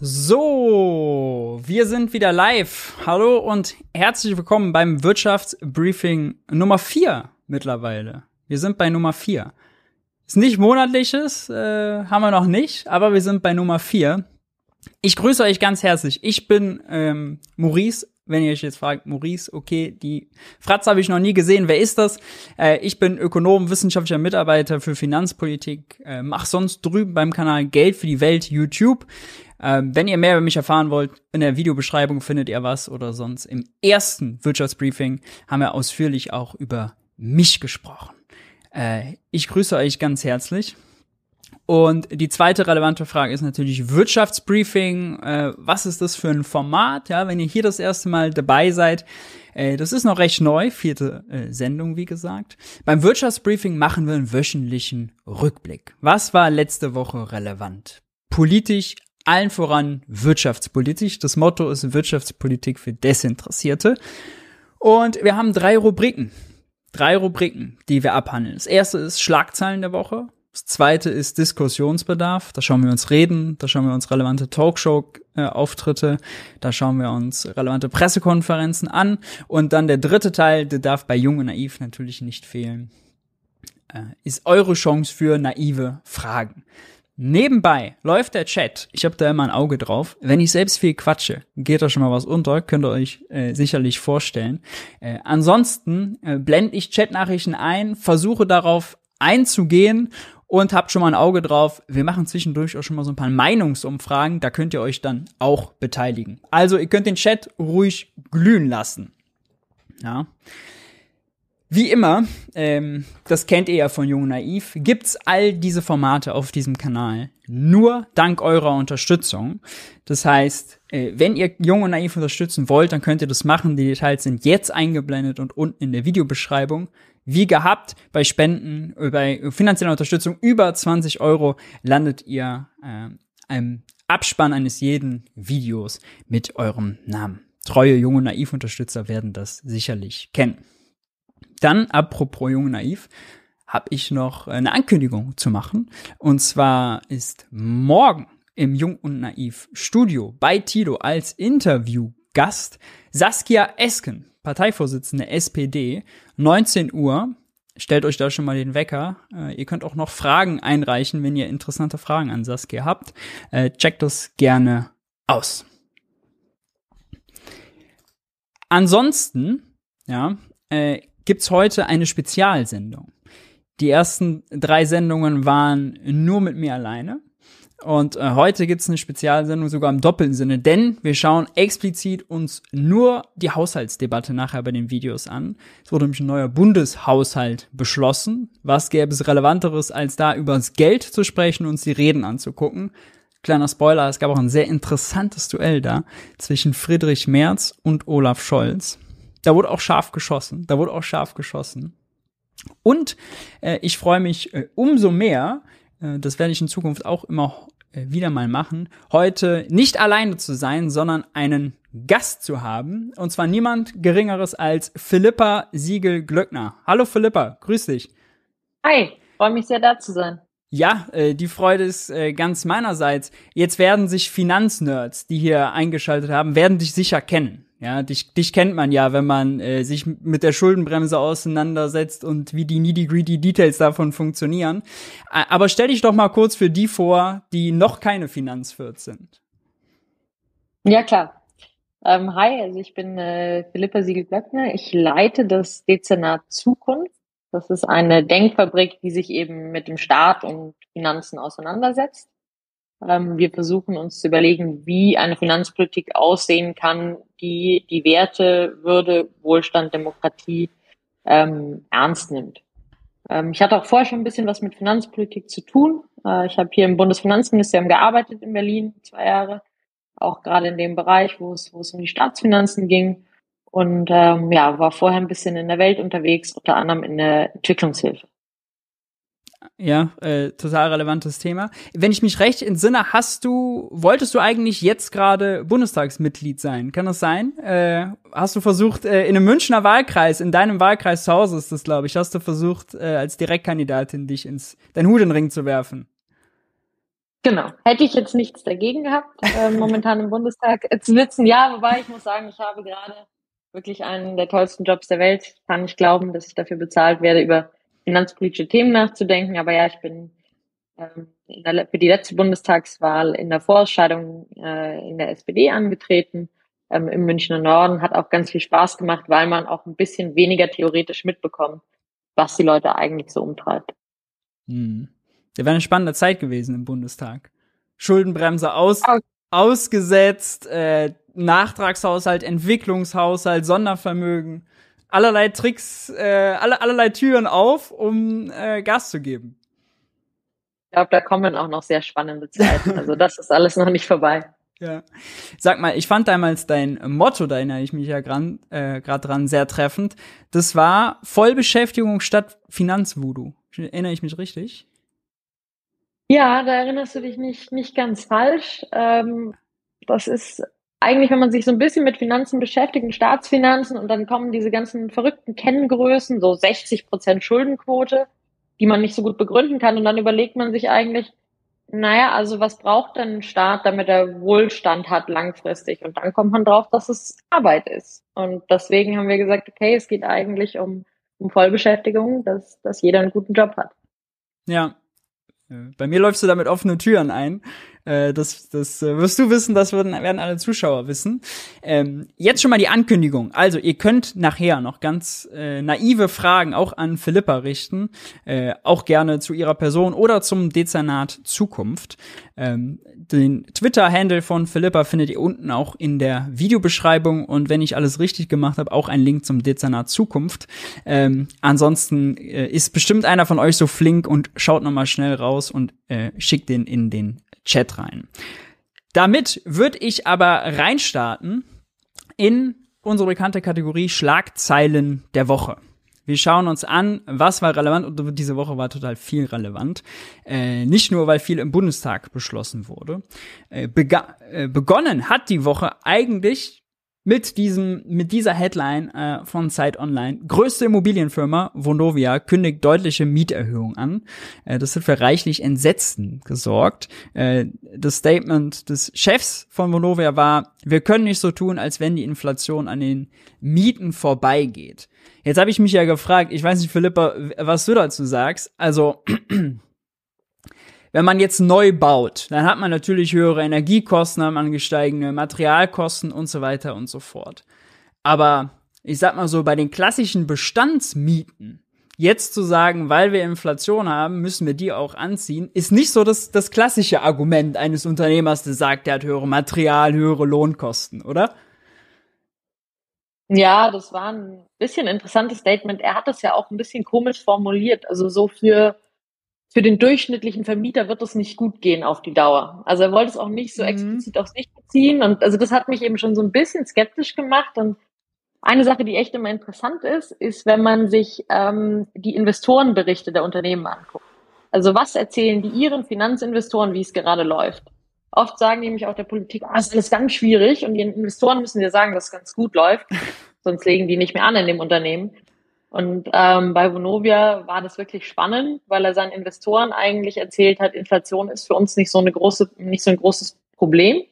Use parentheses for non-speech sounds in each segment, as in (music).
So, wir sind wieder live. Hallo und herzlich willkommen beim Wirtschaftsbriefing Nummer 4 mittlerweile. Wir sind bei Nummer 4. Ist nicht monatliches, äh, haben wir noch nicht, aber wir sind bei Nummer 4. Ich grüße euch ganz herzlich. Ich bin ähm, Maurice. Wenn ihr euch jetzt fragt, Maurice, okay, die Fratz habe ich noch nie gesehen. Wer ist das? Äh, ich bin Ökonom, wissenschaftlicher Mitarbeiter für Finanzpolitik, äh, mach sonst drüben beim Kanal Geld für die Welt YouTube. Ähm, wenn ihr mehr über mich erfahren wollt, in der Videobeschreibung findet ihr was oder sonst im ersten Wirtschaftsbriefing haben wir ausführlich auch über mich gesprochen. Äh, ich grüße euch ganz herzlich. Und die zweite relevante Frage ist natürlich Wirtschaftsbriefing. Äh, was ist das für ein Format? Ja, wenn ihr hier das erste Mal dabei seid, äh, das ist noch recht neu, vierte äh, Sendung, wie gesagt. Beim Wirtschaftsbriefing machen wir einen wöchentlichen Rückblick. Was war letzte Woche relevant? Politisch, allen voran wirtschaftspolitisch. Das Motto ist Wirtschaftspolitik für Desinteressierte. Und wir haben drei Rubriken. Drei Rubriken, die wir abhandeln. Das erste ist Schlagzeilen der Woche. Das zweite ist Diskussionsbedarf. Da schauen wir uns Reden, da schauen wir uns relevante Talkshow-Auftritte, da schauen wir uns relevante Pressekonferenzen an. Und dann der dritte Teil, der darf bei Jung und Naiv natürlich nicht fehlen, äh, ist eure Chance für naive Fragen. Nebenbei läuft der Chat. Ich habe da immer ein Auge drauf. Wenn ich selbst viel quatsche, geht da schon mal was unter, könnt ihr euch äh, sicherlich vorstellen. Äh, ansonsten äh, blende ich Chatnachrichten ein, versuche darauf einzugehen und habt schon mal ein Auge drauf. Wir machen zwischendurch auch schon mal so ein paar Meinungsumfragen, da könnt ihr euch dann auch beteiligen. Also ihr könnt den Chat ruhig glühen lassen. Ja. Wie immer, ähm, das kennt ihr ja von Jung Naiv, gibt's all diese Formate auf diesem Kanal nur dank eurer Unterstützung. Das heißt, äh, wenn ihr Jung und Naiv unterstützen wollt, dann könnt ihr das machen. Die Details sind jetzt eingeblendet und unten in der Videobeschreibung. Wie gehabt, bei Spenden, äh, bei finanzieller Unterstützung über 20 Euro landet ihr äh, einem Abspann eines jeden Videos mit eurem Namen. Treue Jung und Naiv-Unterstützer werden das sicherlich kennen. Dann, apropos Jung Naiv, habe ich noch eine Ankündigung zu machen. Und zwar ist morgen im Jung und Naiv Studio bei Tito als Interviewgast Saskia Esken, Parteivorsitzende SPD, 19 Uhr. Stellt euch da schon mal den Wecker. Äh, ihr könnt auch noch Fragen einreichen, wenn ihr interessante Fragen an Saskia habt. Äh, checkt das gerne aus. Ansonsten, ja, äh, gibt's heute eine Spezialsendung. Die ersten drei Sendungen waren nur mit mir alleine. Und äh, heute gibt's eine Spezialsendung sogar im doppelten Sinne, denn wir schauen explizit uns nur die Haushaltsdebatte nachher bei den Videos an. Es wurde nämlich ein neuer Bundeshaushalt beschlossen. Was gäbe es Relevanteres, als da über das Geld zu sprechen und uns die Reden anzugucken? Kleiner Spoiler, es gab auch ein sehr interessantes Duell da zwischen Friedrich Merz und Olaf Scholz. Da wurde auch scharf geschossen. Da wurde auch scharf geschossen. Und äh, ich freue mich äh, umso mehr, das werde ich in Zukunft auch immer äh, wieder mal machen, heute nicht alleine zu sein, sondern einen Gast zu haben. Und zwar niemand Geringeres als Philippa Siegel-Glöckner. Hallo Philippa, grüß dich. Hi, freue mich sehr da zu sein. Ja, äh, die Freude ist äh, ganz meinerseits. Jetzt werden sich Finanznerds, die hier eingeschaltet haben, werden dich sicher kennen. Ja, dich, dich kennt man ja, wenn man äh, sich mit der Schuldenbremse auseinandersetzt und wie die nitty-gritty Details davon funktionieren. Aber stell dich doch mal kurz für die vor, die noch keine Finanzwirt sind. Ja, klar. Ähm, hi, also ich bin äh, Philippa Siegel-Blöckner. Ich leite das Dezernat Zukunft. Das ist eine Denkfabrik, die sich eben mit dem Staat und Finanzen auseinandersetzt. Ähm, wir versuchen uns zu überlegen, wie eine Finanzpolitik aussehen kann, die die Werte, Würde, Wohlstand, Demokratie ähm, ernst nimmt. Ähm, ich hatte auch vorher schon ein bisschen was mit Finanzpolitik zu tun. Äh, ich habe hier im Bundesfinanzministerium gearbeitet in Berlin, zwei Jahre, auch gerade in dem Bereich, wo es, wo es um die Staatsfinanzen ging. Und ähm, ja, war vorher ein bisschen in der Welt unterwegs, unter anderem in der Entwicklungshilfe. Ja, äh, total relevantes Thema. Wenn ich mich recht entsinne, hast du, wolltest du eigentlich jetzt gerade Bundestagsmitglied sein? Kann das sein? Äh, hast du versucht, äh, in einem Münchner Wahlkreis, in deinem Wahlkreis zu Hause ist das, glaube ich, hast du versucht, äh, als Direktkandidatin dich ins dein Hut in den Ring zu werfen? Genau. Hätte ich jetzt nichts dagegen gehabt, äh, momentan im Bundestag zu sitzen. Ja, wobei ich muss sagen, ich habe gerade wirklich einen der tollsten Jobs der Welt. Ich kann nicht glauben, dass ich dafür bezahlt werde, über finanzpolitische Themen nachzudenken. Aber ja, ich bin ähm, der, für die letzte Bundestagswahl in der Vorausscheidung äh, in der SPD angetreten ähm, im Münchner Norden. Hat auch ganz viel Spaß gemacht, weil man auch ein bisschen weniger theoretisch mitbekommt, was die Leute eigentlich so umtreibt. Hm. Der wäre eine spannende Zeit gewesen im Bundestag. Schuldenbremse aus, ausgesetzt, äh, Nachtragshaushalt, Entwicklungshaushalt, Sondervermögen, allerlei Tricks, äh, alle, allerlei Türen auf, um äh, Gas zu geben. Ich glaube, da kommen auch noch sehr spannende Zeiten. Also das ist alles noch nicht vorbei. Ja. Sag mal, ich fand damals dein Motto, da erinnere ich mich ja gerade äh, dran, sehr treffend. Das war Vollbeschäftigung statt Finanzvoodoo. Erinnere ich mich richtig? Ja, da erinnerst du dich nicht, nicht ganz falsch. Ähm, das ist eigentlich, wenn man sich so ein bisschen mit Finanzen beschäftigt, Staatsfinanzen, und dann kommen diese ganzen verrückten Kenngrößen, so 60 Prozent Schuldenquote, die man nicht so gut begründen kann. Und dann überlegt man sich eigentlich, naja, also was braucht denn ein Staat, damit er Wohlstand hat langfristig? Und dann kommt man drauf, dass es Arbeit ist. Und deswegen haben wir gesagt, okay, es geht eigentlich um, um Vollbeschäftigung, dass, dass jeder einen guten Job hat. Ja, bei mir läufst du damit offene Türen ein. Äh, das das äh, wirst du wissen, das werden, werden alle Zuschauer wissen. Ähm, jetzt schon mal die Ankündigung. Also ihr könnt nachher noch ganz äh, naive Fragen auch an Philippa richten, äh, auch gerne zu ihrer Person oder zum Dezernat Zukunft. Ähm, den Twitter-Handle von Philippa findet ihr unten auch in der Videobeschreibung und wenn ich alles richtig gemacht habe, auch ein Link zum Dezernat Zukunft. Ähm, ansonsten äh, ist bestimmt einer von euch so flink und schaut noch mal schnell raus und äh, schickt den in den Chat rein. Damit würde ich aber reinstarten in unsere bekannte Kategorie Schlagzeilen der Woche. Wir schauen uns an, was war relevant und diese Woche war total viel relevant. Äh, nicht nur, weil viel im Bundestag beschlossen wurde. Äh, äh, begonnen hat die Woche eigentlich mit diesem, mit dieser Headline äh, von Zeit Online. Größte Immobilienfirma Vonovia kündigt deutliche Mieterhöhung an. Äh, das hat für reichlich Entsetzen gesorgt. Äh, das Statement des Chefs von Vonovia war, wir können nicht so tun, als wenn die Inflation an den Mieten vorbeigeht. Jetzt habe ich mich ja gefragt, ich weiß nicht, Philippa, was du dazu sagst. Also (clears throat) wenn man jetzt neu baut, dann hat man natürlich höhere Energiekosten, hat man gesteigende Materialkosten und so weiter und so fort. Aber ich sag mal so, bei den klassischen Bestandsmieten, jetzt zu sagen, weil wir Inflation haben, müssen wir die auch anziehen, ist nicht so das, das klassische Argument eines Unternehmers, der sagt, der hat höhere Material, höhere Lohnkosten, oder? Ja, das war ein bisschen interessantes Statement. Er hat das ja auch ein bisschen komisch formuliert. Also so für für den durchschnittlichen Vermieter wird es nicht gut gehen auf die Dauer. Also er wollte es auch nicht so mhm. explizit auf sich beziehen. Und also das hat mich eben schon so ein bisschen skeptisch gemacht. Und eine Sache, die echt immer interessant ist, ist, wenn man sich ähm, die Investorenberichte der Unternehmen anguckt. Also was erzählen die ihren Finanzinvestoren, wie es gerade läuft? Oft sagen nämlich auch der Politik, ah, ist alles ganz schwierig und die Investoren müssen dir sagen, dass es ganz gut läuft, sonst legen die nicht mehr an in dem Unternehmen. Und ähm, bei Vonovia war das wirklich spannend, weil er seinen Investoren eigentlich erzählt hat, Inflation ist für uns nicht so eine große, nicht so ein großes Problem,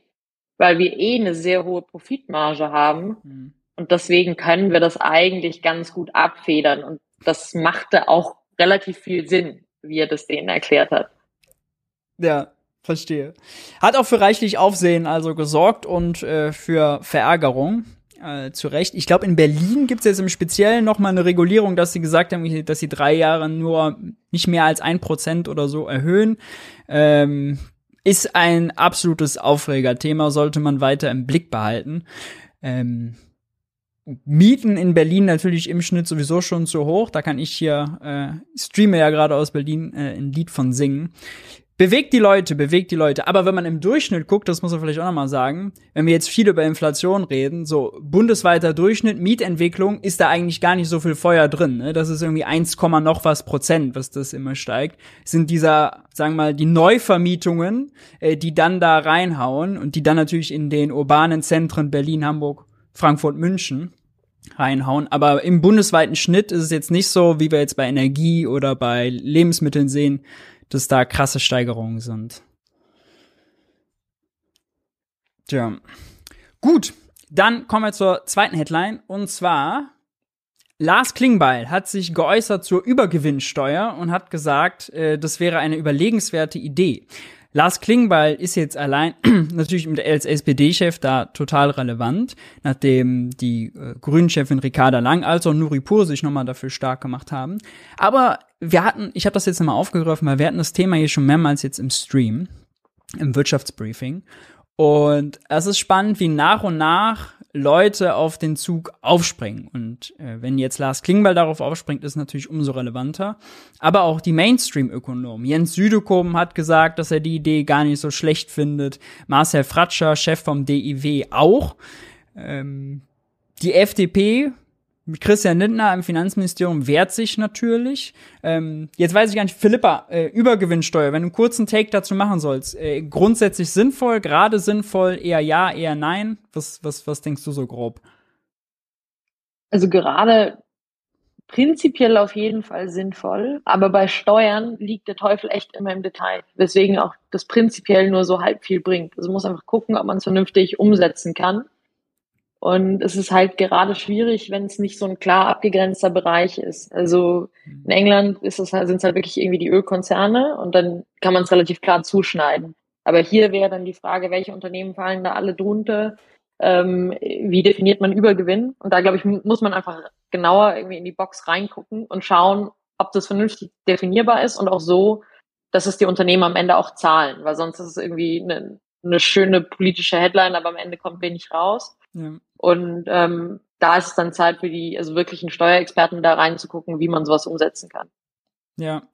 weil wir eh eine sehr hohe Profitmarge haben. Mhm. Und deswegen können wir das eigentlich ganz gut abfedern. Und das machte auch relativ viel Sinn, wie er das denen erklärt hat. Ja, verstehe. Hat auch für reichlich Aufsehen also gesorgt und äh, für Verärgerung äh, zu Recht. Ich glaube, in Berlin gibt es jetzt im Speziellen noch mal eine Regulierung, dass sie gesagt haben, dass sie drei Jahre nur nicht mehr als ein Prozent oder so erhöhen. Ähm, ist ein absolutes Aufregerthema, sollte man weiter im Blick behalten. Ähm, Mieten in Berlin natürlich im Schnitt sowieso schon zu hoch. Da kann ich hier, äh, streame ja gerade aus Berlin äh, ein Lied von singen. Bewegt die Leute, bewegt die Leute. Aber wenn man im Durchschnitt guckt, das muss man vielleicht auch nochmal sagen, wenn wir jetzt viel über Inflation reden, so bundesweiter Durchschnitt, Mietentwicklung, ist da eigentlich gar nicht so viel Feuer drin. Ne? Das ist irgendwie 1, noch was Prozent, was das immer steigt. Sind dieser, sagen wir mal, die Neuvermietungen, äh, die dann da reinhauen und die dann natürlich in den urbanen Zentren Berlin, Hamburg, Frankfurt, München reinhauen. Aber im bundesweiten Schnitt ist es jetzt nicht so, wie wir jetzt bei Energie oder bei Lebensmitteln sehen, dass da krasse Steigerungen sind. Tja. Gut, dann kommen wir zur zweiten Headline und zwar Lars Klingbeil hat sich geäußert zur Übergewinnsteuer und hat gesagt, äh, das wäre eine überlegenswerte Idee. Lars Klingbeil ist jetzt allein (clears throat) natürlich als SPD-Chef da total relevant, nachdem die äh, Grünen-Chefin Ricarda Lang als auch Nuri Pur sich nochmal dafür stark gemacht haben. Aber wir hatten, ich habe das jetzt nochmal aufgegriffen, weil wir hatten das Thema hier schon mehrmals jetzt im Stream, im Wirtschaftsbriefing. Und es ist spannend, wie nach und nach Leute auf den Zug aufspringen. Und äh, wenn jetzt Lars Klingbeil darauf aufspringt, ist natürlich umso relevanter. Aber auch die Mainstream-Ökonomen. Jens Südekom hat gesagt, dass er die Idee gar nicht so schlecht findet. Marcel Fratscher, Chef vom DIW, auch. Ähm, die FDP Christian Lindner im Finanzministerium wehrt sich natürlich. Ähm, jetzt weiß ich gar nicht, Philippa, äh, Übergewinnsteuer, wenn du einen kurzen Take dazu machen sollst, äh, grundsätzlich sinnvoll, gerade sinnvoll, eher ja, eher nein. Was, was, was denkst du so grob? Also gerade prinzipiell auf jeden Fall sinnvoll, aber bei Steuern liegt der Teufel echt immer im Detail, weswegen auch das prinzipiell nur so halb viel bringt. Also man muss einfach gucken, ob man es vernünftig umsetzen kann. Und es ist halt gerade schwierig, wenn es nicht so ein klar abgegrenzter Bereich ist. Also in England ist es halt, sind es halt wirklich irgendwie die Ölkonzerne und dann kann man es relativ klar zuschneiden. Aber hier wäre dann die Frage, welche Unternehmen fallen da alle drunter? Ähm, wie definiert man Übergewinn? Und da glaube ich, muss man einfach genauer irgendwie in die Box reingucken und schauen, ob das vernünftig definierbar ist und auch so, dass es die Unternehmen am Ende auch zahlen, weil sonst ist es irgendwie eine, eine schöne politische Headline, aber am Ende kommt wenig raus. Ja. Und ähm, da ist es dann Zeit für die, also wirklichen Steuerexperten da reinzugucken, wie man sowas umsetzen kann. Ja.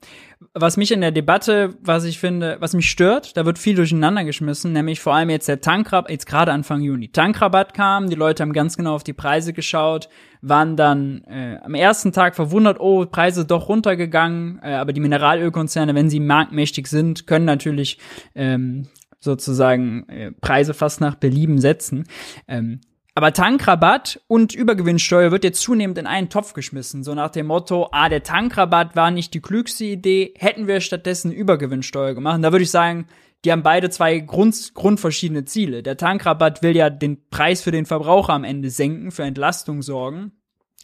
Was mich in der Debatte, was ich finde, was mich stört, da wird viel durcheinander geschmissen, nämlich vor allem jetzt der Tankrabatt, jetzt gerade Anfang Juni. Tankrabatt kam, die Leute haben ganz genau auf die Preise geschaut, waren dann äh, am ersten Tag verwundert, oh, Preise doch runtergegangen, äh, aber die Mineralölkonzerne, wenn sie marktmächtig sind, können natürlich ähm, sozusagen äh, Preise fast nach Belieben setzen. Ähm, aber Tankrabatt und Übergewinnsteuer wird jetzt zunehmend in einen Topf geschmissen. So nach dem Motto, ah, der Tankrabatt war nicht die klügste Idee, hätten wir stattdessen Übergewinnsteuer gemacht. Und da würde ich sagen, die haben beide zwei Grund, grundverschiedene Ziele. Der Tankrabatt will ja den Preis für den Verbraucher am Ende senken, für Entlastung sorgen.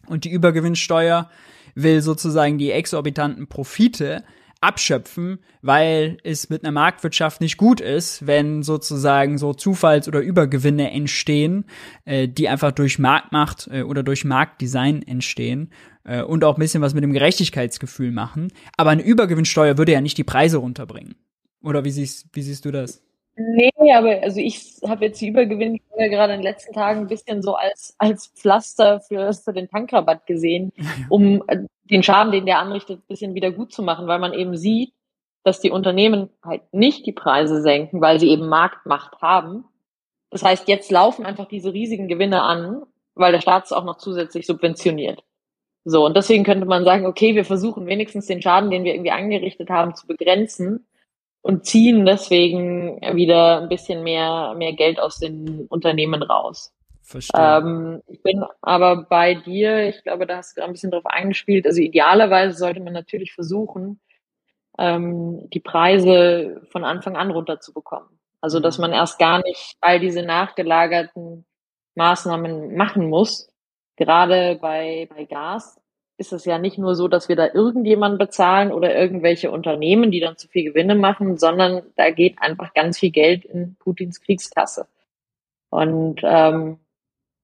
Und die Übergewinnsteuer will sozusagen die exorbitanten Profite abschöpfen, weil es mit einer Marktwirtschaft nicht gut ist, wenn sozusagen so Zufalls- oder Übergewinne entstehen, äh, die einfach durch Marktmacht äh, oder durch Marktdesign entstehen äh, und auch ein bisschen was mit dem Gerechtigkeitsgefühl machen. Aber eine Übergewinnsteuer würde ja nicht die Preise runterbringen. Oder wie siehst, wie siehst du das? Nee, aber also ich habe jetzt die Übergewinnsteuer gerade in den letzten Tagen ein bisschen so als, als Pflaster für, für den Tankrabatt gesehen, um äh, den Schaden, den der anrichtet, ein bisschen wieder gut zu machen, weil man eben sieht, dass die Unternehmen halt nicht die Preise senken, weil sie eben Marktmacht haben. Das heißt, jetzt laufen einfach diese riesigen Gewinne an, weil der Staat es auch noch zusätzlich subventioniert. So, und deswegen könnte man sagen, okay, wir versuchen wenigstens den Schaden, den wir irgendwie angerichtet haben, zu begrenzen und ziehen deswegen wieder ein bisschen mehr, mehr Geld aus den Unternehmen raus. Ähm, ich bin aber bei dir, ich glaube, da hast du ein bisschen drauf eingespielt. Also idealerweise sollte man natürlich versuchen, ähm, die Preise von Anfang an runterzubekommen. Also dass mhm. man erst gar nicht all diese nachgelagerten Maßnahmen machen muss. Gerade bei, bei Gas ist es ja nicht nur so, dass wir da irgendjemanden bezahlen oder irgendwelche Unternehmen, die dann zu viel Gewinne machen, sondern da geht einfach ganz viel Geld in Putins Kriegskasse. Und ähm,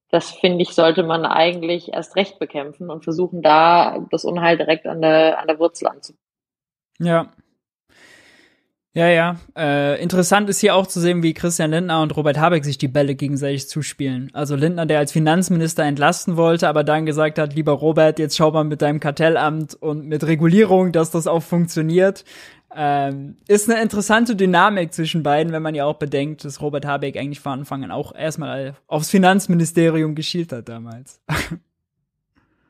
das finde ich, sollte man eigentlich erst recht bekämpfen und versuchen, da das Unheil direkt an der, an der Wurzel anzupacken. Ja, ja, ja. Äh, interessant ist hier auch zu sehen, wie Christian Lindner und Robert Habeck sich die Bälle gegenseitig zuspielen. Also Lindner, der als Finanzminister entlasten wollte, aber dann gesagt hat, lieber Robert, jetzt schau mal mit deinem Kartellamt und mit Regulierung, dass das auch funktioniert. Ähm, ist eine interessante Dynamik zwischen beiden, wenn man ja auch bedenkt, dass Robert Habeck eigentlich von Anfang an auch erstmal aufs Finanzministerium geschielt hat damals. (laughs)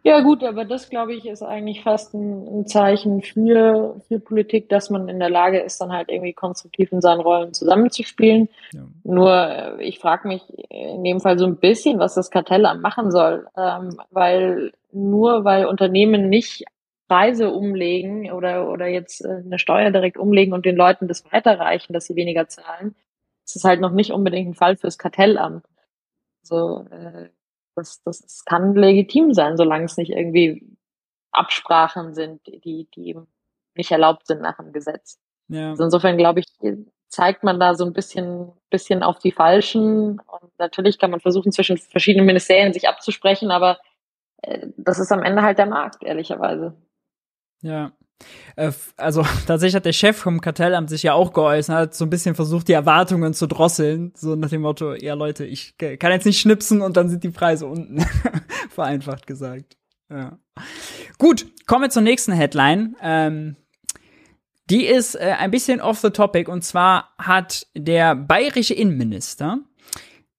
Ja gut, aber das glaube ich ist eigentlich fast ein, ein, Zeichen für, für Politik, dass man in der Lage ist, dann halt irgendwie konstruktiv in seinen Rollen zusammenzuspielen. Ja. Nur äh, ich frage mich in dem Fall so ein bisschen, was das Kartellamt machen soll, ähm, weil nur weil Unternehmen nicht Preise umlegen oder, oder jetzt äh, eine Steuer direkt umlegen und den Leuten das weiterreichen, dass sie weniger zahlen, es ist halt noch nicht unbedingt ein Fall fürs Kartellamt. Also äh, das, das, kann legitim sein, solange es nicht irgendwie Absprachen sind, die, die eben nicht erlaubt sind nach dem Gesetz. Ja. Also insofern glaube ich, zeigt man da so ein bisschen, bisschen auf die Falschen. Und natürlich kann man versuchen, zwischen verschiedenen Ministerien sich abzusprechen, aber äh, das ist am Ende halt der Markt, ehrlicherweise. Ja. Äh, also (laughs) tatsächlich hat der Chef vom Kartellamt sich ja auch geäußert, hat so ein bisschen versucht, die Erwartungen zu drosseln, so nach dem Motto, ja Leute, ich kann jetzt nicht schnipsen und dann sind die Preise unten, (laughs) vereinfacht gesagt. Ja. Gut, kommen wir zur nächsten Headline. Ähm, die ist äh, ein bisschen off the topic und zwar hat der bayerische Innenminister,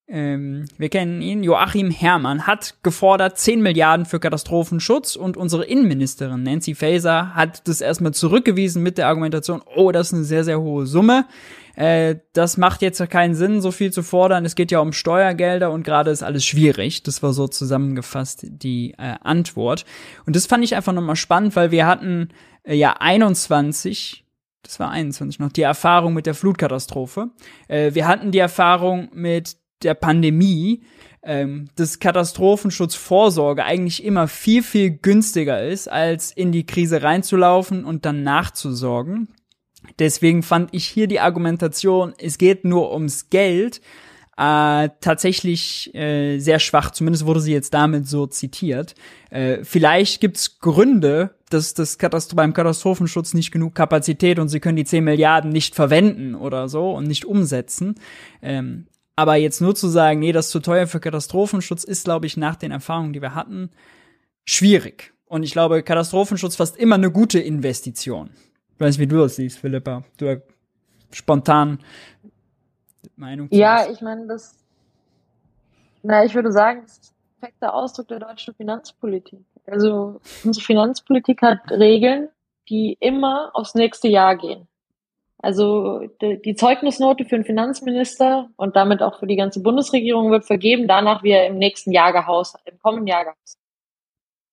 ähm, wir kennen ihn, Joachim Herrmann, hat gefordert 10 Milliarden für Katastrophenschutz und unsere Innenministerin Nancy Faeser hat das erstmal zurückgewiesen mit der Argumentation, oh, das ist eine sehr, sehr hohe Summe. Äh, das macht jetzt keinen Sinn, so viel zu fordern. Es geht ja um Steuergelder und gerade ist alles schwierig. Das war so zusammengefasst die äh, Antwort. Und das fand ich einfach nochmal spannend, weil wir hatten äh, ja 21 das war 21 noch, die Erfahrung mit der Flutkatastrophe. Äh, wir hatten die Erfahrung mit der Pandemie, ähm, dass Katastrophenschutzvorsorge eigentlich immer viel, viel günstiger ist, als in die Krise reinzulaufen und dann nachzusorgen. Deswegen fand ich hier die Argumentation, es geht nur ums Geld, äh, tatsächlich äh, sehr schwach. Zumindest wurde sie jetzt damit so zitiert. Äh, vielleicht gibt's Gründe, dass das Katastro beim Katastrophenschutz nicht genug Kapazität und sie können die 10 Milliarden nicht verwenden oder so und nicht umsetzen. Ähm, aber jetzt nur zu sagen, nee, das ist zu teuer für Katastrophenschutz, ist, glaube ich, nach den Erfahrungen, die wir hatten, schwierig. Und ich glaube, Katastrophenschutz fast immer eine gute Investition. Ich weiß, wie du das siehst, Philippa. Du spontan Meinung Ja, hast. ich meine, das, na, ich würde sagen, das ist ein perfekter Ausdruck der deutschen Finanzpolitik. Also, unsere Finanzpolitik hat Regeln, die immer aufs nächste Jahr gehen. Also die, Zeugnisnote für den Finanzminister und damit auch für die ganze Bundesregierung wird vergeben, danach wie er im nächsten Jahr gehaust, im kommenden Jahr gehaust.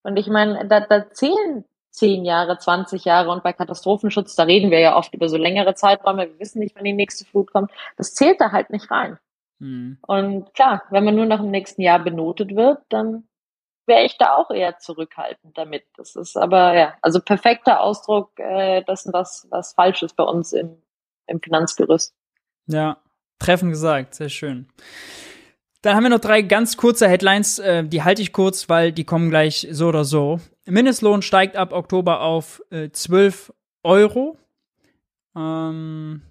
Und ich meine, da, da zählen zehn Jahre, 20 Jahre und bei Katastrophenschutz, da reden wir ja oft über so längere Zeiträume, wir wissen nicht, wann die nächste Flut kommt. Das zählt da halt nicht rein. Mhm. Und klar, wenn man nur nach dem nächsten Jahr benotet wird, dann wäre ich da auch eher zurückhaltend damit. Das ist aber, ja, also perfekter Ausdruck äh, dessen, was, was falsch ist bei uns im, im Finanzgerüst. Ja, treffend gesagt, sehr schön. Dann haben wir noch drei ganz kurze Headlines, äh, die halte ich kurz, weil die kommen gleich so oder so. Mindestlohn steigt ab Oktober auf äh, 12 Euro. Ähm,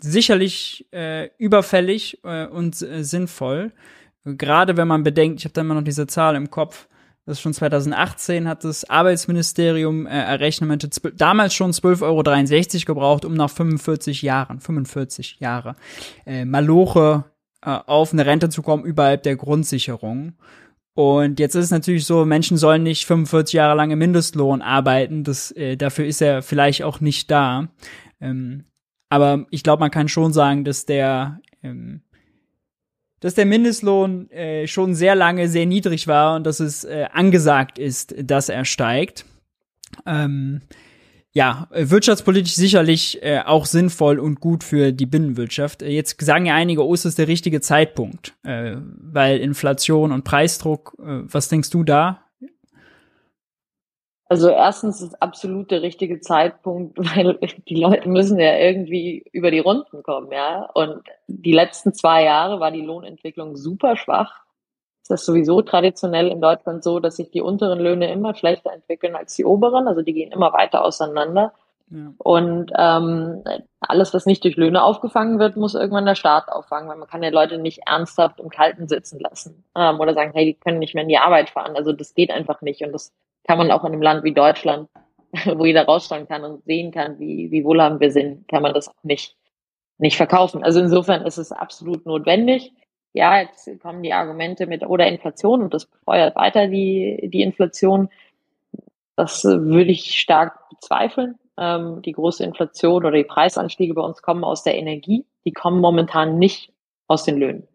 sicherlich äh, überfällig äh, und äh, sinnvoll. Gerade wenn man bedenkt, ich habe da immer noch diese Zahl im Kopf, das ist schon 2018 hat das Arbeitsministerium äh, errechnet, damals schon 12,63 Euro gebraucht, um nach 45 Jahren, 45 Jahre, äh, Maloche äh, auf eine Rente zu kommen überhalb der Grundsicherung. Und jetzt ist es natürlich so, Menschen sollen nicht 45 Jahre lang im Mindestlohn arbeiten. Das, äh, dafür ist er vielleicht auch nicht da. Ähm, aber ich glaube, man kann schon sagen, dass der, ähm, dass der Mindestlohn äh, schon sehr lange sehr niedrig war und dass es äh, angesagt ist, dass er steigt. Ähm, ja, äh, wirtschaftspolitisch sicherlich äh, auch sinnvoll und gut für die Binnenwirtschaft. Äh, jetzt sagen ja einige, oh, ist das der richtige Zeitpunkt, äh, weil Inflation und Preisdruck, äh, was denkst du da? Also erstens ist absolut der richtige Zeitpunkt, (laughs) weil die Leute müssen ja irgendwie über die Runden kommen, ja. Und die letzten zwei Jahre war die Lohnentwicklung super schwach ist das sowieso traditionell in Deutschland so, dass sich die unteren Löhne immer schlechter entwickeln als die oberen. Also die gehen immer weiter auseinander. Ja. Und ähm, alles, was nicht durch Löhne aufgefangen wird, muss irgendwann der Staat auffangen, weil man kann ja Leute nicht ernsthaft im Kalten sitzen lassen ähm, oder sagen, hey, die können nicht mehr in die Arbeit fahren. Also das geht einfach nicht. Und das kann man auch in einem Land wie Deutschland, (laughs) wo jeder rausschauen kann und sehen kann, wie, wie wohlhabend wir sind, kann man das auch nicht, nicht verkaufen. Also insofern ist es absolut notwendig ja, jetzt kommen die Argumente mit oder Inflation und das befeuert weiter die, die Inflation. Das würde ich stark bezweifeln. Ähm, die große Inflation oder die Preisanstiege bei uns kommen aus der Energie. Die kommen momentan nicht aus den Löhnen.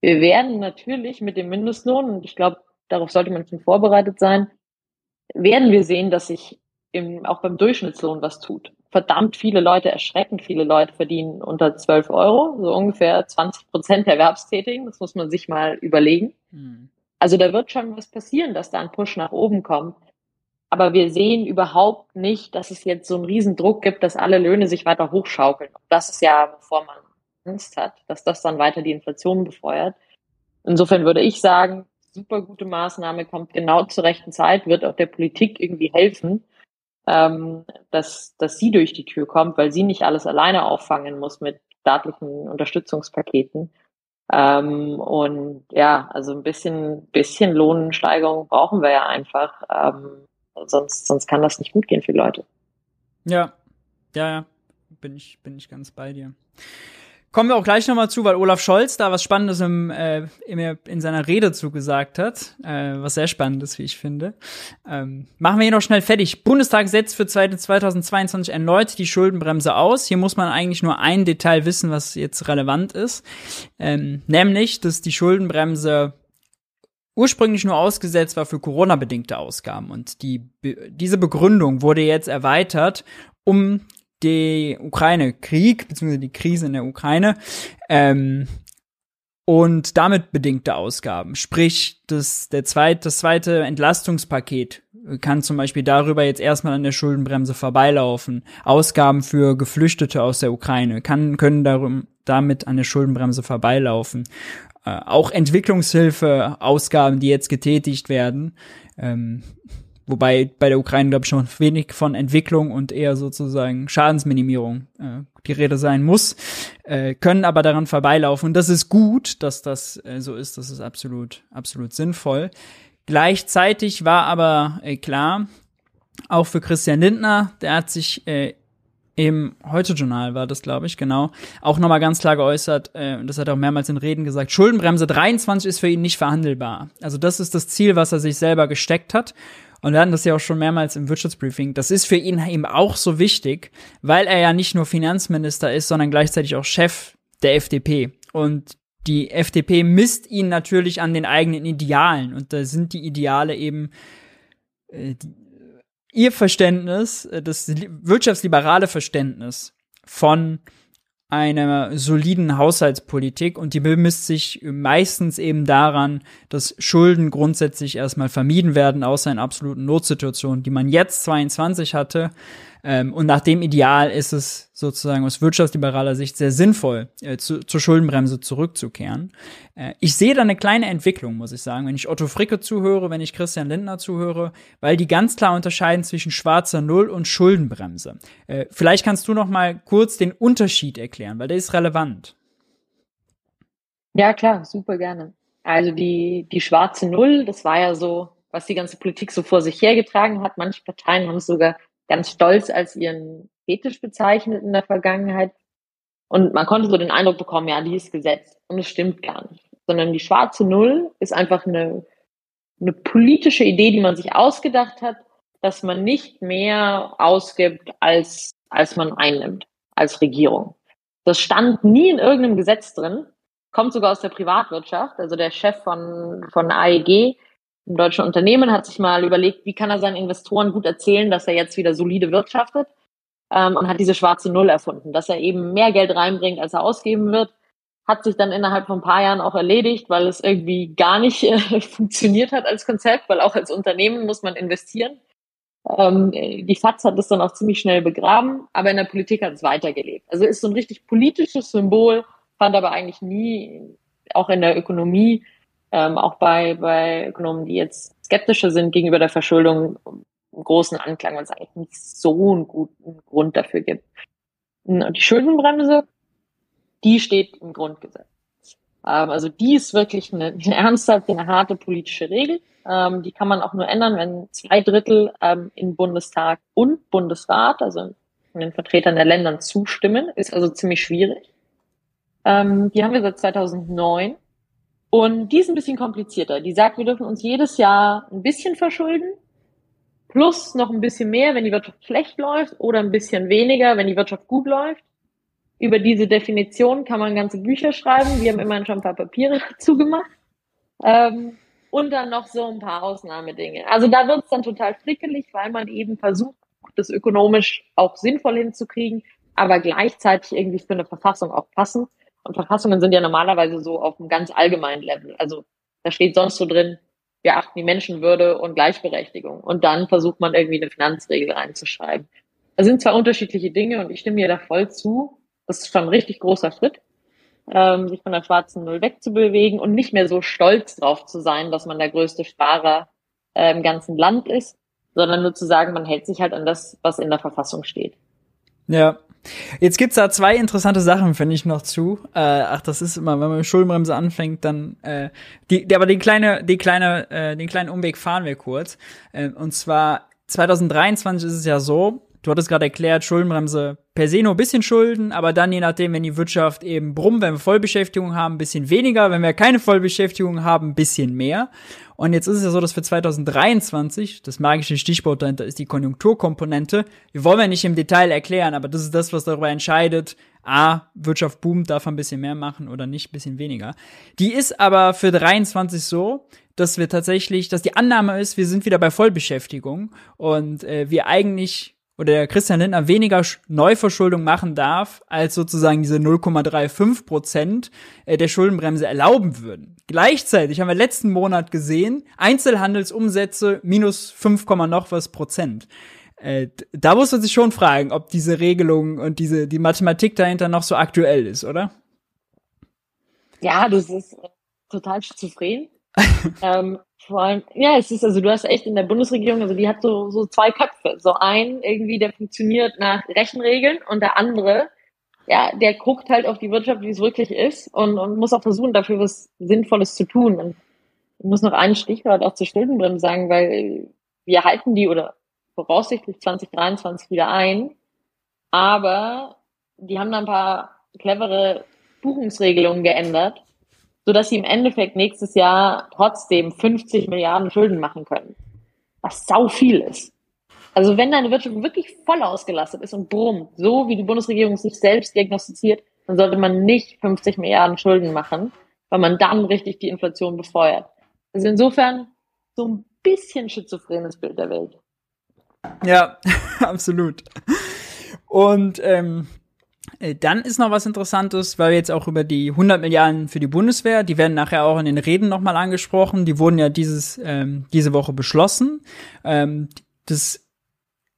Wir werden natürlich mit dem Mindestlohn, und ich glaube, darauf sollte man schon vorbereitet sein, werden wir sehen, dass sich im, auch beim Durchschnittslohn was tut. verdammt viele Leute, erschreckend viele Leute verdienen unter 12 Euro, so ungefähr 20 Prozent der Erwerbstätigen. Das muss man sich mal überlegen. Mhm. Also da wird schon was passieren, dass da ein Push nach oben kommt. Aber wir sehen überhaupt nicht, dass es jetzt so einen Riesendruck gibt, dass alle Löhne sich weiter hochschaukeln. Das ist ja, bevor man Angst hat, dass das dann weiter die Inflation befeuert. Insofern würde ich sagen, super gute Maßnahme kommt genau zur rechten Zeit, wird auch der Politik irgendwie helfen, ähm, dass, dass sie durch die Tür kommt, weil sie nicht alles alleine auffangen muss mit staatlichen Unterstützungspaketen. Ähm, und ja, also ein bisschen, bisschen Lohnsteigerung brauchen wir ja einfach. Ähm, sonst, sonst kann das nicht gut gehen für die Leute. Ja, ja, ja, bin ich, bin ich ganz bei dir. Kommen wir auch gleich nochmal zu, weil Olaf Scholz da was Spannendes im, äh, in seiner Rede zugesagt hat. Äh, was sehr Spannendes, wie ich finde. Ähm, machen wir hier noch schnell fertig. Bundestag setzt für 2022 erneut die Schuldenbremse aus. Hier muss man eigentlich nur ein Detail wissen, was jetzt relevant ist. Ähm, nämlich, dass die Schuldenbremse ursprünglich nur ausgesetzt war für Corona-bedingte Ausgaben. Und die, diese Begründung wurde jetzt erweitert um die Ukraine-Krieg, beziehungsweise die Krise in der Ukraine, ähm, und damit bedingte Ausgaben. Sprich, das, der zweite, das zweite Entlastungspaket kann zum Beispiel darüber jetzt erstmal an der Schuldenbremse vorbeilaufen. Ausgaben für Geflüchtete aus der Ukraine kann, können darum, damit an der Schuldenbremse vorbeilaufen. Äh, auch Entwicklungshilfe, Ausgaben, die jetzt getätigt werden, ähm, Wobei bei der Ukraine, glaube ich, schon wenig von Entwicklung und eher sozusagen Schadensminimierung äh, die Rede sein muss, äh, können aber daran vorbeilaufen. Und das ist gut, dass das äh, so ist. Das ist absolut, absolut sinnvoll. Gleichzeitig war aber äh, klar, auch für Christian Lindner, der hat sich äh, im Heute-Journal war das, glaube ich, genau, auch nochmal ganz klar geäußert, äh, das hat er auch mehrmals in Reden gesagt, Schuldenbremse 23 ist für ihn nicht verhandelbar. Also das ist das Ziel, was er sich selber gesteckt hat. Und wir hatten das ja auch schon mehrmals im Wirtschaftsbriefing. Das ist für ihn eben auch so wichtig, weil er ja nicht nur Finanzminister ist, sondern gleichzeitig auch Chef der FDP. Und die FDP misst ihn natürlich an den eigenen Idealen. Und da sind die Ideale eben äh, ihr Verständnis, äh, das wirtschaftsliberale Verständnis von einer soliden Haushaltspolitik und die bemisst sich meistens eben daran, dass Schulden grundsätzlich erstmal vermieden werden, außer in absoluten Notsituationen, die man jetzt 22 hatte, ähm, und nach dem Ideal ist es sozusagen aus wirtschaftsliberaler Sicht sehr sinnvoll, äh, zu, zur Schuldenbremse zurückzukehren. Äh, ich sehe da eine kleine Entwicklung, muss ich sagen, wenn ich Otto Fricke zuhöre, wenn ich Christian Lindner zuhöre, weil die ganz klar unterscheiden zwischen schwarzer Null und Schuldenbremse. Äh, vielleicht kannst du noch mal kurz den Unterschied erklären, weil der ist relevant. Ja, klar, super gerne. Also die, die schwarze Null, das war ja so, was die ganze Politik so vor sich hergetragen hat. Manche Parteien haben es sogar ganz stolz als ihren Fetisch bezeichnet in der Vergangenheit. Und man konnte so den Eindruck bekommen, ja, die ist gesetzt. Und es stimmt gar nicht. Sondern die schwarze Null ist einfach eine, eine politische Idee, die man sich ausgedacht hat, dass man nicht mehr ausgibt, als, als man einnimmt, als Regierung. Das stand nie in irgendeinem Gesetz drin, kommt sogar aus der Privatwirtschaft. Also der Chef von, von AEG ein deutsches Unternehmen, hat sich mal überlegt, wie kann er seinen Investoren gut erzählen, dass er jetzt wieder solide wirtschaftet ähm, und hat diese schwarze Null erfunden, dass er eben mehr Geld reinbringt, als er ausgeben wird. Hat sich dann innerhalb von ein paar Jahren auch erledigt, weil es irgendwie gar nicht äh, (laughs) funktioniert hat als Konzept, weil auch als Unternehmen muss man investieren. Ähm, die FAZ hat es dann auch ziemlich schnell begraben, aber in der Politik hat es weitergelebt. Also ist so ein richtig politisches Symbol, fand aber eigentlich nie, auch in der Ökonomie, ähm, auch bei, bei Ökonomen, die jetzt skeptischer sind gegenüber der Verschuldung, einen großen Anklang, weil es eigentlich nicht so einen guten Grund dafür gibt. Und die Schuldenbremse, die steht im Grundgesetz. Ähm, also die ist wirklich eine, (laughs) eine ernsthafte, eine harte politische Regel. Ähm, die kann man auch nur ändern, wenn zwei Drittel ähm, in Bundestag und Bundesrat, also von den Vertretern der Ländern zustimmen. Ist also ziemlich schwierig. Ähm, die haben wir seit 2009 und die ist ein bisschen komplizierter. Die sagt, wir dürfen uns jedes Jahr ein bisschen verschulden, plus noch ein bisschen mehr, wenn die Wirtschaft schlecht läuft, oder ein bisschen weniger, wenn die Wirtschaft gut läuft. Über diese Definition kann man ganze Bücher schreiben. Wir haben immerhin schon ein paar Papiere (laughs) dazu gemacht. Ähm, und dann noch so ein paar Ausnahmedinge. Also da wird es dann total frickelig, weil man eben versucht, das ökonomisch auch sinnvoll hinzukriegen, aber gleichzeitig irgendwie für eine Verfassung auch passen. Und Verfassungen sind ja normalerweise so auf einem ganz allgemeinen Level. Also da steht sonst so drin, wir achten die Menschenwürde und Gleichberechtigung. Und dann versucht man irgendwie eine Finanzregel reinzuschreiben. Das sind zwar unterschiedliche Dinge und ich stimme mir da voll zu. Das ist schon ein richtig großer Schritt, ähm, sich von der schwarzen Null wegzubewegen und nicht mehr so stolz drauf zu sein, dass man der größte Sparer äh, im ganzen Land ist, sondern nur zu sagen, man hält sich halt an das, was in der Verfassung steht. Ja, Jetzt gibt's da zwei interessante Sachen, finde ich, noch zu. Äh, ach, das ist immer, wenn man mit Schuldenbremse anfängt, dann äh, die, aber den kleine, die kleine, äh, den kleinen Umweg fahren wir kurz. Äh, und zwar 2023 ist es ja so, du hattest gerade erklärt, Schuldenbremse per se nur ein bisschen Schulden, aber dann je nachdem, wenn die Wirtschaft eben brummt, wenn wir Vollbeschäftigung haben, ein bisschen weniger, wenn wir keine Vollbeschäftigung haben, ein bisschen mehr. Und jetzt ist es ja so, dass für 2023, das magische Stichwort dahinter ist die Konjunkturkomponente, wir wollen ja nicht im Detail erklären, aber das ist das, was darüber entscheidet, A, Wirtschaft boomt, darf man ein bisschen mehr machen oder nicht, ein bisschen weniger. Die ist aber für 23 so, dass wir tatsächlich, dass die Annahme ist, wir sind wieder bei Vollbeschäftigung und äh, wir eigentlich oder der Christian Lindner weniger Neuverschuldung machen darf, als sozusagen diese 0,35 Prozent äh, der Schuldenbremse erlauben würden. Gleichzeitig haben wir letzten Monat gesehen, Einzelhandelsumsätze minus 5, noch was Prozent. Äh, da muss man sich schon fragen, ob diese Regelung und diese, die Mathematik dahinter noch so aktuell ist, oder? Ja, das ist total schizophren. (laughs) ähm, vor allem, ja, es ist, also du hast echt in der Bundesregierung, also die hat so, so zwei Köpfe. So ein irgendwie, der funktioniert nach Rechenregeln und der andere, ja, der guckt halt auf die Wirtschaft, wie es wirklich ist und, und muss auch versuchen, dafür was Sinnvolles zu tun. Und ich muss noch ein Stichwort auch zur Schuldenbremse sagen, weil wir halten die oder voraussichtlich 2023 wieder ein, aber die haben da ein paar clevere Buchungsregelungen geändert, sodass sie im Endeffekt nächstes Jahr trotzdem 50 Milliarden Schulden machen können. Was sau viel ist. Also wenn deine Wirtschaft wirklich voll ausgelastet ist und brummt, so wie die Bundesregierung sich selbst diagnostiziert, dann sollte man nicht 50 Milliarden Schulden machen, weil man dann richtig die Inflation befeuert. Also insofern so ein bisschen schizophrenes Bild der Welt. Ja, (laughs) absolut. Und ähm, äh, dann ist noch was Interessantes, weil wir jetzt auch über die 100 Milliarden für die Bundeswehr, die werden nachher auch in den Reden nochmal angesprochen, die wurden ja dieses, ähm, diese Woche beschlossen. Ähm, das,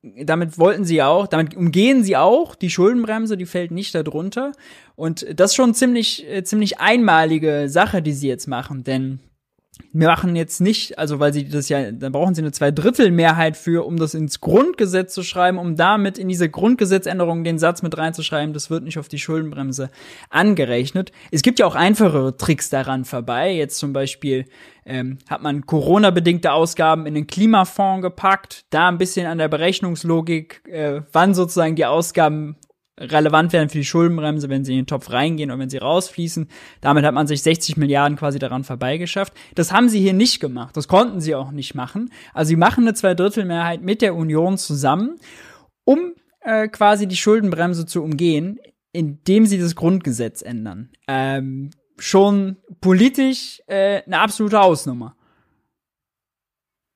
damit wollten sie auch, damit umgehen sie auch die Schuldenbremse, die fällt nicht darunter. Und das ist schon ziemlich, äh, ziemlich einmalige Sache, die sie jetzt machen, denn wir machen jetzt nicht, also weil sie das ja, dann brauchen sie eine Zweidrittelmehrheit für, um das ins Grundgesetz zu schreiben, um damit in diese Grundgesetzänderung den Satz mit reinzuschreiben, das wird nicht auf die Schuldenbremse angerechnet. Es gibt ja auch einfachere Tricks daran vorbei. Jetzt zum Beispiel ähm, hat man Corona-bedingte Ausgaben in den Klimafonds gepackt, da ein bisschen an der Berechnungslogik, äh, wann sozusagen die Ausgaben relevant werden für die Schuldenbremse, wenn sie in den Topf reingehen oder wenn sie rausfließen. Damit hat man sich 60 Milliarden quasi daran vorbeigeschafft. Das haben sie hier nicht gemacht. Das konnten sie auch nicht machen. Also sie machen eine Zweidrittelmehrheit mit der Union zusammen, um äh, quasi die Schuldenbremse zu umgehen, indem sie das Grundgesetz ändern. Ähm, schon politisch äh, eine absolute Hausnummer.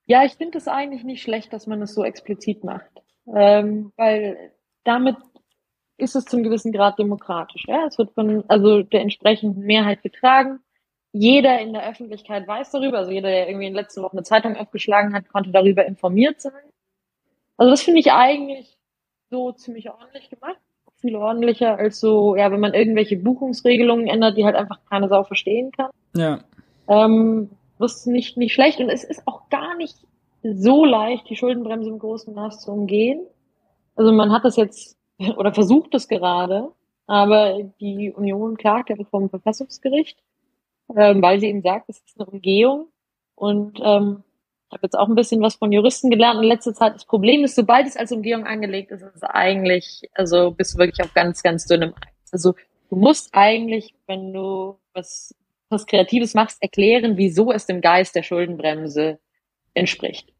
Ja, ich finde es eigentlich nicht schlecht, dass man es so explizit macht. Ähm, weil damit ist es zum gewissen Grad demokratisch. Ja? Es wird von also der entsprechenden Mehrheit getragen. Jeder in der Öffentlichkeit weiß darüber, also jeder, der irgendwie in letzter Woche eine Zeitung aufgeschlagen hat, konnte darüber informiert sein. Also das finde ich eigentlich so ziemlich ordentlich gemacht. Viel ordentlicher als so, ja, wenn man irgendwelche Buchungsregelungen ändert, die halt einfach keine Sau verstehen kann. Ja. Ähm, das ist nicht, nicht schlecht und es ist auch gar nicht so leicht, die Schuldenbremse im großen Maß zu umgehen. Also man hat das jetzt (laughs) oder versucht es gerade, aber die Union klagt ja vom Verfassungsgericht, ähm, weil sie eben sagt, es ist eine Umgehung. Und ähm, ich habe jetzt auch ein bisschen was von Juristen gelernt in letzter Zeit. Das Problem ist, sobald es als Umgehung angelegt ist, ist es eigentlich, also bist du wirklich auf ganz, ganz dünnem Eis. Also du musst eigentlich, wenn du was, was Kreatives machst, erklären, wieso es dem Geist der Schuldenbremse entspricht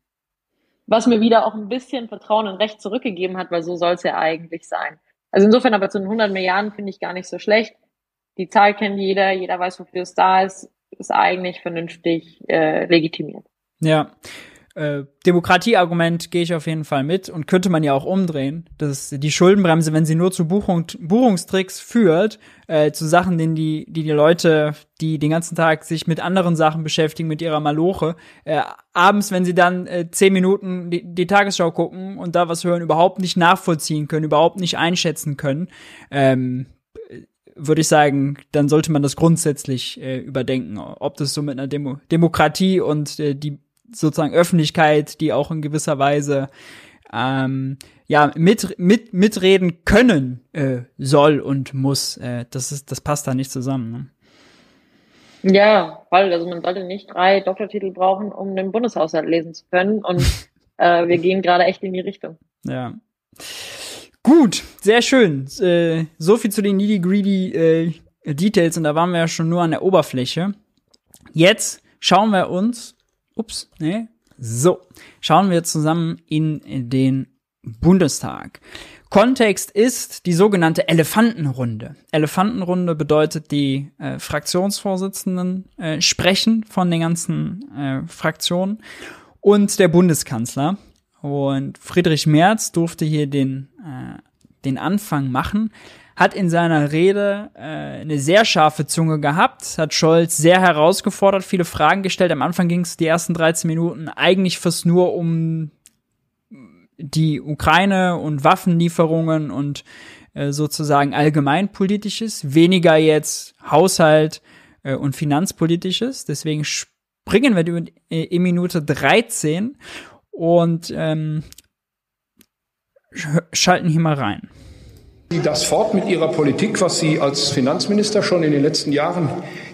was mir wieder auch ein bisschen Vertrauen und Recht zurückgegeben hat, weil so soll es ja eigentlich sein. Also insofern aber zu den 100 Milliarden finde ich gar nicht so schlecht. Die Zahl kennt jeder, jeder weiß, wofür es da ist, ist eigentlich vernünftig äh, legitimiert. Ja. Äh, Demokratieargument gehe ich auf jeden Fall mit und könnte man ja auch umdrehen, dass die Schuldenbremse, wenn sie nur zu Buchung, Buchungstricks führt, äh, zu Sachen, denen die, die die Leute, die den ganzen Tag sich mit anderen Sachen beschäftigen, mit ihrer Maloche, äh, abends, wenn sie dann äh, zehn Minuten die, die Tagesschau gucken und da was hören, überhaupt nicht nachvollziehen können, überhaupt nicht einschätzen können, ähm, würde ich sagen, dann sollte man das grundsätzlich äh, überdenken, ob das so mit einer Demo Demokratie und äh, die sozusagen Öffentlichkeit, die auch in gewisser Weise ähm, ja mit, mit mitreden können äh, soll und muss. Äh, das ist, das passt da nicht zusammen. Ne? Ja, weil also man sollte nicht drei Doktortitel brauchen, um den Bundeshaushalt lesen zu können. Und (laughs) äh, wir gehen gerade echt in die Richtung. Ja. Gut, sehr schön. Äh, so viel zu den needy greedy äh, Details und da waren wir ja schon nur an der Oberfläche. Jetzt schauen wir uns Ups, ne? So, schauen wir zusammen in den Bundestag. Kontext ist die sogenannte Elefantenrunde. Elefantenrunde bedeutet, die äh, Fraktionsvorsitzenden äh, sprechen von den ganzen äh, Fraktionen und der Bundeskanzler. Und Friedrich Merz durfte hier den, äh, den Anfang machen hat in seiner Rede äh, eine sehr scharfe Zunge gehabt, hat Scholz sehr herausgefordert, viele Fragen gestellt. Am Anfang ging es die ersten 13 Minuten eigentlich fast nur um die Ukraine und Waffenlieferungen und äh, sozusagen allgemeinpolitisches, weniger jetzt Haushalt äh, und finanzpolitisches. Deswegen springen wir in, in Minute 13 und ähm, schalten hier mal rein Sie das fort mit Ihrer Politik, was Sie als Finanzminister schon in den letzten Jahren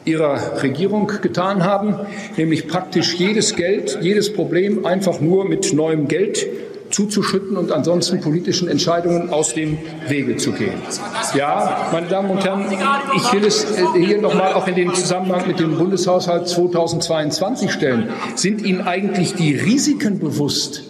Ihrer Regierung getan haben, nämlich praktisch jedes Geld, jedes Problem einfach nur mit neuem Geld zuzuschütten und ansonsten politischen Entscheidungen aus dem Wege zu gehen. Ja, meine Damen und Herren, ich will es äh, hier nochmal auch in den Zusammenhang mit dem Bundeshaushalt 2022 stellen. Sind Ihnen eigentlich die Risiken bewusst,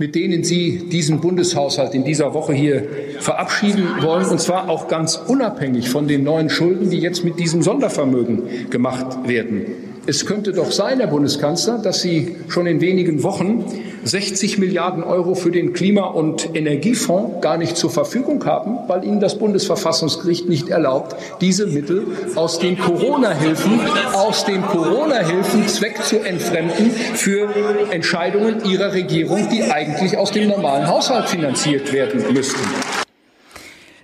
mit denen Sie diesen Bundeshaushalt in dieser Woche hier verabschieden wollen, und zwar auch ganz unabhängig von den neuen Schulden, die jetzt mit diesem Sondervermögen gemacht werden. Es könnte doch sein, Herr Bundeskanzler, dass Sie schon in wenigen Wochen 60 Milliarden Euro für den Klima- und Energiefonds gar nicht zur Verfügung haben, weil Ihnen das Bundesverfassungsgericht nicht erlaubt, diese Mittel aus den Corona-Hilfen, aus den Corona-Hilfen Zweck zu entfremden für Entscheidungen Ihrer Regierung, die eigentlich aus dem normalen Haushalt finanziert werden müssten.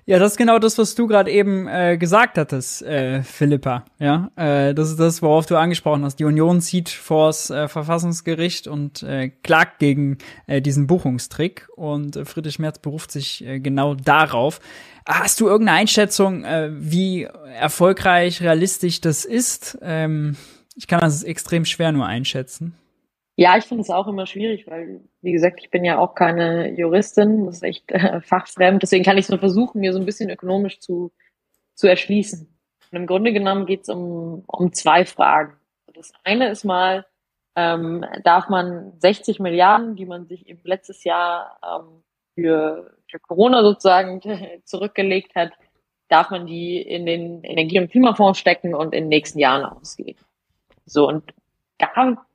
Ja, das ist genau das, was du gerade eben äh, gesagt hattest, äh, Philippa. Ja, äh, das ist das, worauf du angesprochen hast. Die Union zieht vors äh, Verfassungsgericht und äh, klagt gegen äh, diesen Buchungstrick und äh, Friedrich Merz beruft sich äh, genau darauf. Hast du irgendeine Einschätzung, äh, wie erfolgreich, realistisch das ist? Ähm, ich kann das extrem schwer nur einschätzen. Ja, ich finde es auch immer schwierig, weil, wie gesagt, ich bin ja auch keine Juristin, das ist echt äh, fachfremd. Deswegen kann ich es nur versuchen, mir so ein bisschen ökonomisch zu, zu erschließen. Und im Grunde genommen geht es um, um zwei Fragen. Das eine ist mal, ähm, darf man 60 Milliarden, die man sich im letztes Jahr ähm, für, für Corona sozusagen (laughs) zurückgelegt hat, darf man die in den Energie- und Klimafonds stecken und in den nächsten Jahren ausgeben. So, und da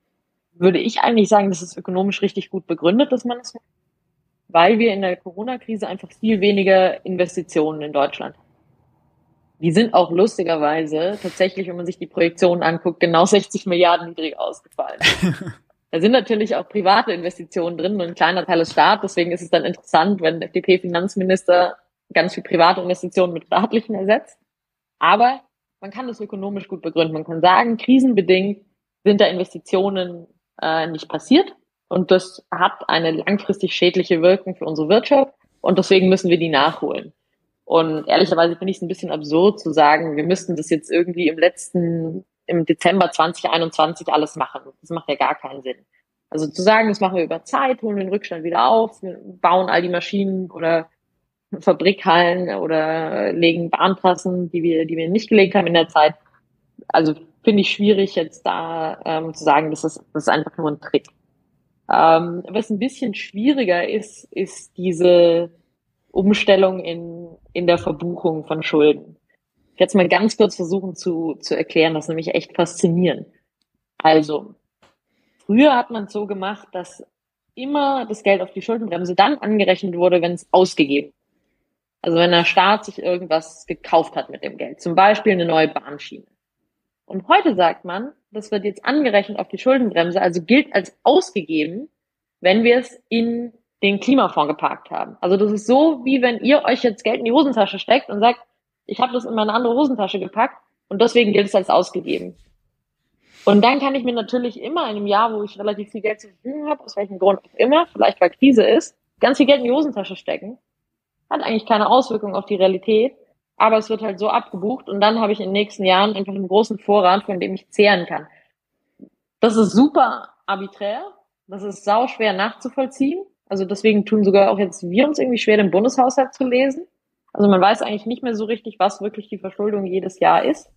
würde ich eigentlich sagen, das ist ökonomisch richtig gut begründet, dass man das macht, weil wir in der Corona-Krise einfach viel weniger Investitionen in Deutschland haben. Die sind auch lustigerweise tatsächlich, wenn man sich die Projektionen anguckt, genau 60 Milliarden niedrig ausgefallen. (laughs) da sind natürlich auch private Investitionen drin und ein kleiner Teil ist Staat. Deswegen ist es dann interessant, wenn der FDP-Finanzminister ganz viel private Investitionen mit staatlichen ersetzt. Aber man kann das ökonomisch gut begründen. Man kann sagen, krisenbedingt sind da Investitionen äh, nicht passiert. Und das hat eine langfristig schädliche Wirkung für unsere Wirtschaft. Und deswegen müssen wir die nachholen. Und ehrlicherweise finde ich es ein bisschen absurd zu sagen, wir müssten das jetzt irgendwie im letzten, im Dezember 2021 alles machen. Das macht ja gar keinen Sinn. Also zu sagen, das machen wir über Zeit, holen den Rückstand wieder auf, bauen all die Maschinen oder Fabrikhallen oder legen Bahntrassen, die wir, die wir nicht gelegt haben in der Zeit. Also finde ich schwierig, jetzt da ähm, zu sagen, das ist, das ist einfach nur ein Trick. Ähm, was ein bisschen schwieriger ist, ist diese Umstellung in, in der Verbuchung von Schulden. Ich werde es mal ganz kurz versuchen zu, zu erklären, das ist nämlich echt faszinierend. Also, früher hat man es so gemacht, dass immer das Geld auf die Schuldenbremse dann angerechnet wurde, wenn es ausgegeben. Also wenn der Staat sich irgendwas gekauft hat mit dem Geld, zum Beispiel eine neue Bahnschiene. Und heute sagt man, das wird jetzt angerechnet auf die Schuldenbremse, also gilt als ausgegeben, wenn wir es in den Klimafonds geparkt haben. Also das ist so, wie wenn ihr euch jetzt Geld in die Hosentasche steckt und sagt, ich habe das in meine andere Hosentasche gepackt und deswegen gilt es als ausgegeben. Und dann kann ich mir natürlich immer in einem Jahr, wo ich relativ viel Geld zur Verfügung habe, aus welchem Grund auch immer, vielleicht weil Krise ist, ganz viel Geld in die Hosentasche stecken. Hat eigentlich keine Auswirkung auf die Realität, aber es wird halt so abgebucht und dann habe ich in den nächsten Jahren einfach einen großen Vorrat, von dem ich zehren kann. Das ist super arbiträr, das ist sau schwer nachzuvollziehen. Also deswegen tun sogar auch jetzt wir uns irgendwie schwer, den Bundeshaushalt zu lesen. Also man weiß eigentlich nicht mehr so richtig, was wirklich die Verschuldung jedes Jahr ist.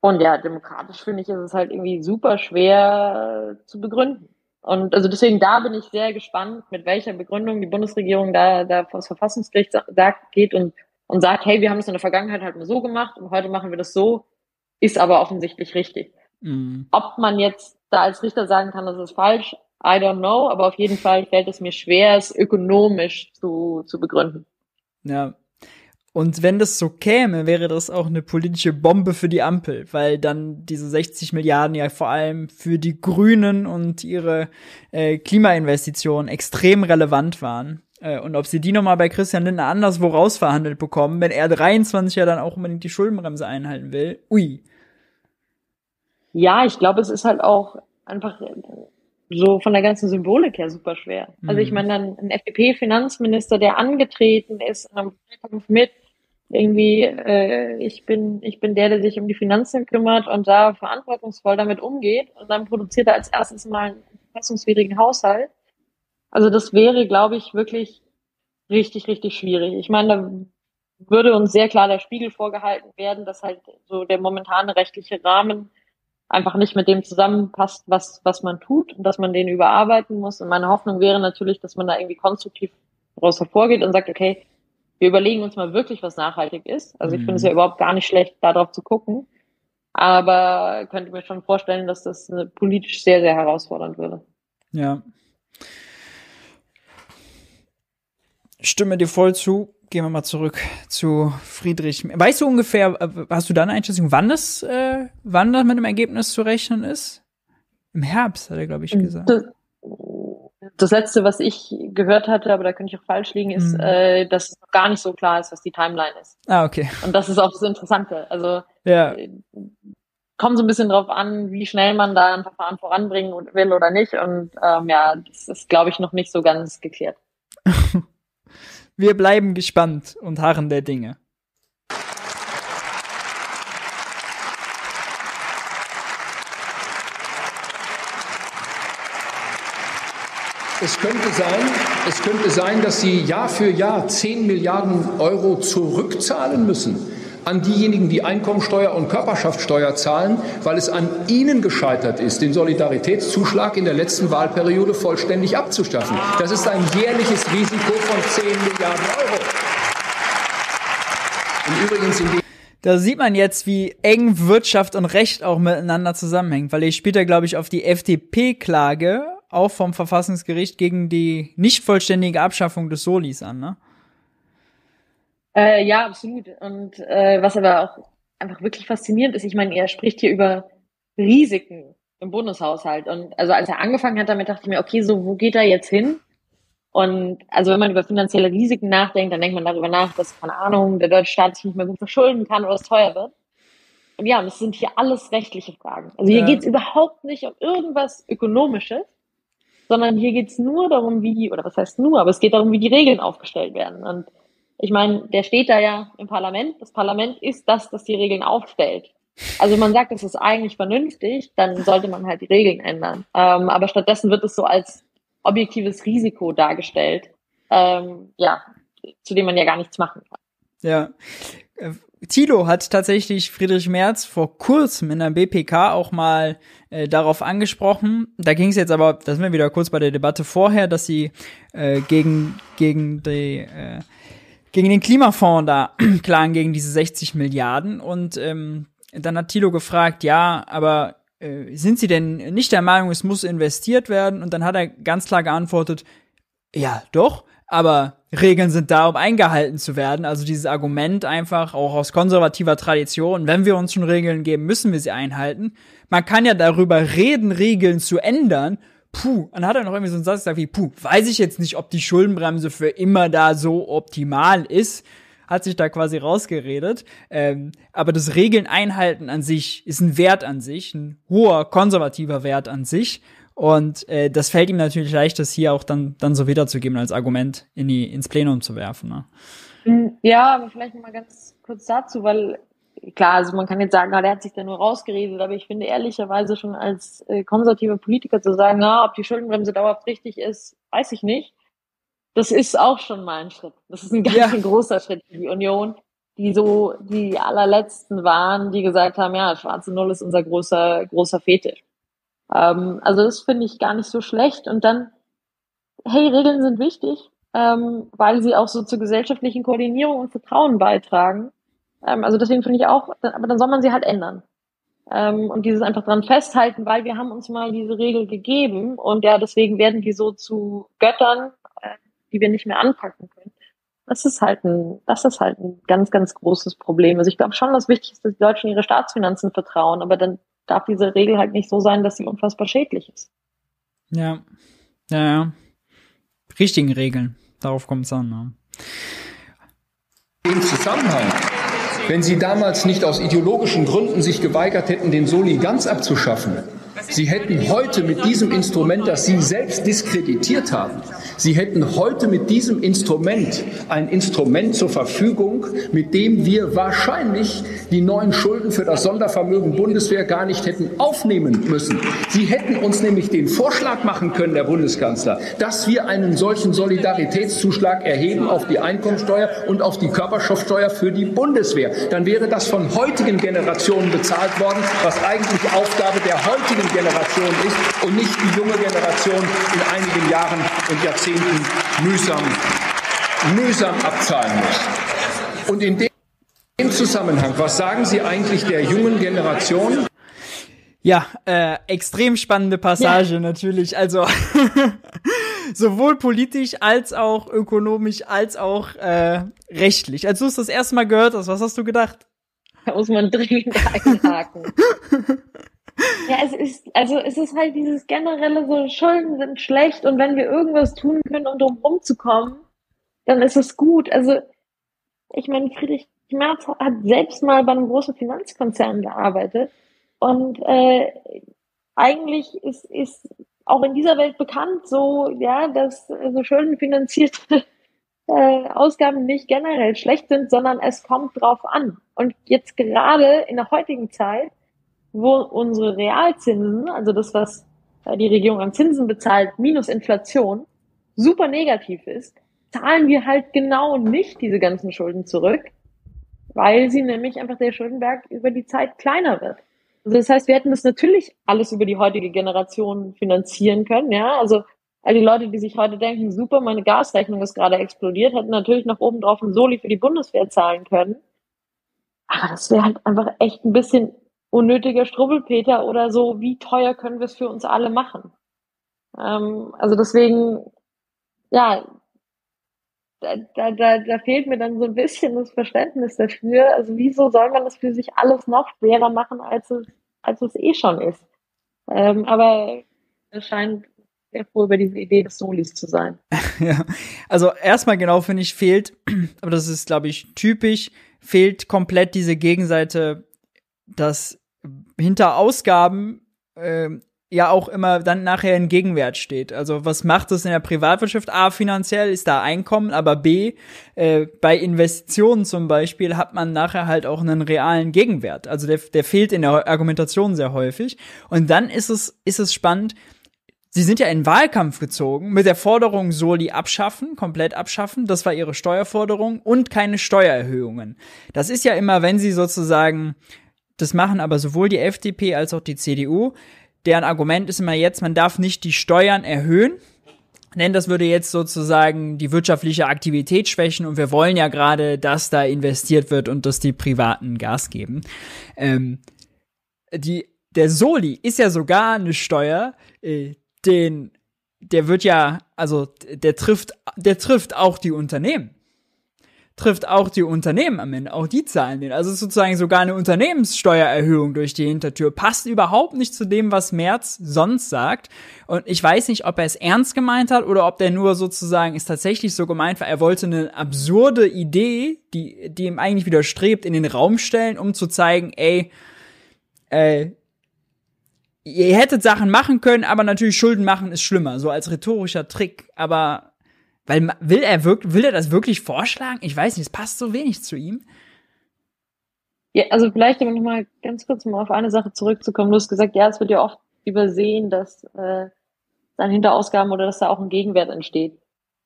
Und ja, demokratisch finde ich, ist es halt irgendwie super schwer zu begründen. Und also deswegen da bin ich sehr gespannt, mit welcher Begründung die Bundesregierung da, da vor das Verfassungsgericht sagt, geht und, und sagt, hey, wir haben es in der Vergangenheit halt mal so gemacht und heute machen wir das so, ist aber offensichtlich richtig. Mhm. Ob man jetzt da als Richter sagen kann, das ist falsch, I don't know, aber auf jeden Fall fällt es mir schwer, es ökonomisch zu, zu begründen. Ja, und wenn das so käme, wäre das auch eine politische Bombe für die Ampel, weil dann diese 60 Milliarden ja vor allem für die Grünen und ihre äh, Klimainvestitionen extrem relevant waren. Äh, und ob sie die nochmal bei Christian Lindner anderswo rausverhandelt bekommen, wenn er 23 ja dann auch unbedingt die Schuldenbremse einhalten will, ui. Ja, ich glaube, es ist halt auch einfach so von der ganzen Symbolik her super schwer. Mhm. Also ich mhm. meine, dann ein FDP-Finanzminister, der angetreten ist in einem Kampf mit irgendwie, äh, ich bin, ich bin der, der sich um die Finanzen kümmert und da verantwortungsvoll damit umgeht und dann produziert er als erstes mal einen verfassungswidrigen Haushalt. Also das wäre, glaube ich, wirklich richtig, richtig schwierig. Ich meine, da würde uns sehr klar der Spiegel vorgehalten werden, dass halt so der momentane rechtliche Rahmen einfach nicht mit dem zusammenpasst, was, was man tut und dass man den überarbeiten muss. Und meine Hoffnung wäre natürlich, dass man da irgendwie konstruktiv daraus hervorgeht und sagt, okay, wir überlegen uns mal wirklich, was nachhaltig ist. Also ich finde es ja mhm. überhaupt gar nicht schlecht, darauf zu gucken. Aber könnte mir schon vorstellen, dass das politisch sehr, sehr herausfordernd würde. Ja. Stimme dir voll zu. Gehen wir mal zurück zu Friedrich. Weißt du ungefähr, äh, hast du da eine Einschätzung, wann das, äh, wann das mit dem Ergebnis zu rechnen ist? Im Herbst, hat er, glaube ich, gesagt. Das, das letzte, was ich gehört hatte, aber da könnte ich auch falsch liegen, ist, mhm. äh, dass es gar nicht so klar ist, was die Timeline ist. Ah, okay. Und das ist auch das Interessante. Also ja. Äh, kommt so ein bisschen drauf an, wie schnell man da ein Verfahren voranbringen will oder nicht. Und ähm, ja, das ist, glaube ich, noch nicht so ganz geklärt. (laughs) Wir bleiben gespannt und harren der Dinge. Es könnte sein, es könnte sein, dass Sie Jahr für Jahr 10 Milliarden Euro zurückzahlen müssen an diejenigen, die Einkommensteuer und Körperschaftssteuer zahlen, weil es an ihnen gescheitert ist, den Solidaritätszuschlag in der letzten Wahlperiode vollständig abzuschaffen. Das ist ein jährliches Risiko von 10 Milliarden Euro. Und übrigens in da sieht man jetzt, wie eng Wirtschaft und Recht auch miteinander zusammenhängen, weil ich später, glaube ich, auf die FDP-Klage auch vom Verfassungsgericht gegen die nicht vollständige Abschaffung des Solis an, ne? Äh, ja, absolut. Und äh, was aber auch einfach wirklich faszinierend ist, ich meine, er spricht hier über Risiken im Bundeshaushalt. Und also als er angefangen hat damit, dachte ich mir, okay, so wo geht er jetzt hin? Und also wenn man über finanzielle Risiken nachdenkt, dann denkt man darüber nach, dass, keine Ahnung, der deutsche Staat sich nicht mehr gut verschulden kann oder es teuer wird. Und ja, und es sind hier alles rechtliche Fragen. Also hier ja. geht es überhaupt nicht um irgendwas Ökonomisches, sondern hier geht's nur darum, wie die, oder was heißt nur, aber es geht darum, wie die Regeln aufgestellt werden. Und ich meine, der steht da ja im Parlament. Das Parlament ist das, das die Regeln aufstellt. Also man sagt, das ist eigentlich vernünftig, dann sollte man halt die Regeln ändern. Ähm, aber stattdessen wird es so als objektives Risiko dargestellt, ähm, ja, zu dem man ja gar nichts machen kann. Ja. Äh, Tilo hat tatsächlich Friedrich Merz vor kurzem in der BPK auch mal äh, darauf angesprochen. Da ging es jetzt aber, da sind wir wieder kurz bei der Debatte vorher, dass sie äh, gegen, gegen die äh, gegen den Klimafonds da (clears throat) klagen, gegen diese 60 Milliarden. Und ähm, dann hat Tilo gefragt, ja, aber äh, sind Sie denn nicht der Meinung, es muss investiert werden? Und dann hat er ganz klar geantwortet, ja, doch, aber Regeln sind da, um eingehalten zu werden. Also dieses Argument einfach auch aus konservativer Tradition, wenn wir uns schon Regeln geben, müssen wir sie einhalten. Man kann ja darüber reden, Regeln zu ändern. Puh, dann hat er noch irgendwie so einen Satz gesagt wie, puh, weiß ich jetzt nicht, ob die Schuldenbremse für immer da so optimal ist hat sich da quasi rausgeredet. Ähm, aber das Regeln einhalten an sich ist ein Wert an sich, ein hoher konservativer Wert an sich. Und äh, das fällt ihm natürlich leicht, das hier auch dann, dann so wiederzugeben als Argument in die, ins Plenum zu werfen. Ne? Hm, ja, aber vielleicht noch mal ganz kurz dazu, weil klar, also man kann jetzt sagen, na, der hat sich da nur rausgeredet, aber ich finde ehrlicherweise schon als äh, konservativer Politiker zu sagen, na, ob die Schuldenbremse dauerhaft richtig ist, weiß ich nicht das ist auch schon mal ein Schritt. Das ist ein ganz ja. großer Schritt für die Union, die so die allerletzten waren, die gesagt haben, ja, schwarze Null ist unser großer, großer Fetisch. Ähm, also das finde ich gar nicht so schlecht. Und dann, hey, Regeln sind wichtig, ähm, weil sie auch so zur gesellschaftlichen Koordinierung und Vertrauen beitragen. Ähm, also deswegen finde ich auch, aber dann soll man sie halt ändern. Ähm, und dieses einfach dran festhalten, weil wir haben uns mal diese Regel gegeben und ja, deswegen werden die so zu Göttern die wir nicht mehr anpacken können. Das ist halt ein, das ist halt ein ganz, ganz großes Problem. Also ich glaube schon, dass wichtig ist, dass die Deutschen ihre Staatsfinanzen vertrauen, aber dann darf diese Regel halt nicht so sein, dass sie unfassbar schädlich ist. Ja, ja, ja. Richtigen Regeln. Darauf kommt es an. Ne? Im Zusammenhang, wenn Sie damals nicht aus ideologischen Gründen sich geweigert hätten, den Soli ganz abzuschaffen, Sie hätten heute mit diesem Instrument, das Sie selbst diskreditiert haben, Sie hätten heute mit diesem Instrument ein Instrument zur Verfügung, mit dem wir wahrscheinlich die neuen Schulden für das Sondervermögen Bundeswehr gar nicht hätten aufnehmen müssen. Sie hätten uns nämlich den Vorschlag machen können, Herr Bundeskanzler, dass wir einen solchen Solidaritätszuschlag erheben auf die Einkommensteuer und auf die Körperschaftsteuer für die Bundeswehr. Dann wäre das von heutigen Generationen bezahlt worden, was eigentlich Aufgabe der heutigen Generation ist und nicht die junge Generation in einigen Jahren und Jahrzehnten Jahrzehnten mühsam, mühsam abzahlen muss. Und in dem Zusammenhang, was sagen Sie eigentlich der jungen Generation? Ja, äh, extrem spannende Passage ja. natürlich. Also (laughs) sowohl politisch als auch ökonomisch als auch äh, rechtlich. Als du es das erste Mal gehört hast, was hast du gedacht? Da muss man dringend einhaken. (laughs) Ja, es ist, also es ist halt dieses generelle so, Schulden sind schlecht und wenn wir irgendwas tun können, um drum rumzukommen, dann ist es gut. Also, ich meine, Friedrich Merz hat selbst mal bei einem großen Finanzkonzern gearbeitet und äh, eigentlich ist, ist auch in dieser Welt bekannt so, ja, dass so schuldenfinanzierte (laughs) äh, Ausgaben nicht generell schlecht sind, sondern es kommt drauf an. Und jetzt gerade in der heutigen Zeit wo unsere Realzinsen, also das, was die Regierung an Zinsen bezahlt, minus Inflation, super negativ ist, zahlen wir halt genau nicht diese ganzen Schulden zurück, weil sie nämlich einfach der Schuldenberg über die Zeit kleiner wird. Also das heißt, wir hätten das natürlich alles über die heutige Generation finanzieren können, ja. Also all die Leute, die sich heute denken, super, meine Gasrechnung ist gerade explodiert, hätten natürlich noch oben drauf ein Soli für die Bundeswehr zahlen können. Aber das wäre halt einfach echt ein bisschen unnötiger Strubbelpeter oder so, wie teuer können wir es für uns alle machen? Ähm, also deswegen, ja, da, da, da, fehlt mir dann so ein bisschen das Verständnis dafür. Also wieso soll man das für sich alles noch schwerer machen, als es, als es eh schon ist? Ähm, aber es scheint sehr froh über diese Idee des Solis zu sein. (laughs) ja, also erstmal genau finde ich fehlt, aber das ist glaube ich typisch, fehlt komplett diese Gegenseite, dass hinter Ausgaben äh, ja auch immer dann nachher ein Gegenwert steht. Also was macht es in der Privatwirtschaft? A, finanziell ist da Einkommen, aber B, äh, bei Investitionen zum Beispiel hat man nachher halt auch einen realen Gegenwert. Also der, der fehlt in der Argumentation sehr häufig. Und dann ist es, ist es spannend, Sie sind ja in Wahlkampf gezogen mit der Forderung Soli abschaffen, komplett abschaffen. Das war ihre Steuerforderung und keine Steuererhöhungen. Das ist ja immer, wenn sie sozusagen das machen aber sowohl die FDP als auch die CDU. Deren Argument ist immer jetzt, man darf nicht die Steuern erhöhen, denn das würde jetzt sozusagen die wirtschaftliche Aktivität schwächen und wir wollen ja gerade, dass da investiert wird und dass die Privaten Gas geben. Ähm, die der Soli ist ja sogar eine Steuer, äh, den, der wird ja, also der trifft, der trifft auch die Unternehmen trifft auch die Unternehmen am Ende, auch die zahlen den. Also sozusagen sogar eine Unternehmenssteuererhöhung durch die Hintertür. Passt überhaupt nicht zu dem, was Merz sonst sagt. Und ich weiß nicht, ob er es ernst gemeint hat oder ob der nur sozusagen es tatsächlich so gemeint war. Er wollte eine absurde Idee, die, die ihm eigentlich widerstrebt, in den Raum stellen, um zu zeigen, ey, äh, ihr hättet Sachen machen können, aber natürlich Schulden machen ist schlimmer, so als rhetorischer Trick. Aber weil will er wirklich, will er das wirklich vorschlagen? Ich weiß nicht, es passt so wenig zu ihm. Ja, also vielleicht aber noch mal ganz kurz mal auf eine Sache zurückzukommen. Du hast gesagt, ja, es wird ja oft übersehen, dass äh, dann hinter Ausgaben oder dass da auch ein Gegenwert entsteht.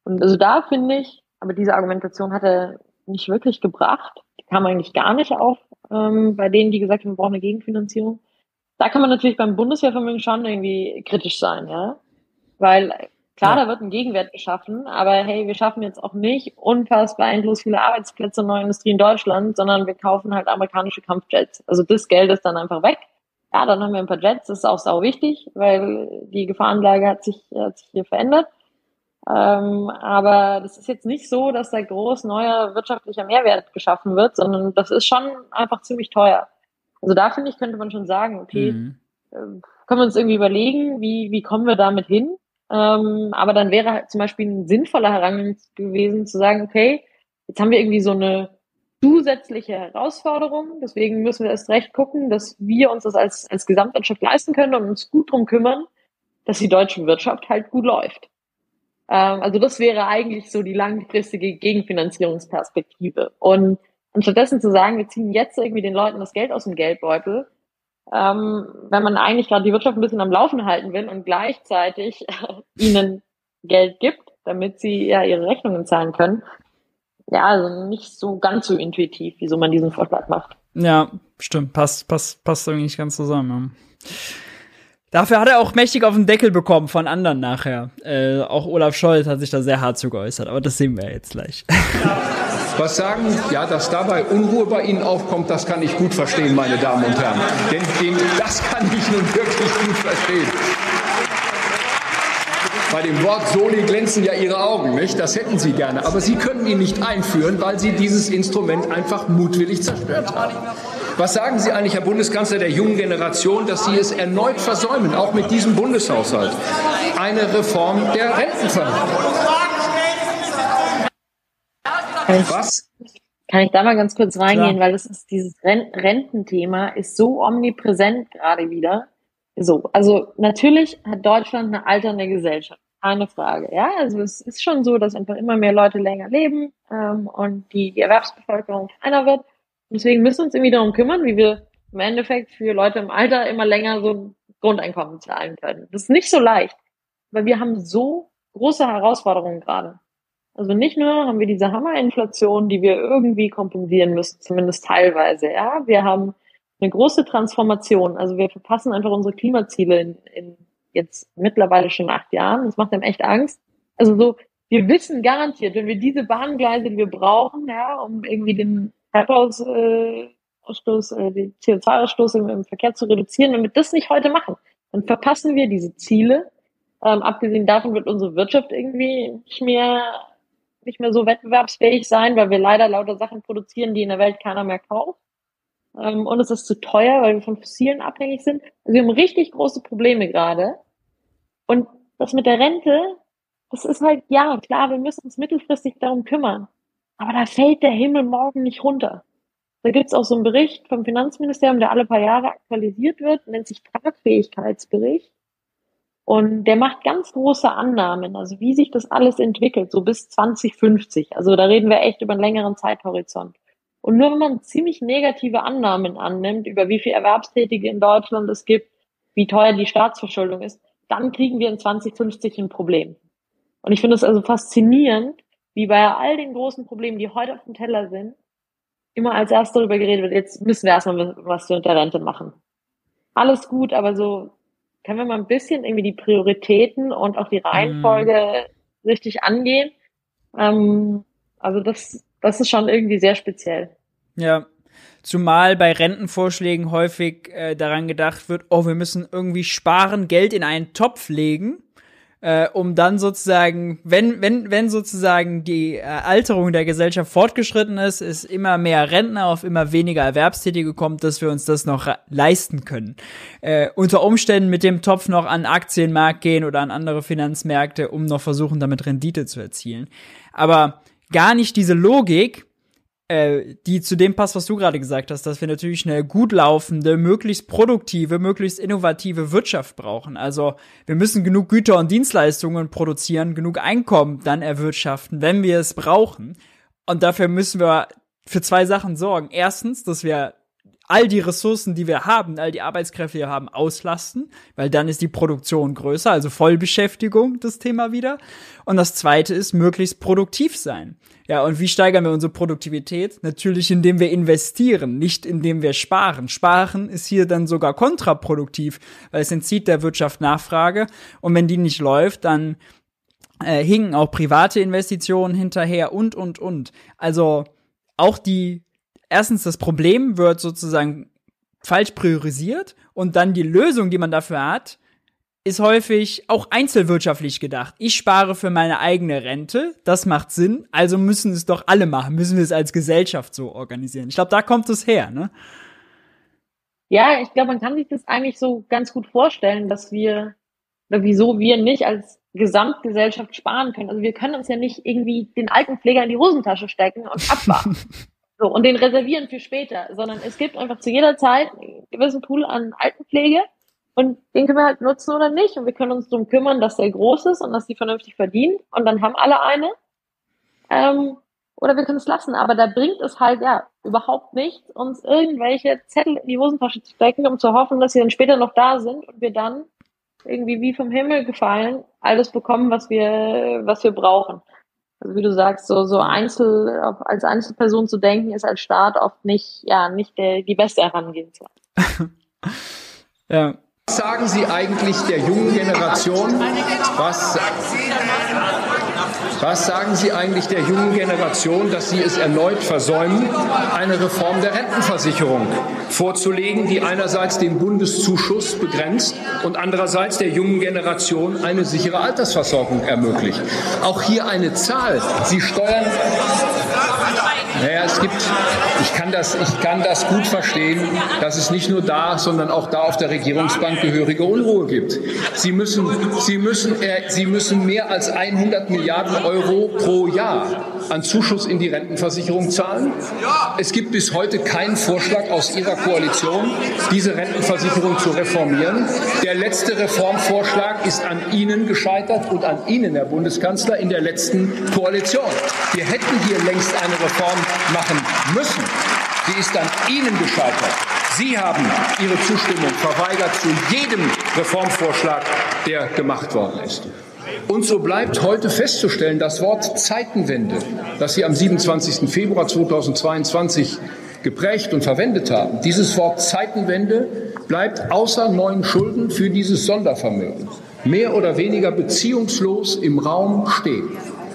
Und also da finde ich, aber diese Argumentation hat er nicht wirklich gebracht. Die kam eigentlich gar nicht auf ähm, bei denen, die gesagt haben, wir brauchen eine Gegenfinanzierung. Da kann man natürlich beim Bundeswehrvermögen schon irgendwie kritisch sein, ja. Weil Klar, ja. da wird ein Gegenwert geschaffen, aber hey, wir schaffen jetzt auch nicht unfassbar endlos viele Arbeitsplätze und neue Industrie in Deutschland, sondern wir kaufen halt amerikanische Kampfjets. Also das Geld ist dann einfach weg. Ja, dann haben wir ein paar Jets, das ist auch sau wichtig, weil die Gefahrenlage hat sich, hat sich hier verändert. Ähm, aber das ist jetzt nicht so, dass da groß neuer wirtschaftlicher Mehrwert geschaffen wird, sondern das ist schon einfach ziemlich teuer. Also da finde ich, könnte man schon sagen, okay, mhm. äh, können wir uns irgendwie überlegen, wie, wie kommen wir damit hin? Ähm, aber dann wäre halt zum Beispiel ein sinnvoller Herangehensweise gewesen, zu sagen, okay, jetzt haben wir irgendwie so eine zusätzliche Herausforderung. Deswegen müssen wir erst recht gucken, dass wir uns das als, als Gesamtwirtschaft leisten können und uns gut drum kümmern, dass die deutsche Wirtschaft halt gut läuft. Ähm, also das wäre eigentlich so die langfristige Gegenfinanzierungsperspektive. Und anstattdessen zu sagen, wir ziehen jetzt irgendwie den Leuten das Geld aus dem Geldbeutel, ähm, wenn man eigentlich gerade die Wirtschaft ein bisschen am Laufen halten will und gleichzeitig (laughs) ihnen Geld gibt, damit sie ja ihre Rechnungen zahlen können. Ja, also nicht so ganz so intuitiv, wieso man diesen Vorschlag macht. Ja, stimmt, passt, passt, passt irgendwie nicht ganz zusammen. Dafür hat er auch mächtig auf den Deckel bekommen von anderen nachher. Äh, auch Olaf Scholz hat sich da sehr hart zu geäußert, aber das sehen wir jetzt gleich. (laughs) Was sagen? Ja, dass dabei Unruhe bei Ihnen aufkommt, das kann ich gut verstehen, meine Damen und Herren. Denn, denn das kann ich nun wirklich gut verstehen. Bei dem Wort Soli glänzen ja Ihre Augen, nicht? Das hätten Sie gerne. Aber Sie können ihn nicht einführen, weil Sie dieses Instrument einfach mutwillig zerstört haben. Was sagen Sie eigentlich, Herr Bundeskanzler, der jungen Generation, dass Sie es erneut versäumen, auch mit diesem Bundeshaushalt, eine Reform der Rentenversicherung? Was? Kann ich da mal ganz kurz reingehen, Klar. weil das ist dieses Rententhema ist so omnipräsent gerade wieder. So, also natürlich hat Deutschland eine alternde Gesellschaft, keine Frage. Ja, also es ist schon so, dass einfach immer mehr Leute länger leben ähm, und die, die Erwerbsbevölkerung kleiner wird. Deswegen müssen wir uns irgendwie darum kümmern, wie wir im Endeffekt für Leute im Alter immer länger so ein Grundeinkommen zahlen können. Das ist nicht so leicht, weil wir haben so große Herausforderungen gerade. Also nicht nur haben wir diese Hammerinflation, die wir irgendwie kompensieren müssen, zumindest teilweise. Ja, wir haben eine große Transformation. Also wir verpassen einfach unsere Klimaziele in, in jetzt mittlerweile schon acht Jahren. Das macht einem echt Angst. Also so, wir wissen garantiert, wenn wir diese Bahngleise, die wir brauchen, ja, um irgendwie den Treibhausgasausstoß, äh, den CO2-Ausstoß im, im, Verkehr zu reduzieren, wenn wir das nicht heute machen, dann verpassen wir diese Ziele. Ähm, abgesehen davon wird unsere Wirtschaft irgendwie nicht mehr nicht mehr so wettbewerbsfähig sein, weil wir leider lauter Sachen produzieren, die in der Welt keiner mehr kauft. Ähm, und es ist zu teuer, weil wir von Fossilen abhängig sind. Also wir haben richtig große Probleme gerade. Und das mit der Rente, das ist halt, ja, klar, wir müssen uns mittelfristig darum kümmern. Aber da fällt der Himmel morgen nicht runter. Da gibt's auch so einen Bericht vom Finanzministerium, der alle paar Jahre aktualisiert wird, nennt sich Tragfähigkeitsbericht. Und der macht ganz große Annahmen, also wie sich das alles entwickelt, so bis 2050. Also da reden wir echt über einen längeren Zeithorizont. Und nur wenn man ziemlich negative Annahmen annimmt, über wie viel Erwerbstätige in Deutschland es gibt, wie teuer die Staatsverschuldung ist, dann kriegen wir in 2050 ein Problem. Und ich finde es also faszinierend, wie bei all den großen Problemen, die heute auf dem Teller sind, immer als erstes darüber geredet wird, jetzt müssen wir erstmal was mit der Rente machen. Alles gut, aber so können wir mal ein bisschen irgendwie die Prioritäten und auch die Reihenfolge mm. richtig angehen? Ähm, also das, das ist schon irgendwie sehr speziell. Ja. Zumal bei Rentenvorschlägen häufig äh, daran gedacht wird, oh, wir müssen irgendwie sparen, Geld in einen Topf legen äh, um dann sozusagen, wenn, wenn, wenn sozusagen die äh, Alterung der Gesellschaft fortgeschritten ist, ist immer mehr Rentner auf immer weniger Erwerbstätige kommt, dass wir uns das noch leisten können. Äh, unter Umständen mit dem Topf noch an Aktienmarkt gehen oder an andere Finanzmärkte, um noch versuchen, damit Rendite zu erzielen. Aber gar nicht diese Logik, äh, die zu dem passt, was du gerade gesagt hast, dass wir natürlich eine gut laufende, möglichst produktive, möglichst innovative Wirtschaft brauchen. Also wir müssen genug Güter und Dienstleistungen produzieren, genug Einkommen dann erwirtschaften, wenn wir es brauchen. Und dafür müssen wir für zwei Sachen sorgen. Erstens, dass wir all die Ressourcen, die wir haben, all die Arbeitskräfte, die wir haben, auslasten, weil dann ist die Produktion größer, also Vollbeschäftigung das Thema wieder. Und das zweite ist, möglichst produktiv sein. Ja, und wie steigern wir unsere Produktivität? Natürlich, indem wir investieren, nicht indem wir sparen. Sparen ist hier dann sogar kontraproduktiv, weil es entzieht der Wirtschaft Nachfrage. Und wenn die nicht läuft, dann äh, hingen auch private Investitionen hinterher und, und, und. Also auch die erstens das Problem wird sozusagen falsch priorisiert und dann die Lösung, die man dafür hat, ist häufig auch einzelwirtschaftlich gedacht. Ich spare für meine eigene Rente, das macht Sinn, also müssen es doch alle machen, müssen wir es als Gesellschaft so organisieren. Ich glaube, da kommt es her, ne? Ja, ich glaube, man kann sich das eigentlich so ganz gut vorstellen, dass wir, oder wieso wir nicht als Gesamtgesellschaft sparen können. Also wir können uns ja nicht irgendwie den Altenpfleger in die Hosentasche stecken und abwarten. (laughs) So, und den reservieren für später, sondern es gibt einfach zu jeder Zeit einen gewissen Pool an Altenpflege und den können wir halt nutzen oder nicht. Und wir können uns darum kümmern, dass der groß ist und dass die vernünftig verdienen und dann haben alle eine. Ähm, oder wir können es lassen, aber da bringt es halt ja überhaupt nichts, uns irgendwelche Zettel in die Hosentasche zu stecken, um zu hoffen, dass sie dann später noch da sind und wir dann irgendwie wie vom Himmel gefallen alles bekommen, was wir, was wir brauchen. Also wie du sagst, so, so Einzel, als Einzelperson zu denken, ist als Staat oft nicht, ja, nicht der, die beste Herangehensweise. (laughs) ja. Was sagen Sie eigentlich der jungen Generation? Was, was sagen Sie eigentlich der jungen Generation, dass sie es erneut versäumen, eine Reform der Rentenversicherung vorzulegen, die einerseits den Bundeszuschuss begrenzt und andererseits der jungen Generation eine sichere Altersversorgung ermöglicht? Auch hier eine Zahl. Sie steuern naja, es gibt, ich kann, das, ich kann das gut verstehen, dass es nicht nur da, sondern auch da auf der Regierungsbank gehörige Unruhe gibt. Sie müssen, Sie müssen, äh, Sie müssen mehr als 100 Milliarden Euro pro Jahr an Zuschuss in die Rentenversicherung zahlen. Es gibt bis heute keinen Vorschlag aus Ihrer Koalition, diese Rentenversicherung zu reformieren. Der letzte Reformvorschlag ist an Ihnen gescheitert und an Ihnen, Herr Bundeskanzler, in der letzten Koalition. Wir hätten hier längst eine Reform machen müssen. Sie ist an Ihnen gescheitert. Sie haben Ihre Zustimmung verweigert zu jedem Reformvorschlag, der gemacht worden ist. Und so bleibt heute festzustellen, das Wort Zeitenwende, das Sie am 27. Februar 2022 geprägt und verwendet haben, dieses Wort Zeitenwende bleibt außer neuen Schulden für dieses Sondervermögen mehr oder weniger beziehungslos im Raum stehen.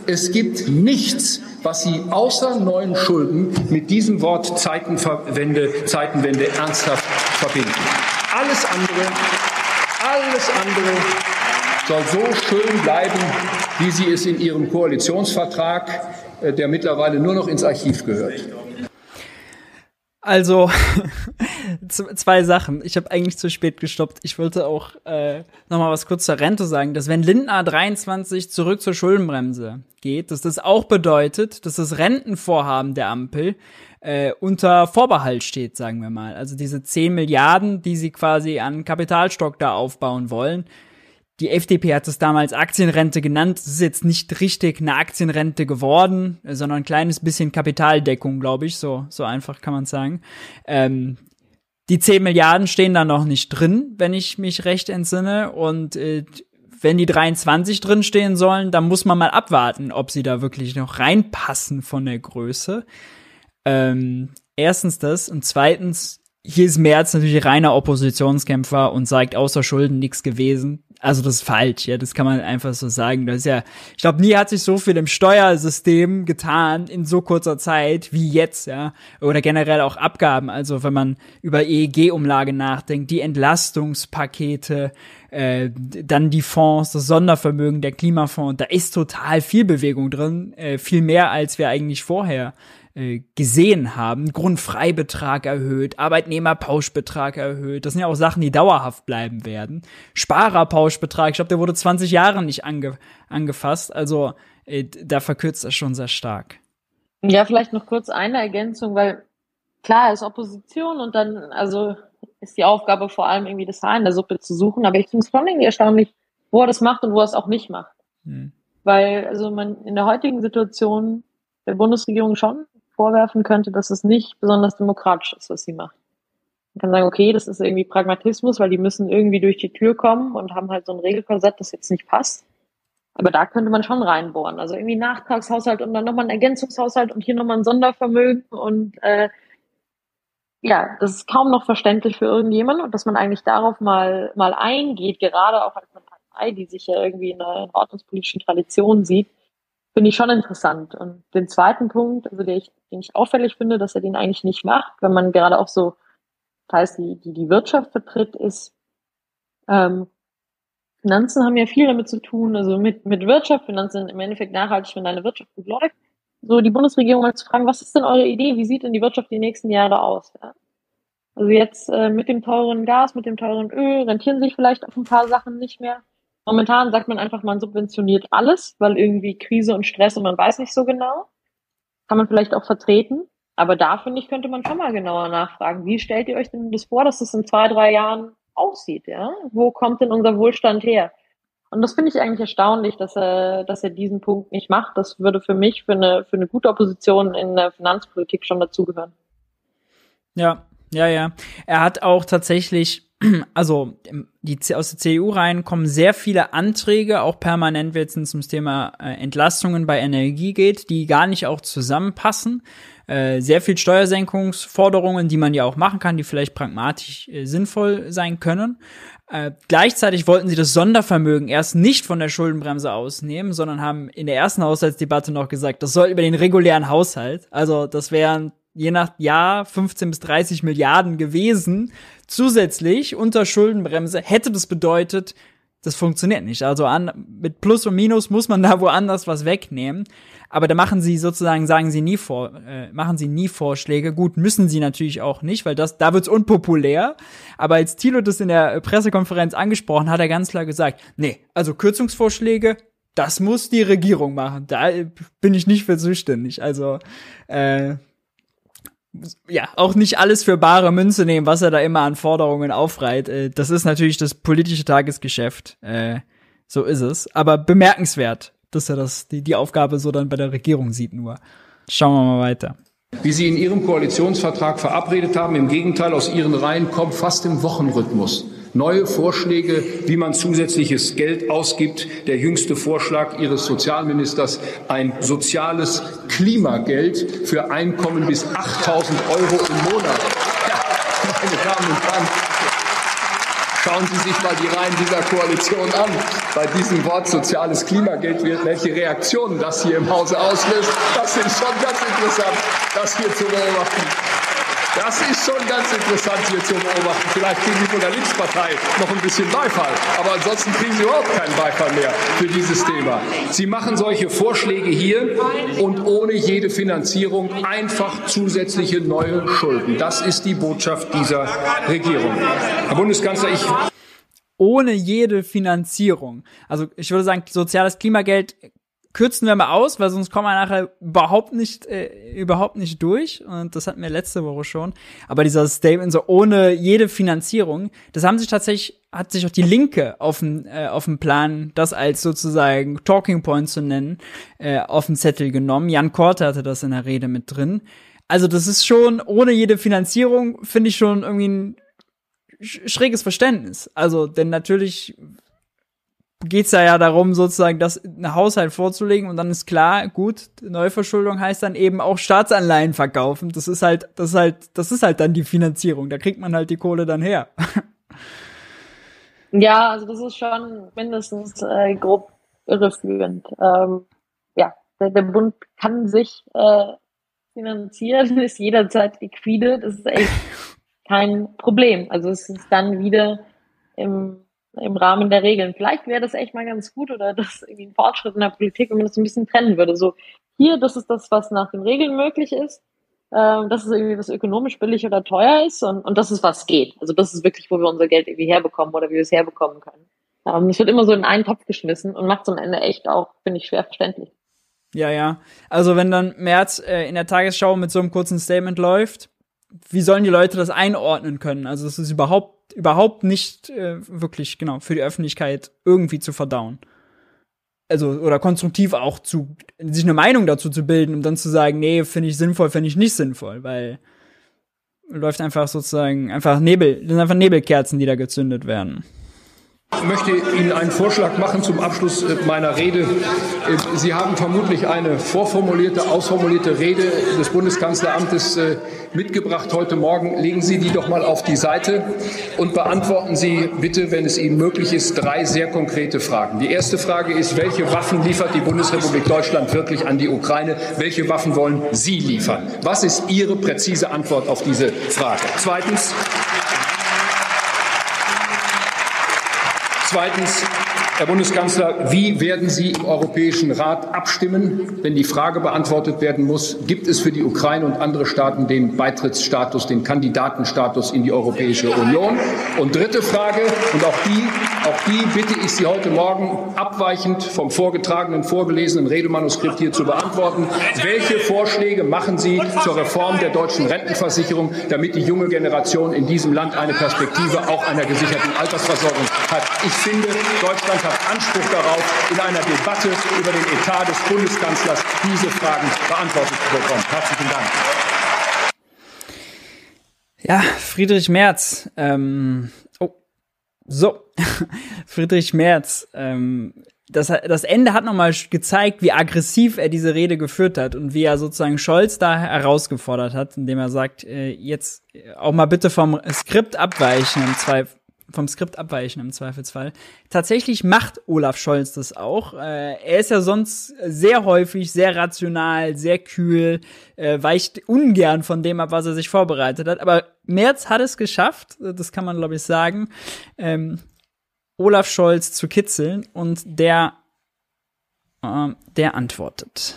Es gibt nichts, was Sie außer neuen Schulden mit diesem Wort Zeitenwende, Zeitenwende ernsthaft verbinden. Alles andere, alles andere soll so schön bleiben, wie Sie es in Ihrem Koalitionsvertrag, äh, der mittlerweile nur noch ins Archiv gehört. Also (laughs) zwei Sachen. Ich habe eigentlich zu spät gestoppt. Ich wollte auch äh, noch mal was kurz zur Rente sagen, dass wenn Lindner 23 zurück zur Schuldenbremse geht, dass das auch bedeutet, dass das Rentenvorhaben der Ampel äh, unter Vorbehalt steht, sagen wir mal. Also diese 10 Milliarden, die sie quasi an Kapitalstock da aufbauen wollen, die FDP hat es damals Aktienrente genannt. Es ist jetzt nicht richtig eine Aktienrente geworden, sondern ein kleines bisschen Kapitaldeckung, glaube ich. So, so einfach kann man sagen. Ähm, die 10 Milliarden stehen da noch nicht drin, wenn ich mich recht entsinne. Und äh, wenn die 23 drin stehen sollen, dann muss man mal abwarten, ob sie da wirklich noch reinpassen von der Größe. Ähm, erstens das und zweitens hier ist Merz natürlich reiner Oppositionskämpfer und sagt außer Schulden nichts gewesen. Also das ist falsch, ja, das kann man einfach so sagen. Das ist ja, ich glaube, nie hat sich so viel im Steuersystem getan in so kurzer Zeit wie jetzt, ja, oder generell auch Abgaben. Also wenn man über EEG-Umlage nachdenkt, die Entlastungspakete, äh, dann die Fonds, das Sondervermögen, der Klimafonds, da ist total viel Bewegung drin, äh, viel mehr als wir eigentlich vorher äh, gesehen haben. Grundfreibetrag erhöht, Arbeitnehmerpauschbetrag erhöht. Das sind ja auch Sachen, die dauerhaft bleiben werden. Sparerpauschbetrag, ich glaube, der wurde 20 Jahre nicht ange angefasst. Also äh, da verkürzt das schon sehr stark. Ja, vielleicht noch kurz eine Ergänzung, weil klar ist Opposition und dann, also ist die Aufgabe vor allem irgendwie das Haar in der Suppe zu suchen, aber ich finde es vor allem erstaunlich, wo er das macht und wo er es auch nicht macht. Hm. Weil, also man in der heutigen Situation der Bundesregierung schon vorwerfen könnte, dass es nicht besonders demokratisch ist, was sie macht. Man kann sagen, okay, das ist irgendwie Pragmatismus, weil die müssen irgendwie durch die Tür kommen und haben halt so ein Regelkorsett, das jetzt nicht passt. Aber da könnte man schon reinbohren. Also irgendwie Nachtragshaushalt und dann nochmal ein Ergänzungshaushalt und hier nochmal ein Sondervermögen und äh, ja, das ist kaum noch verständlich für irgendjemanden und dass man eigentlich darauf mal mal eingeht, gerade auch als eine Partei, die sich ja irgendwie in einer ordnungspolitischen Tradition sieht, finde ich schon interessant. Und den zweiten Punkt, also den ich, den ich auffällig finde, dass er den eigentlich nicht macht, wenn man gerade auch so teils die, die, die Wirtschaft vertritt, ist, ähm, Finanzen haben ja viel damit zu tun, also mit, mit Wirtschaft, Finanzen im Endeffekt nachhaltig, wenn deine Wirtschaft gut läuft. So die Bundesregierung mal zu fragen, was ist denn eure Idee? Wie sieht denn die Wirtschaft die nächsten Jahre aus? Ja? Also jetzt äh, mit dem teuren Gas, mit dem teuren Öl, rentieren sich vielleicht auf ein paar Sachen nicht mehr. Momentan sagt man einfach, man subventioniert alles, weil irgendwie Krise und Stress und man weiß nicht so genau. Kann man vielleicht auch vertreten. Aber da finde ich, könnte man schon mal genauer nachfragen. Wie stellt ihr euch denn das vor, dass das in zwei, drei Jahren aussieht? Ja? Wo kommt denn unser Wohlstand her? Und das finde ich eigentlich erstaunlich, dass er, dass er diesen Punkt nicht macht. Das würde für mich für eine, für eine gute Opposition in der Finanzpolitik schon dazugehören. Ja, ja, ja. Er hat auch tatsächlich also die, aus der CDU rein kommen sehr viele Anträge, auch permanent, wenn es ums Thema äh, Entlastungen bei Energie geht, die gar nicht auch zusammenpassen. Äh, sehr viel Steuersenkungsforderungen, die man ja auch machen kann, die vielleicht pragmatisch äh, sinnvoll sein können. Äh, gleichzeitig wollten sie das Sondervermögen erst nicht von der Schuldenbremse ausnehmen, sondern haben in der ersten Haushaltsdebatte noch gesagt, das soll über den regulären Haushalt. Also das wären je nach Jahr 15 bis 30 Milliarden gewesen. Zusätzlich unter Schuldenbremse hätte das bedeutet, das funktioniert nicht. Also an, mit Plus und Minus muss man da woanders was wegnehmen. Aber da machen sie sozusagen, sagen sie nie vor, äh, machen sie nie Vorschläge. Gut, müssen sie natürlich auch nicht, weil das, da wird's unpopulär. Aber als Thilo das in der Pressekonferenz angesprochen hat, er ganz klar gesagt, nee, also Kürzungsvorschläge, das muss die Regierung machen. Da bin ich nicht für zuständig. Also, äh, ja, auch nicht alles für bare Münze nehmen, was er da immer an Forderungen aufreiht. Äh, das ist natürlich das politische Tagesgeschäft. Äh, so ist es. Aber bemerkenswert, dass er das, die, die Aufgabe so dann bei der Regierung sieht nur. Schauen wir mal weiter. Wie Sie in Ihrem Koalitionsvertrag verabredet haben, im Gegenteil, aus Ihren Reihen kommt fast im Wochenrhythmus neue Vorschläge, wie man zusätzliches Geld ausgibt. Der jüngste Vorschlag Ihres Sozialministers, ein soziales Klimageld für Einkommen bis 8.000 Euro im Monat. Meine Damen und Herren, Schauen Sie sich mal die Reihen dieser Koalition an. Bei diesem Wort soziales Klimageld, welche Reaktionen das hier im Hause auslöst, das ist schon ganz interessant, das hier zu beobachten. Das ist schon ganz interessant hier zu beobachten. Vielleicht kriegen Sie von der Linkspartei noch ein bisschen Beifall, aber ansonsten kriegen Sie überhaupt keinen Beifall mehr für dieses Thema. Sie machen solche Vorschläge hier und ohne jede Finanzierung einfach zusätzliche neue Schulden. Das ist die Botschaft dieser Regierung. Herr Bundeskanzler, ich ohne jede Finanzierung. Also ich würde sagen, soziales Klimageld kürzen wir mal aus, weil sonst kommen wir nachher überhaupt nicht, äh, überhaupt nicht durch. Und das hatten wir letzte Woche schon. Aber dieser Statement so ohne jede Finanzierung, das haben sich tatsächlich, hat sich auch die Linke auf dem, äh, auf dem Plan, das als sozusagen Talking Point zu nennen, äh, auf den Zettel genommen. Jan Korte hatte das in der Rede mit drin. Also das ist schon, ohne jede Finanzierung, finde ich schon irgendwie ein schräges Verständnis. Also, denn natürlich geht's da ja darum, sozusagen das einen Haushalt vorzulegen und dann ist klar, gut, Neuverschuldung heißt dann eben auch Staatsanleihen verkaufen. Das ist halt, das ist halt, das ist halt dann die Finanzierung. Da kriegt man halt die Kohle dann her. Ja, also das ist schon mindestens äh, grob irreführend. Ähm, ja, der, der Bund kann sich äh, finanzieren, (laughs) ist jederzeit liquide. Das ist echt (laughs) kein Problem. Also es ist dann wieder im, im Rahmen der Regeln. Vielleicht wäre das echt mal ganz gut oder das irgendwie ein Fortschritt in der Politik, wenn man das ein bisschen trennen würde. So, hier, das ist das, was nach den Regeln möglich ist. Ähm, das ist irgendwie, was ökonomisch billig oder teuer ist und, und das ist, was geht. Also das ist wirklich, wo wir unser Geld irgendwie herbekommen oder wie wir es herbekommen können. Ähm, es wird immer so in einen Topf geschmissen und macht es am Ende echt auch, finde ich, schwer verständlich. Ja, ja. Also wenn dann März äh, in der Tagesschau mit so einem kurzen Statement läuft, wie sollen die Leute das einordnen können? Also es ist überhaupt überhaupt nicht äh, wirklich genau für die Öffentlichkeit irgendwie zu verdauen. Also oder konstruktiv auch zu sich eine Meinung dazu zu bilden, um dann zu sagen, nee, finde ich sinnvoll, finde ich nicht sinnvoll, weil läuft einfach sozusagen einfach Nebel, sind einfach Nebelkerzen, die da gezündet werden. Ich möchte Ihnen einen Vorschlag machen zum Abschluss äh, meiner Rede. Äh, Sie haben vermutlich eine vorformulierte, ausformulierte Rede des Bundeskanzleramtes äh, mitgebracht heute Morgen. Legen Sie die doch mal auf die Seite und beantworten Sie bitte, wenn es Ihnen möglich ist, drei sehr konkrete Fragen. Die erste Frage ist, welche Waffen liefert die Bundesrepublik Deutschland wirklich an die Ukraine? Welche Waffen wollen Sie liefern? Was ist Ihre präzise Antwort auf diese Frage? Zweitens, Zweitens, Herr Bundeskanzler, wie werden Sie im Europäischen Rat abstimmen, wenn die Frage beantwortet werden muss, gibt es für die Ukraine und andere Staaten den Beitrittsstatus, den Kandidatenstatus in die Europäische Union? Und dritte Frage, und auch die, auch die bitte ich Sie heute Morgen abweichend vom vorgetragenen, vorgelesenen Redemanuskript hier zu beantworten. Welche Vorschläge machen Sie zur Reform der deutschen Rentenversicherung, damit die junge Generation in diesem Land eine Perspektive auch einer gesicherten Altersversorgung hat? Ich finde, Deutschland hat Anspruch darauf, in einer Debatte über den Etat des Bundeskanzlers diese Fragen beantwortet zu bekommen. Herzlichen Dank. Ja, Friedrich Merz. Ähm, oh, so, (laughs) Friedrich Merz. Ähm, das, das Ende hat nochmal gezeigt, wie aggressiv er diese Rede geführt hat und wie er sozusagen Scholz da herausgefordert hat, indem er sagt, äh, jetzt auch mal bitte vom Skript abweichen im Zweifel vom Skript abweichen im Zweifelsfall. Tatsächlich macht Olaf Scholz das auch. Äh, er ist ja sonst sehr häufig, sehr rational, sehr kühl, äh, weicht ungern von dem ab, was er sich vorbereitet hat. Aber Merz hat es geschafft, das kann man glaube ich sagen, ähm, Olaf Scholz zu kitzeln und der, äh, der antwortet.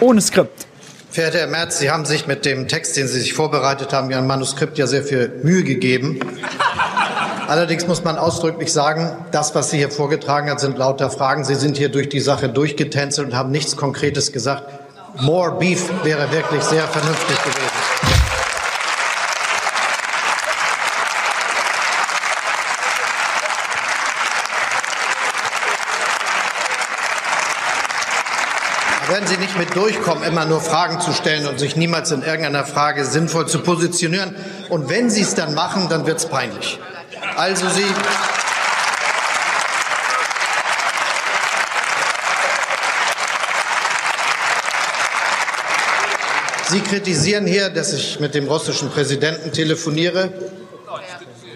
Ohne Skript. Verehrter Herr Merz, Sie haben sich mit dem Text, den Sie sich vorbereitet haben, Ihrem Manuskript ja sehr viel Mühe gegeben. Allerdings muss man ausdrücklich sagen, das, was Sie hier vorgetragen haben, sind lauter Fragen. Sie sind hier durch die Sache durchgetänzelt und haben nichts Konkretes gesagt. More Beef wäre wirklich sehr vernünftig gewesen. Werden Sie nicht mit durchkommen, immer nur Fragen zu stellen und sich niemals in irgendeiner Frage sinnvoll zu positionieren. Und wenn Sie es dann machen, dann wird es peinlich. Also Sie. Sie kritisieren hier, dass ich mit dem russischen Präsidenten telefoniere.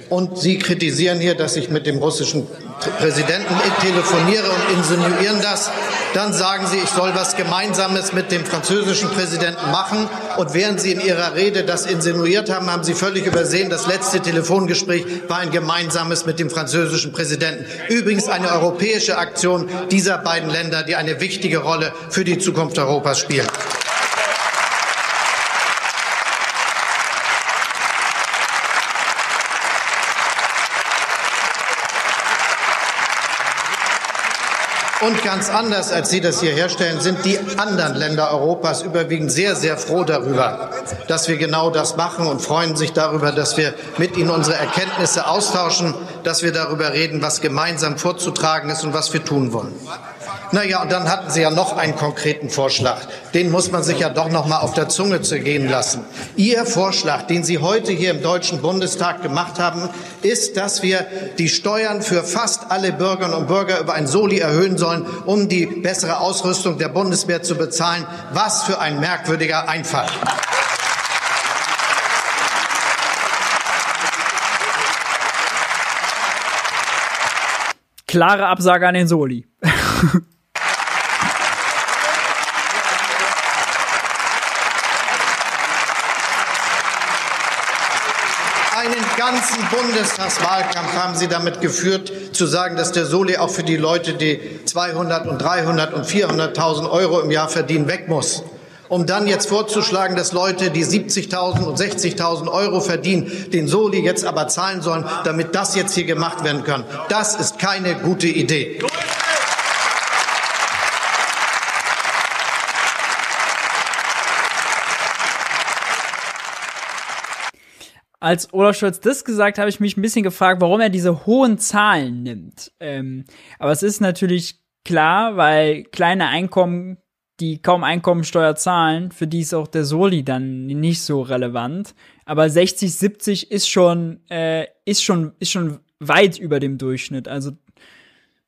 Und Sie kritisieren hier, dass ich mit dem russischen Präsidenten telefoniere und insinuieren das. Dann sagen Sie, ich soll was Gemeinsames mit dem französischen Präsidenten machen. Und während Sie in Ihrer Rede das insinuiert haben, haben Sie völlig übersehen, das letzte Telefongespräch war ein gemeinsames mit dem französischen Präsidenten. Übrigens eine europäische Aktion dieser beiden Länder, die eine wichtige Rolle für die Zukunft Europas spielen. Und ganz anders, als Sie das hier herstellen, sind die anderen Länder Europas überwiegend sehr, sehr froh darüber, dass wir genau das machen und freuen sich darüber, dass wir mit Ihnen unsere Erkenntnisse austauschen, dass wir darüber reden, was gemeinsam vorzutragen ist und was wir tun wollen. Naja, und dann hatten Sie ja noch einen konkreten Vorschlag. Den muss man sich ja doch noch mal auf der Zunge zergehen lassen. Ihr Vorschlag, den Sie heute hier im Deutschen Bundestag gemacht haben, ist, dass wir die Steuern für fast alle Bürgerinnen und Bürger über ein Soli erhöhen sollen, um die bessere Ausrüstung der Bundeswehr zu bezahlen. Was für ein merkwürdiger Einfall. Klare Absage an den Soli. (laughs) ganzen Bundestagswahlkampf haben Sie damit geführt, zu sagen, dass der Soli auch für die Leute, die 200 und 300 und 400.000 Euro im Jahr verdienen, weg muss um dann jetzt vorzuschlagen, dass Leute, die 70.000 und 60.000 Euro verdienen, den Soli jetzt aber zahlen sollen, damit das jetzt hier gemacht werden kann. Das ist keine gute Idee. Als Olaf Scholz das gesagt, habe ich mich ein bisschen gefragt, warum er diese hohen Zahlen nimmt. Ähm, aber es ist natürlich klar, weil kleine Einkommen die kaum Einkommensteuer zahlen, für die ist auch der Soli dann nicht so relevant. Aber 60, 70 ist schon, äh, ist schon, ist schon weit über dem Durchschnitt. Also,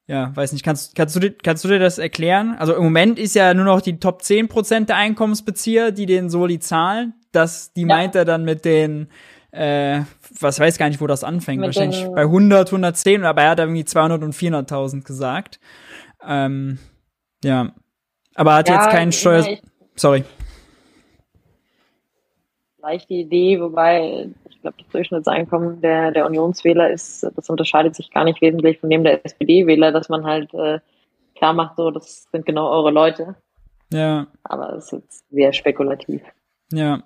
ja, weiß nicht, kannst, kannst du, kannst du dir das erklären? Also im Moment ist ja nur noch die Top 10 Prozent der Einkommensbezieher, die den Soli zahlen. Das, die ja. meint er dann mit den, äh, was weiß gar nicht, wo das anfängt. Mit Wahrscheinlich bei 100, 110, aber er hat irgendwie 200 und 400.000 gesagt. Ähm, ja, aber hat ja, jetzt keinen Steuer. Sorry. Leichte Idee, wobei ich glaube, das Durchschnittseinkommen der, der Unionswähler ist, das unterscheidet sich gar nicht wesentlich von dem der SPD-Wähler, dass man halt äh, klar macht, so, das sind genau eure Leute. Ja. Aber es ist jetzt sehr spekulativ. Ja.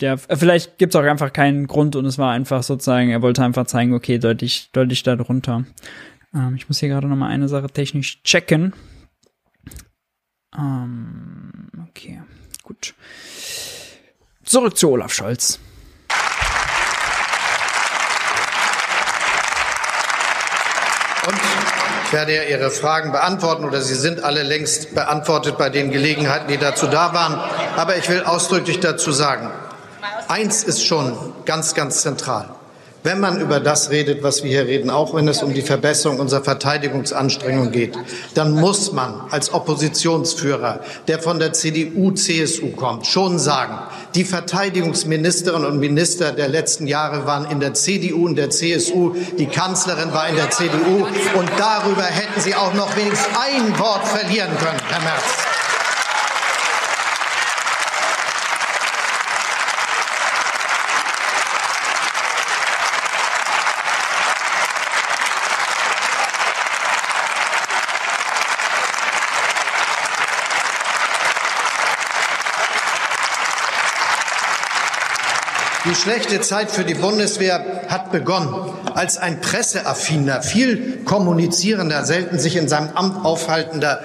Ja, vielleicht gibt es auch einfach keinen Grund und es war einfach sozusagen, er wollte einfach zeigen, okay, deutlich, deutlich da drunter. Ähm, ich muss hier gerade nochmal eine Sache technisch checken. Ähm, okay, gut. Zurück zu Olaf Scholz. Und ich werde ja Ihre Fragen beantworten oder sie sind alle längst beantwortet bei den Gelegenheiten, die dazu da waren. Aber ich will ausdrücklich dazu sagen, eins ist schon ganz, ganz zentral wenn man über das redet, was wir hier reden, auch wenn es um die Verbesserung unserer Verteidigungsanstrengungen geht, dann muss man als Oppositionsführer, der von der CDU, CSU kommt, schon sagen, die Verteidigungsministerinnen und Minister der letzten Jahre waren in der CDU und der CSU, die Kanzlerin war in der CDU und darüber hätten Sie auch noch wenigstens ein Wort verlieren können, Herr Merz. Die schlechte Zeit für die Bundeswehr hat begonnen, als ein presseaffiner, viel kommunizierender, selten sich in seinem Amt aufhaltender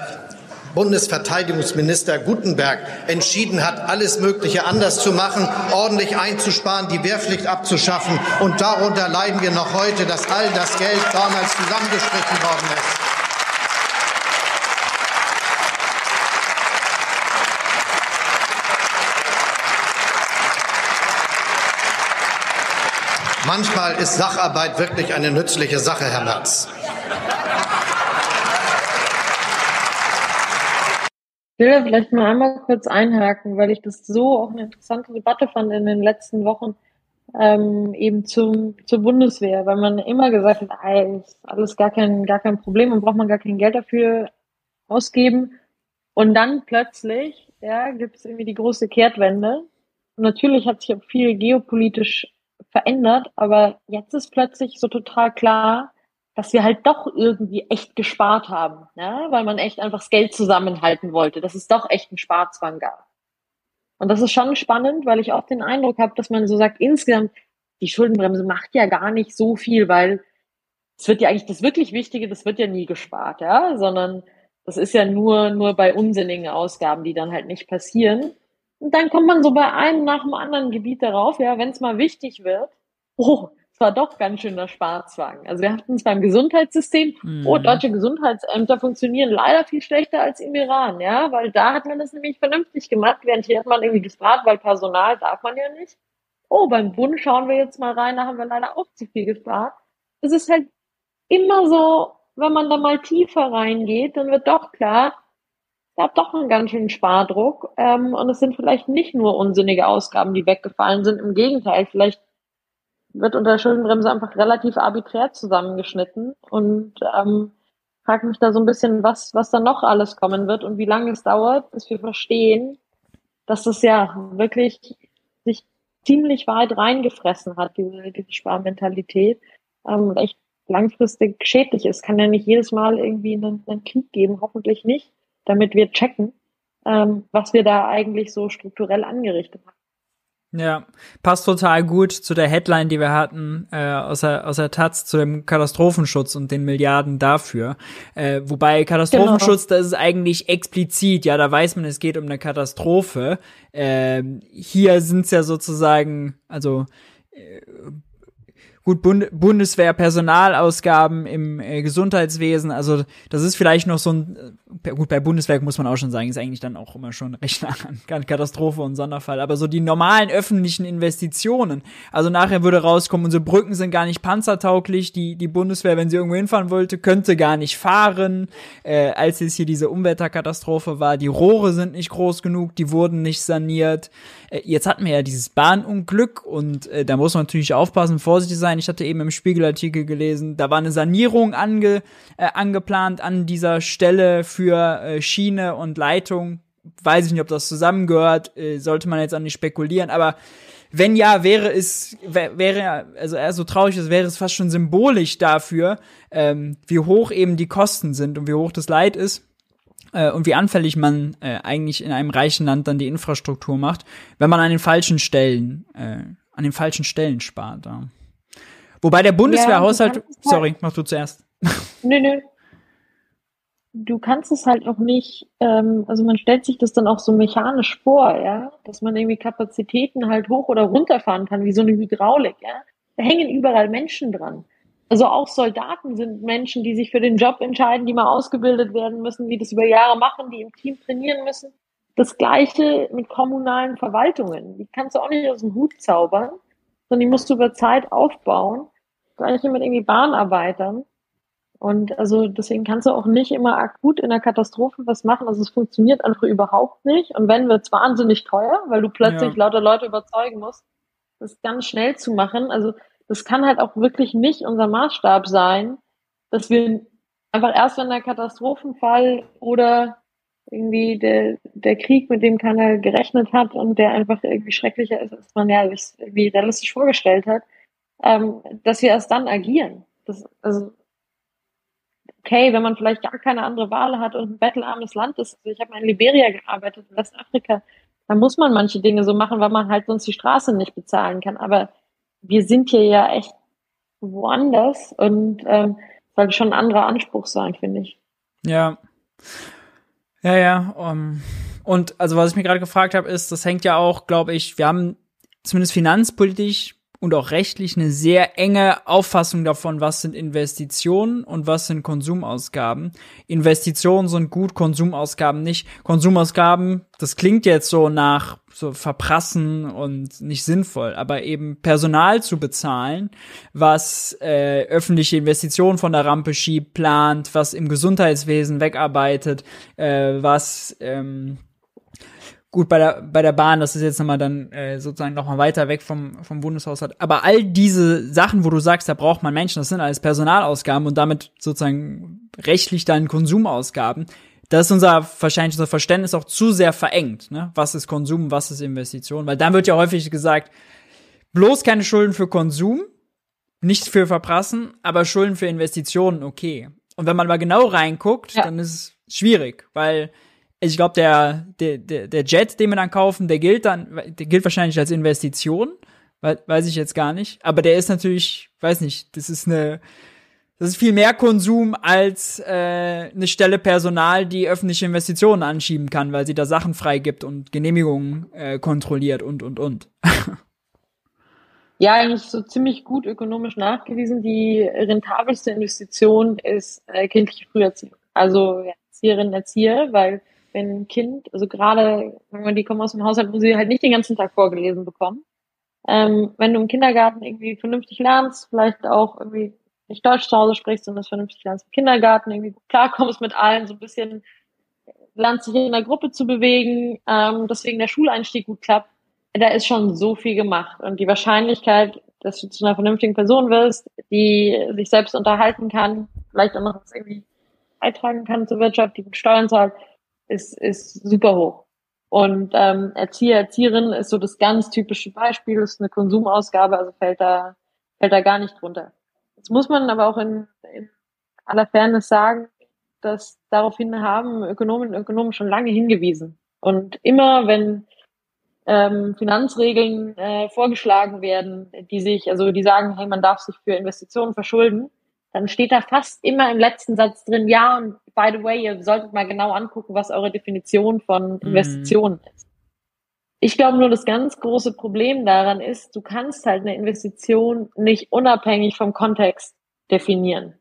Bundesverteidigungsminister Gutenberg entschieden hat, alles Mögliche anders zu machen, ordentlich einzusparen, die Wehrpflicht abzuschaffen. Und darunter leiden wir noch heute, dass all das Geld damals zusammengestrichen worden ist. Manchmal ist Sacharbeit wirklich eine nützliche Sache, Herr Merz. Ich will vielleicht mal einmal kurz einhaken, weil ich das so auch eine interessante Debatte fand in den letzten Wochen ähm, eben zum, zur Bundeswehr, weil man immer gesagt hat, ey, ist alles gar kein, gar kein Problem und braucht man gar kein Geld dafür ausgeben. Und dann plötzlich, ja, gibt es irgendwie die große Kehrtwende. Und natürlich hat sich auch viel geopolitisch verändert, aber jetzt ist plötzlich so total klar, dass wir halt doch irgendwie echt gespart haben, ja? weil man echt einfach das Geld zusammenhalten wollte, dass es doch echt einen Sparzwang gab. Und das ist schon spannend, weil ich auch den Eindruck habe, dass man so sagt, insgesamt, die Schuldenbremse macht ja gar nicht so viel, weil es wird ja eigentlich das wirklich Wichtige, das wird ja nie gespart, ja, sondern das ist ja nur, nur bei unsinnigen Ausgaben, die dann halt nicht passieren. Und dann kommt man so bei einem nach dem anderen Gebiet darauf, ja, wenn es mal wichtig wird, oh, es war doch ganz schön der Sparzwang. Also wir hatten es beim Gesundheitssystem, mhm. oh, deutsche Gesundheitsämter funktionieren leider viel schlechter als im Iran, ja, weil da hat man das nämlich vernünftig gemacht, während hier hat man irgendwie gespart, weil Personal darf man ja nicht. Oh, beim Bund schauen wir jetzt mal rein, da haben wir leider auch zu viel gespart. Es ist halt immer so, wenn man da mal tiefer reingeht, dann wird doch klar, gab doch einen ganz schönen Spardruck. Ähm, und es sind vielleicht nicht nur unsinnige Ausgaben, die weggefallen sind. Im Gegenteil, vielleicht wird unter Schuldenbremse einfach relativ arbiträr zusammengeschnitten und ähm, frage mich da so ein bisschen, was, was da noch alles kommen wird und wie lange es dauert, bis wir verstehen, dass das ja wirklich sich ziemlich weit reingefressen hat, diese, diese Sparmentalität, ähm, echt langfristig schädlich ist. Kann ja nicht jedes Mal irgendwie einen, einen Krieg geben, hoffentlich nicht, damit wir checken, ähm, was wir da eigentlich so strukturell angerichtet haben. Ja, passt total gut zu der Headline, die wir hatten äh, aus, der, aus der Taz zu dem Katastrophenschutz und den Milliarden dafür. Äh, wobei Katastrophenschutz, genau. das ist eigentlich explizit, ja, da weiß man, es geht um eine Katastrophe. Äh, hier sind es ja sozusagen, also äh, gut Bund Bundeswehr Personalausgaben im äh, Gesundheitswesen, also das ist vielleicht noch so ein äh, gut bei Bundeswehr muss man auch schon sagen, ist eigentlich dann auch immer schon recht (laughs) nah an Katastrophe und Sonderfall, aber so die normalen öffentlichen Investitionen, also nachher würde rauskommen, unsere Brücken sind gar nicht panzertauglich, die die Bundeswehr, wenn sie irgendwo hinfahren wollte, könnte gar nicht fahren, äh, als es hier diese Umweltkatastrophe war, die Rohre sind nicht groß genug, die wurden nicht saniert. Äh, jetzt hatten wir ja dieses Bahnunglück und äh, da muss man natürlich aufpassen, vorsichtig sein. Ich hatte eben im Spiegelartikel gelesen, da war eine Sanierung ange, äh, angeplant an dieser Stelle für äh, Schiene und Leitung. Weiß ich nicht, ob das zusammengehört, äh, sollte man jetzt auch nicht spekulieren, aber wenn ja, wäre es, wäre, also er so traurig ist, wäre es fast schon symbolisch dafür, ähm, wie hoch eben die Kosten sind und wie hoch das Leid ist äh, und wie anfällig man äh, eigentlich in einem reichen Land dann die Infrastruktur macht, wenn man an den falschen Stellen, äh, an den falschen Stellen spart. Ja. Wobei der Bundeswehrhaushalt, ja, sorry, mach du zuerst. (laughs) Nö, nö. Du kannst es halt auch nicht, ähm, also man stellt sich das dann auch so mechanisch vor, ja, dass man irgendwie Kapazitäten halt hoch oder runterfahren kann, wie so eine Hydraulik, ja. Da hängen überall Menschen dran. Also auch Soldaten sind Menschen, die sich für den Job entscheiden, die mal ausgebildet werden müssen, die das über Jahre machen, die im Team trainieren müssen. Das Gleiche mit kommunalen Verwaltungen. Die kannst du auch nicht aus dem Hut zaubern sondern die musst du über Zeit aufbauen. Gleiche mit irgendwie Bahnarbeitern. Und also deswegen kannst du auch nicht immer akut in der Katastrophe was machen. Also es funktioniert einfach überhaupt nicht. Und wenn, wird es wahnsinnig teuer, weil du plötzlich ja. lauter Leute überzeugen musst, das ganz schnell zu machen. Also das kann halt auch wirklich nicht unser Maßstab sein, dass wir einfach erst, wenn der Katastrophenfall oder irgendwie der, der Krieg, mit dem keiner gerechnet hat und der einfach irgendwie schrecklicher ist, als man ja irgendwie realistisch vorgestellt hat, ähm, dass wir erst dann agieren. Das, also, okay, wenn man vielleicht gar keine andere Wahl hat und ein bettelarmes Land ist, also ich habe mal in Liberia gearbeitet, in Westafrika, da muss man manche Dinge so machen, weil man halt sonst die Straße nicht bezahlen kann. Aber wir sind hier ja echt woanders und ähm, sollte schon ein anderer Anspruch sein, finde ich. Ja. Ja, ja. Um, und also was ich mir gerade gefragt habe, ist, das hängt ja auch, glaube ich, wir haben zumindest finanzpolitisch und auch rechtlich eine sehr enge Auffassung davon, was sind Investitionen und was sind Konsumausgaben. Investitionen sind gut, Konsumausgaben nicht. Konsumausgaben, das klingt jetzt so nach so verprassen und nicht sinnvoll, aber eben Personal zu bezahlen, was äh, öffentliche Investitionen von der Rampe schiebt, plant, was im Gesundheitswesen wegarbeitet, äh, was ähm, Gut, bei der, bei der Bahn, das ist jetzt nochmal dann äh, sozusagen nochmal weiter weg vom, vom Bundeshaushalt. Aber all diese Sachen, wo du sagst, da braucht man Menschen, das sind alles Personalausgaben und damit sozusagen rechtlich dann Konsumausgaben. Das ist unser, wahrscheinlich unser Verständnis auch zu sehr verengt. Ne? Was ist Konsum, was ist Investition? Weil dann wird ja häufig gesagt, bloß keine Schulden für Konsum, nicht für Verprassen, aber Schulden für Investitionen, okay. Und wenn man mal genau reinguckt, ja. dann ist es schwierig, weil ich glaube, der, der, der Jet, den wir dann kaufen, der gilt dann, der gilt wahrscheinlich als Investition. Weiß ich jetzt gar nicht. Aber der ist natürlich, weiß nicht, das ist eine, das ist viel mehr Konsum als äh, eine Stelle Personal, die öffentliche Investitionen anschieben kann, weil sie da Sachen freigibt und Genehmigungen äh, kontrolliert und und und. ja, eigentlich so ziemlich gut ökonomisch nachgewiesen. Die rentabelste Investition ist äh, kindliche Früherziehung. Also Erzieherinnen, Erzieher, weil wenn ein Kind, also gerade, wenn die kommen aus dem Haushalt, wo sie halt nicht den ganzen Tag vorgelesen bekommen, ähm, wenn du im Kindergarten irgendwie vernünftig lernst, vielleicht auch irgendwie nicht Deutsch zu Hause sprichst und das vernünftig lernst im Kindergarten, irgendwie klarkommst mit allen, so ein bisschen lernst dich in der Gruppe zu bewegen, ähm, deswegen der Schuleinstieg gut klappt, da ist schon so viel gemacht. Und die Wahrscheinlichkeit dass du zu einer vernünftigen Person wirst, die sich selbst unterhalten kann, vielleicht auch noch was irgendwie beitragen kann zur Wirtschaft, die gut Steuern zahlt, ist, ist super hoch. Und ähm, Erzieher, Erzieherin ist so das ganz typische Beispiel, ist eine Konsumausgabe, also fällt da, fällt da gar nicht drunter. Jetzt muss man aber auch in, in aller Fairness sagen, dass daraufhin haben Ökonomen und Ökonomen schon lange hingewiesen. Und immer wenn ähm, Finanzregeln äh, vorgeschlagen werden, die sich, also die sagen, hey, man darf sich für Investitionen verschulden, dann steht da fast immer im letzten Satz drin, ja, und by the way, ihr solltet mal genau angucken, was eure Definition von. Investitionen mhm. ist. Ich glaube nur, das ganz große Problem daran ist, du kannst halt eine Investition nicht unabhängig vom Kontext definieren.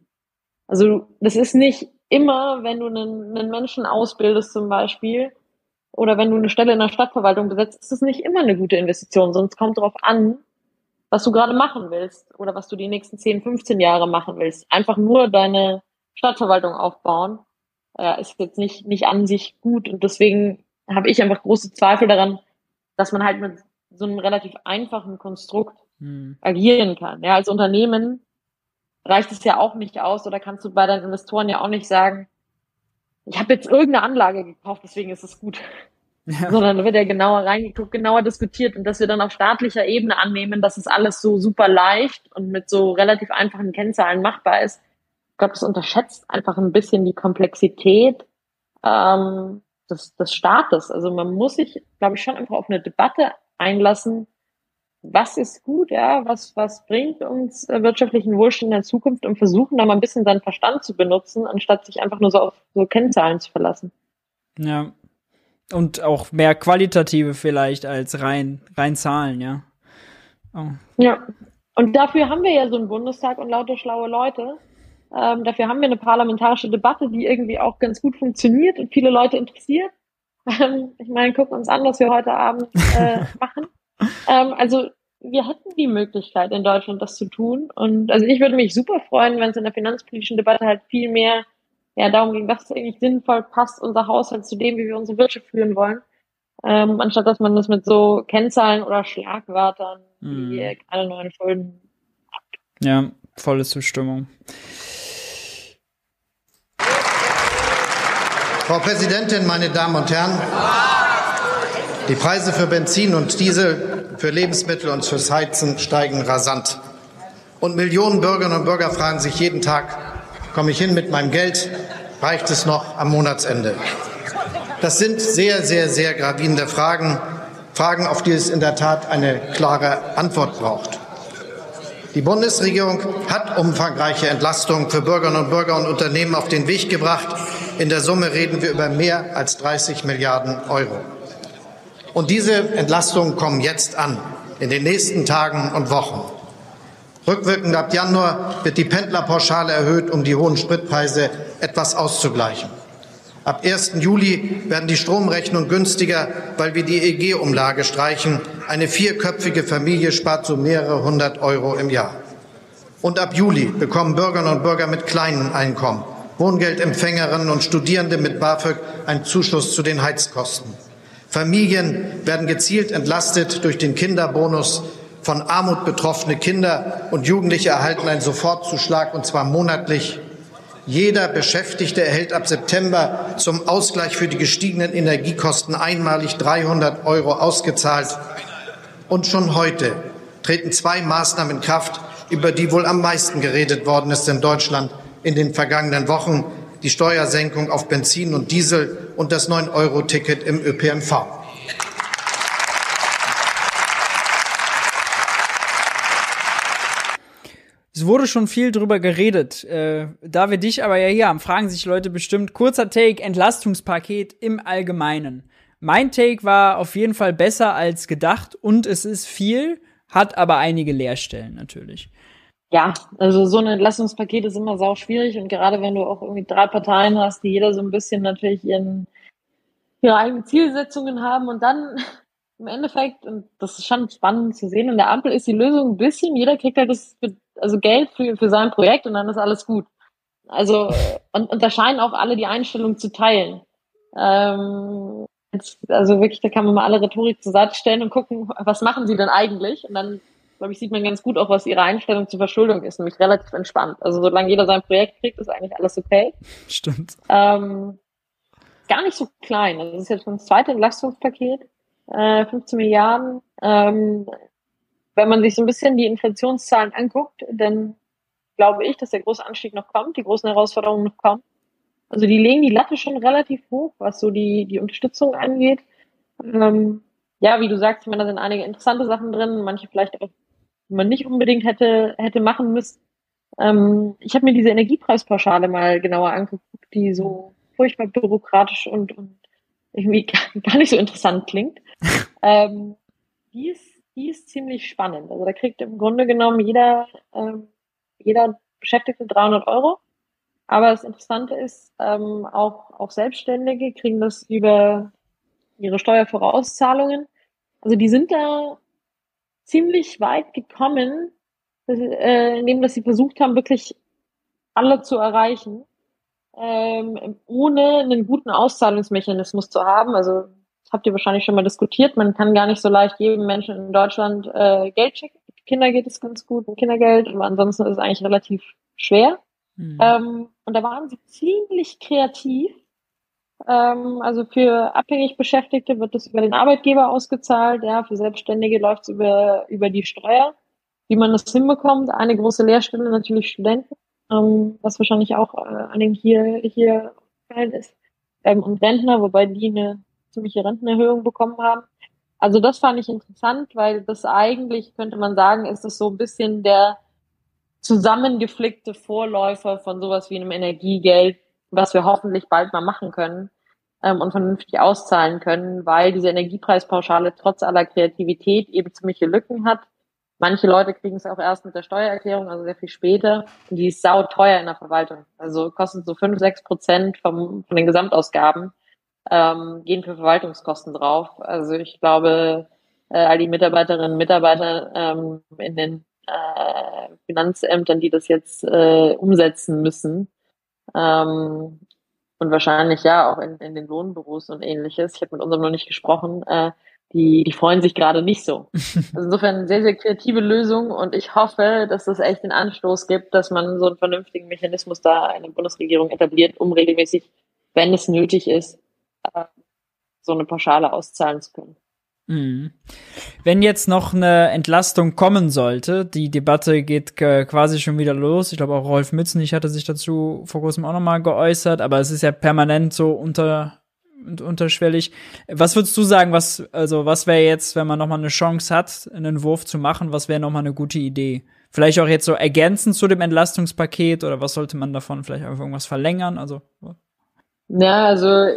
Also das ist nicht immer, wenn du einen, einen Menschen ausbildest zum Beispiel, oder wenn du eine Stelle in der Stadtverwaltung besetzt, ist das nicht immer eine gute Investition, sonst kommt darauf an, was du gerade machen willst oder was du die nächsten 10, 15 Jahre machen willst. Einfach nur deine Stadtverwaltung aufbauen, äh, ist jetzt nicht, nicht an sich gut. Und deswegen habe ich einfach große Zweifel daran, dass man halt mit so einem relativ einfachen Konstrukt hm. agieren kann. Ja, als Unternehmen reicht es ja auch nicht aus oder kannst du bei deinen Investoren ja auch nicht sagen, ich habe jetzt irgendeine Anlage gekauft, deswegen ist es gut. Ja. Sondern da wird ja genauer reingeguckt, genauer diskutiert und dass wir dann auf staatlicher Ebene annehmen, dass es alles so super leicht und mit so relativ einfachen Kennzahlen machbar ist. Ich glaube, das unterschätzt einfach ein bisschen die Komplexität ähm, des, des Staates. Also man muss sich, glaube ich, schon einfach auf eine Debatte einlassen, was ist gut, ja, was, was bringt uns äh, wirtschaftlichen Wohlstand in der Zukunft und versuchen da mal ein bisschen seinen Verstand zu benutzen, anstatt sich einfach nur so auf so Kennzahlen zu verlassen. Ja. Und auch mehr qualitative vielleicht als rein, rein Zahlen, ja. Oh. Ja. Und dafür haben wir ja so einen Bundestag und lauter schlaue Leute. Ähm, dafür haben wir eine parlamentarische Debatte, die irgendwie auch ganz gut funktioniert und viele Leute interessiert. Ähm, ich meine, gucken uns an, was wir heute Abend äh, (laughs) machen. Ähm, also wir hätten die Möglichkeit in Deutschland das zu tun. Und also ich würde mich super freuen, wenn es in der finanzpolitischen Debatte halt viel mehr ja, darum ging, was eigentlich sinnvoll passt unser Haushalt zu dem, wie wir unsere Wirtschaft führen wollen. Ähm, anstatt dass man das mit so Kennzahlen oder Schlagwörtern mhm. wie keine neuen Schulden hat. Ja, volle Zustimmung. Frau Präsidentin, meine Damen und Herren! Die Preise für Benzin und Diesel, für Lebensmittel und fürs Heizen steigen rasant. Und Millionen Bürgerinnen und Bürger fragen sich jeden Tag, komme ich hin mit meinem Geld? Reicht es noch am Monatsende? Das sind sehr, sehr, sehr gravierende Fragen, Fragen, auf die es in der Tat eine klare Antwort braucht. Die Bundesregierung hat umfangreiche Entlastungen für Bürgerinnen und Bürger und Unternehmen auf den Weg gebracht. In der Summe reden wir über mehr als 30 Milliarden Euro. Und diese Entlastungen kommen jetzt an, in den nächsten Tagen und Wochen. Rückwirkend ab Januar wird die Pendlerpauschale erhöht, um die hohen Spritpreise etwas auszugleichen. Ab 1. Juli werden die Stromrechnungen günstiger, weil wir die EG-Umlage streichen. Eine vierköpfige Familie spart so mehrere hundert Euro im Jahr. Und ab Juli bekommen Bürgerinnen und Bürger mit kleinen Einkommen, Wohngeldempfängerinnen und Studierende mit BAföG einen Zuschuss zu den Heizkosten. Familien werden gezielt entlastet durch den Kinderbonus. Von Armut betroffene Kinder und Jugendliche erhalten einen Sofortzuschlag, und zwar monatlich. Jeder Beschäftigte erhält ab September zum Ausgleich für die gestiegenen Energiekosten einmalig 300 Euro ausgezahlt. Und schon heute treten zwei Maßnahmen in Kraft, über die wohl am meisten geredet worden ist in Deutschland in den vergangenen Wochen die Steuersenkung auf Benzin und Diesel und das 9-Euro-Ticket im ÖPNV. Es wurde schon viel drüber geredet. Äh, da wir dich aber ja hier haben, fragen sich Leute bestimmt, kurzer Take, Entlastungspaket im Allgemeinen. Mein Take war auf jeden Fall besser als gedacht und es ist viel, hat aber einige Leerstellen natürlich ja, also so ein Entlastungspaket ist immer sau schwierig und gerade wenn du auch irgendwie drei Parteien hast, die jeder so ein bisschen natürlich ihren, ihre eigenen Zielsetzungen haben und dann im Endeffekt, und das ist schon spannend zu sehen, in der Ampel ist die Lösung ein bisschen, jeder kriegt halt das, also Geld für, für sein Projekt und dann ist alles gut. Also, und, und da scheinen auch alle die Einstellung zu teilen. Ähm, jetzt, also wirklich, da kann man mal alle Rhetorik zur Seite stellen und gucken, was machen sie denn eigentlich? Und dann glaube ich, sieht man ganz gut auch, was ihre Einstellung zur Verschuldung ist, nämlich relativ entspannt. Also solange jeder sein Projekt kriegt, ist eigentlich alles okay. Stimmt. Ähm, gar nicht so klein. Also das ist jetzt schon das zweite Entlastungspaket, äh, 15 Milliarden. Ähm, wenn man sich so ein bisschen die Inflationszahlen anguckt, dann glaube ich, dass der große Anstieg noch kommt, die großen Herausforderungen noch kommen. Also die legen die Latte schon relativ hoch, was so die, die Unterstützung angeht. Ähm, ja, wie du sagst, ich meine, da sind einige interessante Sachen drin, manche vielleicht auch, die man nicht unbedingt hätte, hätte machen müssen. Ähm, ich habe mir diese Energiepreispauschale mal genauer angeguckt, die so furchtbar bürokratisch und, und irgendwie (laughs) gar nicht so interessant klingt. (laughs) ähm, die, ist, die ist ziemlich spannend. Also da kriegt im Grunde genommen jeder, ähm, jeder Beschäftigte 300 Euro. Aber das Interessante ist, ähm, auch, auch Selbstständige kriegen das über ihre Steuervorauszahlungen. Also die sind da ziemlich weit gekommen, äh, indem dass sie versucht haben, wirklich alle zu erreichen, ähm, ohne einen guten Auszahlungsmechanismus zu haben. Also habt ihr wahrscheinlich schon mal diskutiert. Man kann gar nicht so leicht jedem Menschen in Deutschland äh, Geld schicken. Kinder geht es ganz gut mit Kindergeld, aber ansonsten ist es eigentlich relativ schwer. Mhm. Ähm, und da waren sie ziemlich kreativ ähm, also für abhängig Beschäftigte wird das über den Arbeitgeber ausgezahlt, ja, für Selbstständige läuft es über, über die Steuer. Wie man das hinbekommt, eine große Lehrstelle natürlich Studenten, ähm, was wahrscheinlich auch äh, an dem hier, hier gefallen ist. Ähm, und Rentner, wobei die eine ziemliche Rentenerhöhung bekommen haben. Also das fand ich interessant, weil das eigentlich, könnte man sagen, ist das so ein bisschen der zusammengeflickte Vorläufer von sowas wie einem Energiegeld, was wir hoffentlich bald mal machen können ähm, und vernünftig auszahlen können, weil diese Energiepreispauschale trotz aller Kreativität eben ziemliche Lücken hat. Manche Leute kriegen es auch erst mit der Steuererklärung, also sehr viel später. Die ist sau teuer in der Verwaltung. Also kostet so fünf, sechs Prozent vom, von den Gesamtausgaben ähm, gehen für Verwaltungskosten drauf. Also ich glaube, äh, all die Mitarbeiterinnen und Mitarbeiter ähm, in den äh, Finanzämtern, die das jetzt äh, umsetzen müssen, ähm, und wahrscheinlich ja auch in, in den Lohnbüros und ähnliches. Ich habe mit unserem noch nicht gesprochen. Äh, die, die freuen sich gerade nicht so. (laughs) Also insofern eine sehr, sehr kreative Lösung und ich hoffe, dass es echt den Anstoß gibt, dass man so einen vernünftigen Mechanismus da in der Bundesregierung etabliert, um regelmäßig, wenn es nötig ist, äh, so eine Pauschale auszahlen zu können. Mhm. Wenn jetzt noch eine Entlastung kommen sollte, die Debatte geht quasi schon wieder los. Ich glaube auch Rolf Mützenich hatte sich dazu vor kurzem auch nochmal geäußert, aber es ist ja permanent so unter unterschwellig. Was würdest du sagen, was also was wäre jetzt, wenn man nochmal eine Chance hat, einen Wurf zu machen, was wäre nochmal eine gute Idee? Vielleicht auch jetzt so ergänzend zu dem Entlastungspaket oder was sollte man davon vielleicht einfach irgendwas verlängern? Also ja, also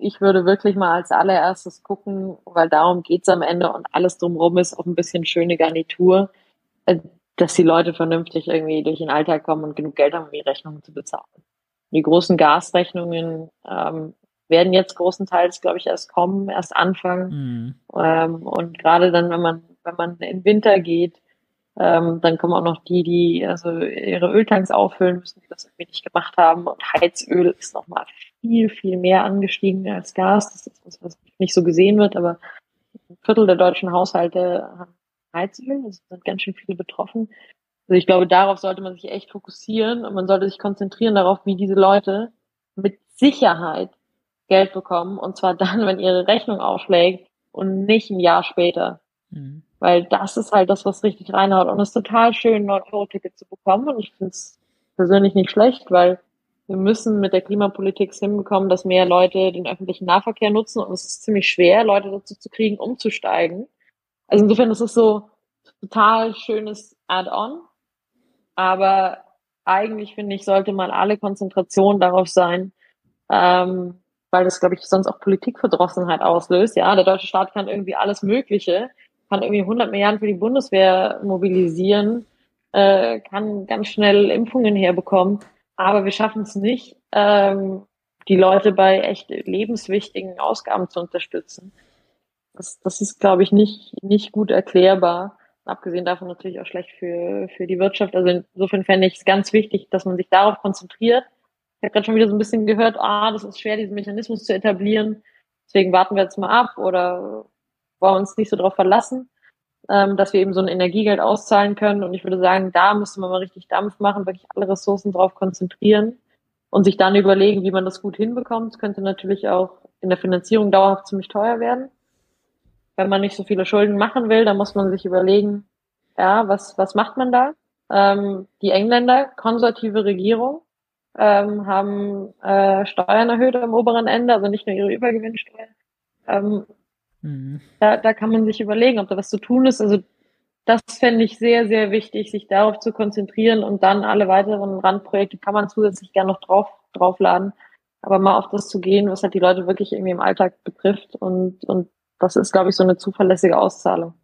ich würde wirklich mal als allererstes gucken, weil darum geht's am Ende und alles drumherum ist auch ein bisschen schöne Garnitur, äh, dass die Leute vernünftig irgendwie durch den Alltag kommen und genug Geld haben, um die Rechnungen zu bezahlen. Die großen Gasrechnungen ähm, werden jetzt großenteils, glaube ich, erst kommen, erst anfangen. Mhm. Ähm, und gerade dann, wenn man, wenn man in Winter geht, ähm, dann kommen auch noch die, die also ihre Öltanks auffüllen müssen, die das irgendwie nicht gemacht haben. Und Heizöl ist nochmal viel, viel mehr angestiegen als Gas. Das ist was, was nicht so gesehen wird, aber ein Viertel der deutschen Haushalte haben Heizöl. Es sind ganz schön viele betroffen. Also ich glaube, darauf sollte man sich echt fokussieren und man sollte sich konzentrieren darauf, wie diese Leute mit Sicherheit Geld bekommen. Und zwar (laughs) dann, wenn ihre Rechnung aufschlägt und nicht ein Jahr später. Mhm. Weil das ist halt das, was richtig reinhaut. Und es ist total schön, ein 9-Euro-Ticket zu bekommen. Und ich finde es persönlich nicht schlecht, weil wir müssen mit der Klimapolitik hinbekommen, dass mehr Leute den öffentlichen Nahverkehr nutzen. Und es ist ziemlich schwer, Leute dazu zu kriegen, umzusteigen. Also insofern ist es so total schönes Add-on. Aber eigentlich finde ich, sollte mal alle Konzentration darauf sein, ähm, weil das, glaube ich, sonst auch Politikverdrossenheit auslöst. Ja, der deutsche Staat kann irgendwie alles Mögliche kann irgendwie 100 Milliarden für die Bundeswehr mobilisieren, äh, kann ganz schnell Impfungen herbekommen, aber wir schaffen es nicht, ähm, die Leute bei echt lebenswichtigen Ausgaben zu unterstützen. Das, das ist, glaube ich, nicht, nicht gut erklärbar. Abgesehen davon natürlich auch schlecht für, für die Wirtschaft. Also insofern fände ich es ganz wichtig, dass man sich darauf konzentriert. Ich habe gerade schon wieder so ein bisschen gehört, ah, das ist schwer, diesen Mechanismus zu etablieren. Deswegen warten wir jetzt mal ab oder wollen uns nicht so darauf verlassen. Ähm, dass wir eben so ein Energiegeld auszahlen können. Und ich würde sagen, da müsste man mal richtig Dampf machen, wirklich alle Ressourcen drauf konzentrieren und sich dann überlegen, wie man das gut hinbekommt. Es könnte natürlich auch in der Finanzierung dauerhaft ziemlich teuer werden. Wenn man nicht so viele Schulden machen will, dann muss man sich überlegen, ja, was, was macht man da? Ähm, die Engländer, konservative Regierung, ähm, haben äh, Steuern erhöht am oberen Ende, also nicht nur ihre Übergewinnsteuer. Ähm, mhm. da, da kann man sich überlegen, ob da was zu tun ist. Also das fände ich sehr, sehr wichtig, sich darauf zu konzentrieren und dann alle weiteren Randprojekte kann man zusätzlich gerne noch drauf, draufladen. Aber mal auf das zu gehen, was halt die Leute wirklich irgendwie im Alltag betrifft und, und das ist, glaube ich, so eine zuverlässige Auszahlung.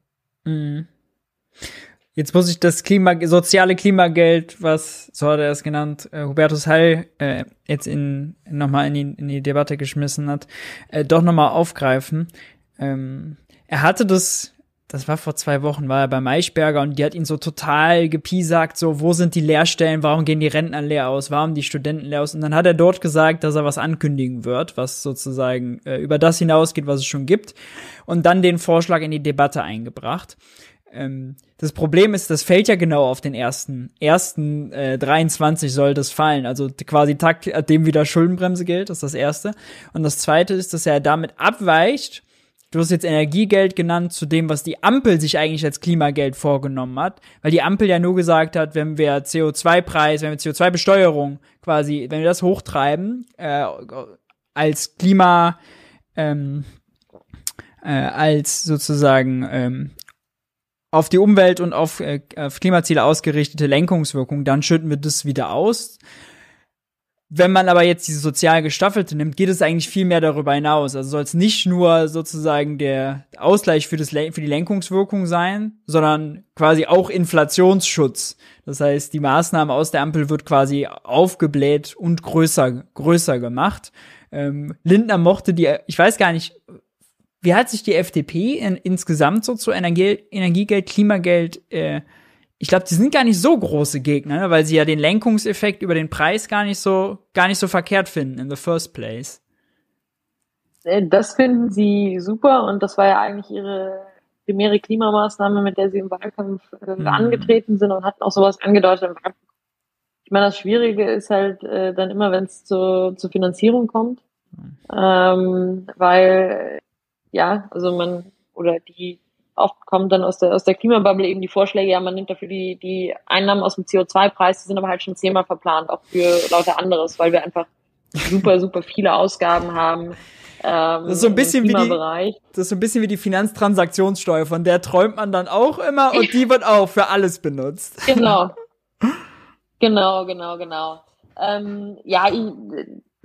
Mhm. Jetzt muss ich das Klima, soziale Klimageld, was, so hat er es genannt, äh, Hubertus Heil äh, jetzt in, nochmal in die, in die Debatte geschmissen hat, äh, doch nochmal aufgreifen. Ähm, er hatte das, das war vor zwei Wochen, war er bei Maischberger und die hat ihn so total gepiesackt, so, wo sind die Lehrstellen, warum gehen die Rentner leer aus, warum die Studenten leer aus? Und dann hat er dort gesagt, dass er was ankündigen wird, was sozusagen äh, über das hinausgeht, was es schon gibt. Und dann den Vorschlag in die Debatte eingebracht. Ähm, das Problem ist, das fällt ja genau auf den ersten. Ersten äh, 23 soll das fallen. Also quasi Tag, dem wieder Schuldenbremse gilt, das ist das erste. Und das zweite ist, dass er damit abweicht. Du hast jetzt Energiegeld genannt zu dem, was die Ampel sich eigentlich als Klimageld vorgenommen hat, weil die Ampel ja nur gesagt hat, wenn wir CO2-Preis, wenn wir CO2-Besteuerung quasi, wenn wir das hochtreiben, äh, als Klima, ähm, äh, als sozusagen ähm, auf die Umwelt und auf, äh, auf Klimaziele ausgerichtete Lenkungswirkung, dann schütten wir das wieder aus. Wenn man aber jetzt diese sozial gestaffelte nimmt, geht es eigentlich viel mehr darüber hinaus. Also soll es nicht nur sozusagen der Ausgleich für, das, für die Lenkungswirkung sein, sondern quasi auch Inflationsschutz. Das heißt, die Maßnahme aus der Ampel wird quasi aufgebläht und größer, größer gemacht. Ähm, Lindner mochte die, ich weiß gar nicht, wie hat sich die FDP in, insgesamt so zu Energie, Energiegeld, Klimageld, äh, ich glaube, die sind gar nicht so große Gegner, ne, weil sie ja den Lenkungseffekt über den Preis gar nicht so, gar nicht so verkehrt finden in the first place. Äh, das finden sie super und das war ja eigentlich ihre primäre Klimamaßnahme, mit der sie im Wahlkampf äh, mhm. angetreten sind und hatten auch sowas angedeutet im Wahlkampf. Ich meine, das Schwierige ist halt äh, dann immer, wenn es zu, zur Finanzierung kommt, mhm. ähm, weil ja, also man, oder die oft kommen dann aus der, aus der Klimabubble eben die Vorschläge, ja, man nimmt dafür die, die Einnahmen aus dem CO2-Preis, die sind aber halt schon zehnmal verplant, auch für lauter anderes, weil wir einfach super, (laughs) super viele Ausgaben haben. Ähm, das ist so ein bisschen wie die, das ist so ein bisschen wie die Finanztransaktionssteuer, von der träumt man dann auch immer und die wird auch für alles benutzt. Genau. (laughs) genau, genau, genau. Ähm, ja, ich,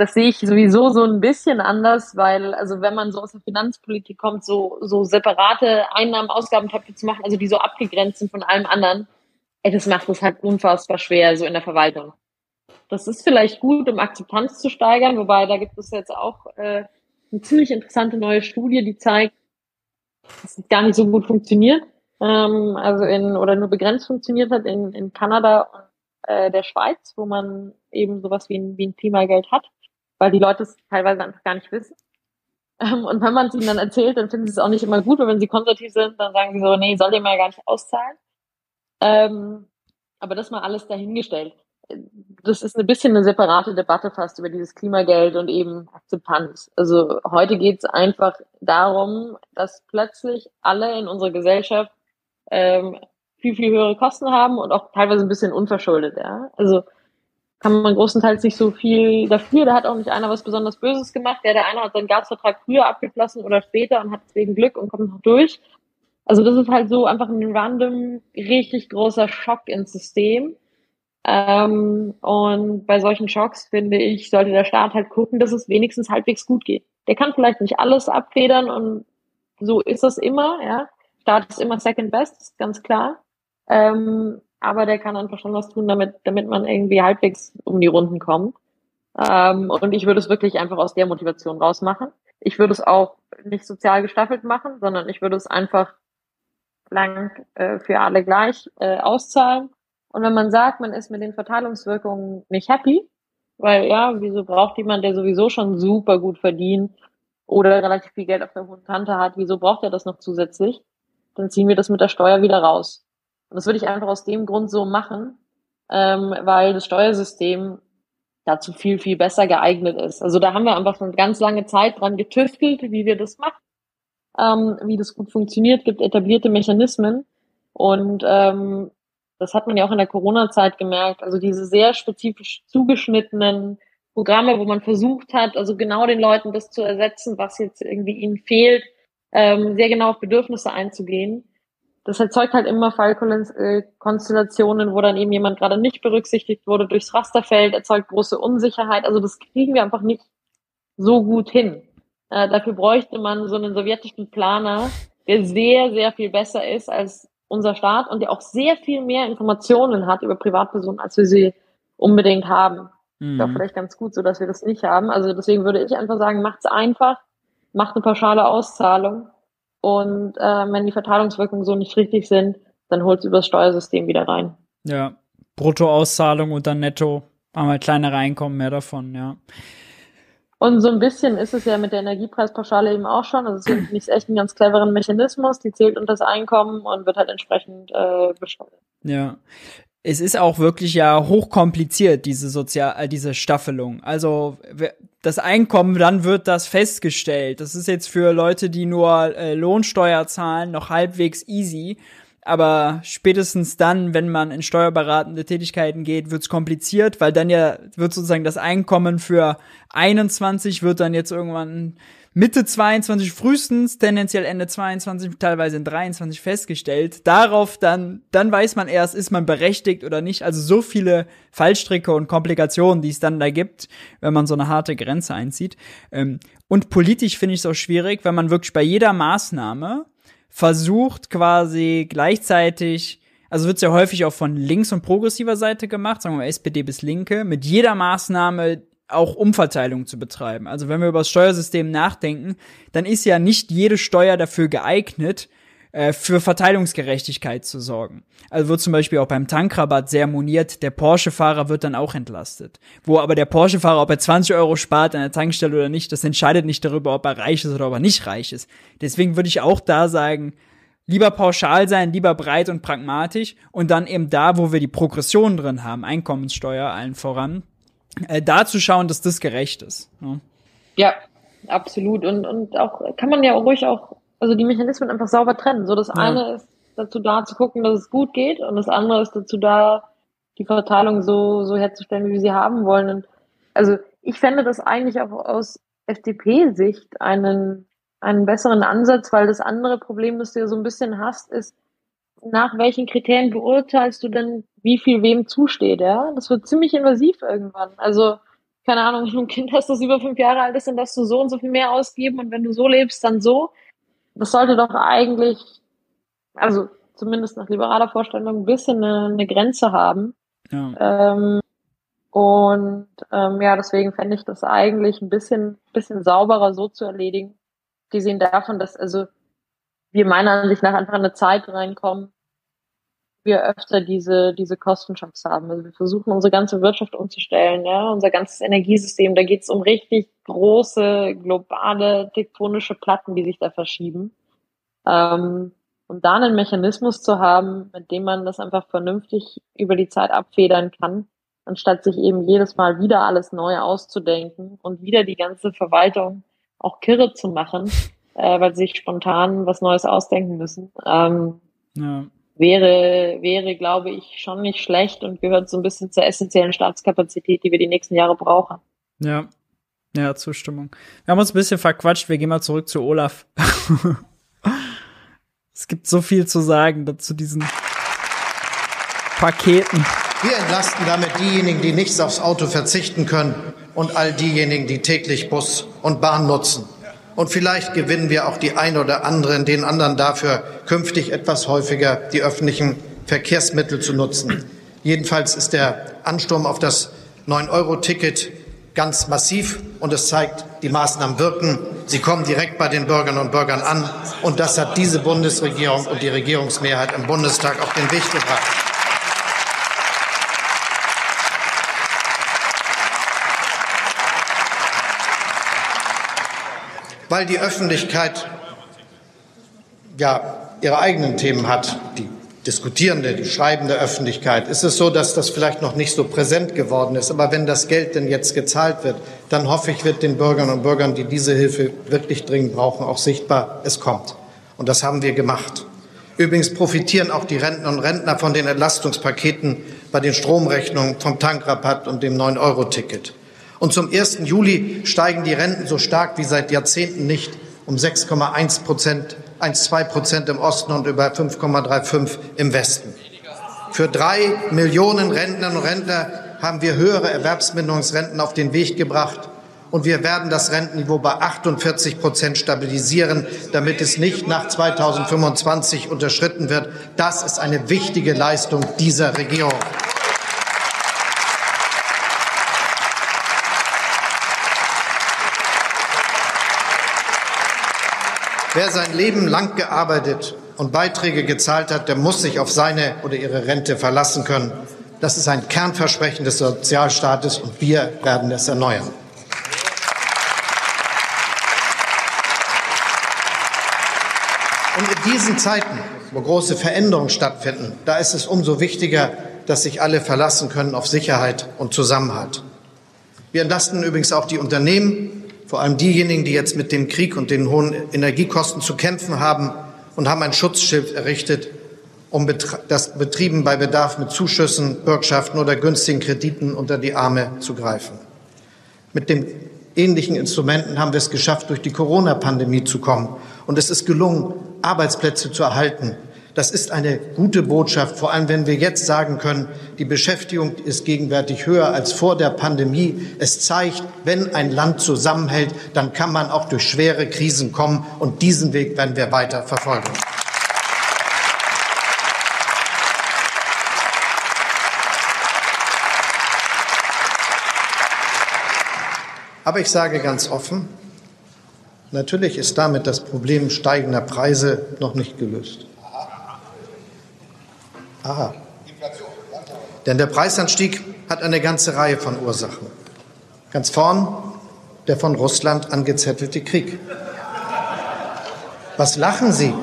das sehe ich sowieso so ein bisschen anders, weil, also wenn man so aus der Finanzpolitik kommt, so, so separate Einnahmen, Ausgabentöpfe zu machen, also die so abgegrenzt sind von allem anderen, ey, das macht es halt unfassbar schwer, so in der Verwaltung. Das ist vielleicht gut, um Akzeptanz zu steigern, wobei da gibt es jetzt auch äh, eine ziemlich interessante neue Studie, die zeigt, dass es gar nicht so gut funktioniert, ähm, also in oder nur begrenzt funktioniert hat in, in Kanada und äh, der Schweiz, wo man eben sowas wie ein, wie ein Klimageld hat weil die Leute es teilweise einfach gar nicht wissen. Ähm, und wenn man es ihnen dann erzählt, dann finden sie es auch nicht immer gut, weil wenn sie konservativ sind, dann sagen sie so, nee, soll ihr mal gar nicht auszahlen. Ähm, aber das mal alles dahingestellt. Das ist ein bisschen eine separate Debatte fast über dieses Klimageld und eben Akzeptanz. Also heute geht es einfach darum, dass plötzlich alle in unserer Gesellschaft ähm, viel, viel höhere Kosten haben und auch teilweise ein bisschen unverschuldet. Ja? Also kann man großenteils nicht so viel dafür. Da hat auch nicht einer was besonders Böses gemacht. Der, der eine hat seinen Gasvertrag früher abgeschlossen oder später und hat deswegen Glück und kommt noch durch. Also das ist halt so einfach ein random, richtig großer Schock ins System. Ähm, und bei solchen Schocks, finde ich, sollte der Staat halt gucken, dass es wenigstens halbwegs gut geht. Der kann vielleicht nicht alles abfedern und so ist das immer, ja. Staat ist immer second best, ist ganz klar. Ähm, aber der kann einfach schon was tun, damit, damit man irgendwie halbwegs um die Runden kommt. Ähm, und ich würde es wirklich einfach aus der Motivation rausmachen. Ich würde es auch nicht sozial gestaffelt machen, sondern ich würde es einfach lang äh, für alle gleich äh, auszahlen. Und wenn man sagt, man ist mit den Verteilungswirkungen nicht happy, weil ja, wieso braucht jemand, der sowieso schon super gut verdient oder relativ viel Geld auf der hohen Kante hat, wieso braucht er das noch zusätzlich? dann ziehen wir das mit der Steuer wieder raus. Und das würde ich einfach aus dem Grund so machen, ähm, weil das Steuersystem dazu viel, viel besser geeignet ist. Also da haben wir einfach eine ganz lange Zeit dran getüftelt, wie wir das machen, ähm, wie das gut funktioniert, gibt etablierte Mechanismen. Und ähm, das hat man ja auch in der Corona-Zeit gemerkt. Also diese sehr spezifisch zugeschnittenen Programme, wo man versucht hat, also genau den Leuten das zu ersetzen, was jetzt irgendwie ihnen fehlt, ähm, sehr genau auf Bedürfnisse einzugehen. Das erzeugt halt immer Fallkonstellationen, wo dann eben jemand gerade nicht berücksichtigt wurde durchs Rasterfeld, erzeugt große Unsicherheit. Also das kriegen wir einfach nicht so gut hin. Äh, dafür bräuchte man so einen sowjetischen Planer, der sehr, sehr viel besser ist als unser Staat und der auch sehr viel mehr Informationen hat über Privatpersonen, als wir sie unbedingt haben. Mhm. Ich vielleicht ganz gut, so dass wir das nicht haben. Also deswegen würde ich einfach sagen, macht's einfach, macht eine pauschale Auszahlung und äh, wenn die Verteilungswirkungen so nicht richtig sind, dann holt es über das Steuersystem wieder rein. Ja, Bruttoauszahlung und dann netto einmal kleinere Einkommen mehr davon, ja. Und so ein bisschen ist es ja mit der Energiepreispauschale eben auch schon. Also es ich echt einen ganz cleveren Mechanismus. Die zählt unter das Einkommen und wird halt entsprechend äh, besteuert. Ja es ist auch wirklich ja hochkompliziert, diese Sozial, äh, diese Staffelung. Also das Einkommen, dann wird das festgestellt. Das ist jetzt für Leute, die nur äh, Lohnsteuer zahlen, noch halbwegs easy. Aber spätestens dann, wenn man in steuerberatende Tätigkeiten geht, wird's kompliziert, weil dann ja wird sozusagen das Einkommen für 21 wird dann jetzt irgendwann Mitte 22 frühestens, tendenziell Ende 22, teilweise in 23 festgestellt. Darauf dann, dann weiß man erst, ist man berechtigt oder nicht. Also so viele Fallstricke und Komplikationen, die es dann da gibt, wenn man so eine harte Grenze einzieht. Ähm, und politisch finde ich es auch schwierig, wenn man wirklich bei jeder Maßnahme versucht quasi gleichzeitig also wird es ja häufig auch von links und progressiver Seite gemacht, sagen wir mal SPD bis Linke, mit jeder Maßnahme auch Umverteilung zu betreiben. Also wenn wir über das Steuersystem nachdenken, dann ist ja nicht jede Steuer dafür geeignet, äh, für Verteilungsgerechtigkeit zu sorgen. Also wird zum Beispiel auch beim Tankrabatt sehr moniert, der Porsche-Fahrer wird dann auch entlastet. Wo aber der Porsche-Fahrer, ob er 20 Euro spart an der Tankstelle oder nicht, das entscheidet nicht darüber, ob er reich ist oder ob er nicht reich ist. Deswegen würde ich auch da sagen, lieber pauschal sein, lieber breit und pragmatisch und dann eben da, wo wir die Progression drin haben, Einkommenssteuer allen voran, äh, da zu schauen, dass das gerecht ist. Ne? Ja, absolut. Und, und auch kann man ja ruhig auch, also die Mechanismen einfach sauber trennen. So das ja. eine ist dazu da zu gucken, dass es gut geht und das andere ist dazu da, die Verteilung so, so herzustellen, wie wir sie haben wollen. Und also ich fände das eigentlich auch aus FDP-Sicht einen, einen besseren Ansatz, weil das andere Problem, das du ja so ein bisschen hast, ist, nach welchen Kriterien beurteilst du denn, wie viel wem zusteht, ja? Das wird ziemlich invasiv irgendwann. Also, keine Ahnung, wenn du ein Kind hast, das über fünf Jahre alt ist, dann darfst du so und so viel mehr ausgeben und wenn du so lebst, dann so. Das sollte doch eigentlich, also zumindest nach liberaler Vorstellung, ein bisschen eine, eine Grenze haben. Ja. Ähm, und ähm, ja, deswegen fände ich das eigentlich ein bisschen, bisschen sauberer so zu erledigen. Gesehen davon, dass, also wir meiner Ansicht nach einfach in eine Zeit reinkommen, wir öfter diese, diese Kostenschocks haben. Also wir versuchen unsere ganze Wirtschaft umzustellen, ja, unser ganzes Energiesystem, da geht es um richtig große, globale, tektonische Platten, die sich da verschieben. Ähm, und da einen Mechanismus zu haben, mit dem man das einfach vernünftig über die Zeit abfedern kann, anstatt sich eben jedes Mal wieder alles neu auszudenken und wieder die ganze Verwaltung auch kirre zu machen, äh, weil sie sich spontan was Neues ausdenken müssen. Ähm, ja. Wäre, wäre, glaube ich, schon nicht schlecht und gehört so ein bisschen zur essentiellen Staatskapazität, die wir die nächsten Jahre brauchen. Ja. Ja, Zustimmung. Wir haben uns ein bisschen verquatscht. Wir gehen mal zurück zu Olaf. (laughs) es gibt so viel zu sagen zu diesen Paketen. Wir entlasten damit diejenigen, die nichts aufs Auto verzichten können und all diejenigen, die täglich Bus und Bahn nutzen. Und vielleicht gewinnen wir auch die ein oder anderen, den anderen dafür, künftig etwas häufiger die öffentlichen Verkehrsmittel zu nutzen. Jedenfalls ist der Ansturm auf das 9-Euro-Ticket ganz massiv und es zeigt, die Maßnahmen wirken. Sie kommen direkt bei den Bürgerinnen und Bürgern an. Und das hat diese Bundesregierung und die Regierungsmehrheit im Bundestag auf den Weg gebracht. Weil die Öffentlichkeit ja ihre eigenen Themen hat, die diskutierende, die schreibende Öffentlichkeit, ist es so, dass das vielleicht noch nicht so präsent geworden ist. Aber wenn das Geld denn jetzt gezahlt wird, dann hoffe ich, wird den Bürgern und Bürgern, die diese Hilfe wirklich dringend brauchen, auch sichtbar, es kommt. Und das haben wir gemacht. Übrigens profitieren auch die Rentner und Rentner von den Entlastungspaketen bei den Stromrechnungen, vom Tankrabatt und dem 9-Euro-Ticket. Und zum 1. Juli steigen die Renten so stark wie seit Jahrzehnten nicht um 6,1 Prozent 1,2 Prozent im Osten und über 5,35 im Westen. Für drei Millionen Rentnerinnen und Rentner haben wir höhere Erwerbsminderungsrenten auf den Weg gebracht. Und wir werden das Rentenniveau bei 48 Prozent stabilisieren, damit es nicht nach 2025 unterschritten wird. Das ist eine wichtige Leistung dieser Regierung. Wer sein Leben lang gearbeitet und Beiträge gezahlt hat, der muss sich auf seine oder ihre Rente verlassen können. Das ist ein Kernversprechen des Sozialstaates und wir werden es erneuern. Und in diesen Zeiten, wo große Veränderungen stattfinden, da ist es umso wichtiger, dass sich alle verlassen können auf Sicherheit und Zusammenhalt. Wir entlasten übrigens auch die Unternehmen, vor allem diejenigen, die jetzt mit dem Krieg und den hohen Energiekosten zu kämpfen haben und haben ein Schutzschild errichtet, um das Betrieben bei Bedarf mit Zuschüssen, Bürgschaften oder günstigen Krediten unter die Arme zu greifen. Mit den ähnlichen Instrumenten haben wir es geschafft, durch die Corona-Pandemie zu kommen. Und es ist gelungen, Arbeitsplätze zu erhalten, das ist eine gute Botschaft, vor allem wenn wir jetzt sagen können, die Beschäftigung ist gegenwärtig höher als vor der Pandemie. Es zeigt, wenn ein Land zusammenhält, dann kann man auch durch schwere Krisen kommen. Und diesen Weg werden wir weiter verfolgen. Aber ich sage ganz offen, natürlich ist damit das Problem steigender Preise noch nicht gelöst. Aha. Denn der Preisanstieg hat eine ganze Reihe von Ursachen. Ganz vorn der von Russland angezettelte Krieg. Was lachen Sie?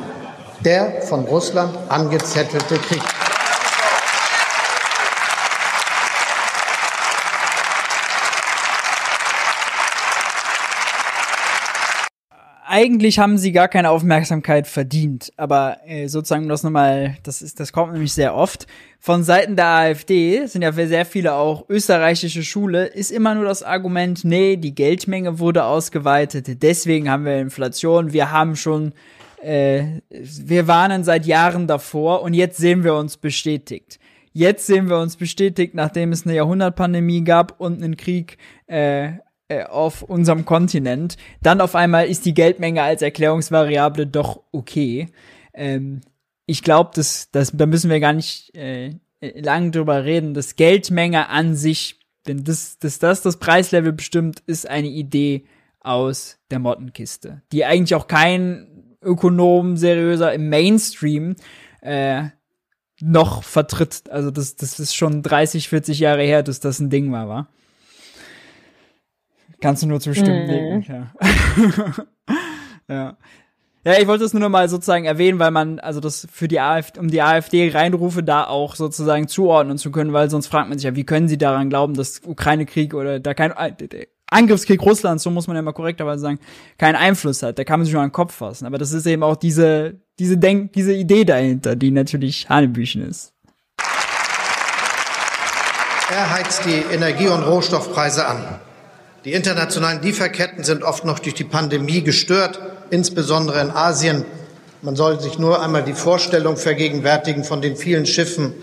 Der von Russland angezettelte Krieg. Eigentlich haben sie gar keine Aufmerksamkeit verdient. Aber äh, sozusagen das nochmal, das ist, das kommt nämlich sehr oft. Von Seiten der AfD sind ja sehr viele auch österreichische Schule, ist immer nur das Argument, nee, die Geldmenge wurde ausgeweitet, deswegen haben wir Inflation, wir haben schon, äh, wir warnen seit Jahren davor und jetzt sehen wir uns bestätigt. Jetzt sehen wir uns bestätigt, nachdem es eine Jahrhundertpandemie gab und einen Krieg, äh, auf unserem Kontinent. Dann auf einmal ist die Geldmenge als Erklärungsvariable doch okay. Ähm, ich glaube, das, das, da müssen wir gar nicht äh, lang drüber reden. Das Geldmenge an sich, wenn das, das, das das Preislevel bestimmt, ist eine Idee aus der Mottenkiste, die eigentlich auch kein Ökonom seriöser im Mainstream äh, noch vertritt. Also das, das ist schon 30, 40 Jahre her, dass das ein Ding war, war. Kannst du nur zustimmen, mhm. ja. (laughs) ja. Ja, ich wollte es nur noch mal sozusagen erwähnen, weil man, also das für die AfD, um die AfD Reinrufe da auch sozusagen zuordnen zu können, weil sonst fragt man sich ja, wie können sie daran glauben, dass Ukraine-Krieg oder da kein äh, Angriffskrieg Russlands, so muss man ja mal korrekterweise sagen, keinen Einfluss hat. Da kann man sich nur an den Kopf fassen. Aber das ist eben auch diese, diese Denk, diese Idee dahinter, die natürlich Hanebüchen ist. Er heizt die Energie- und Rohstoffpreise an. Die internationalen Lieferketten sind oft noch durch die Pandemie gestört, insbesondere in Asien. Man soll sich nur einmal die Vorstellung vergegenwärtigen von den vielen Schiffen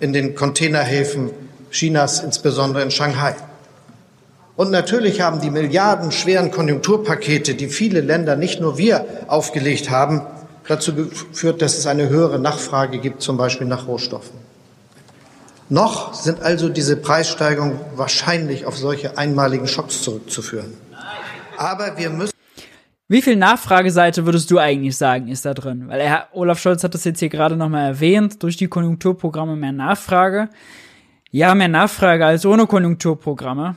in den Containerhäfen Chinas, insbesondere in Shanghai. Und natürlich haben die milliardenschweren Konjunkturpakete, die viele Länder, nicht nur wir, aufgelegt haben, dazu geführt, dass es eine höhere Nachfrage gibt, zum Beispiel nach Rohstoffen. Noch sind also diese Preissteigerungen wahrscheinlich auf solche einmaligen Schocks zurückzuführen. Aber wir müssen wie viel Nachfrageseite würdest du eigentlich sagen, ist da drin? Weil er, Olaf Scholz hat das jetzt hier gerade nochmal erwähnt, durch die Konjunkturprogramme mehr Nachfrage. Ja, mehr Nachfrage als ohne Konjunkturprogramme.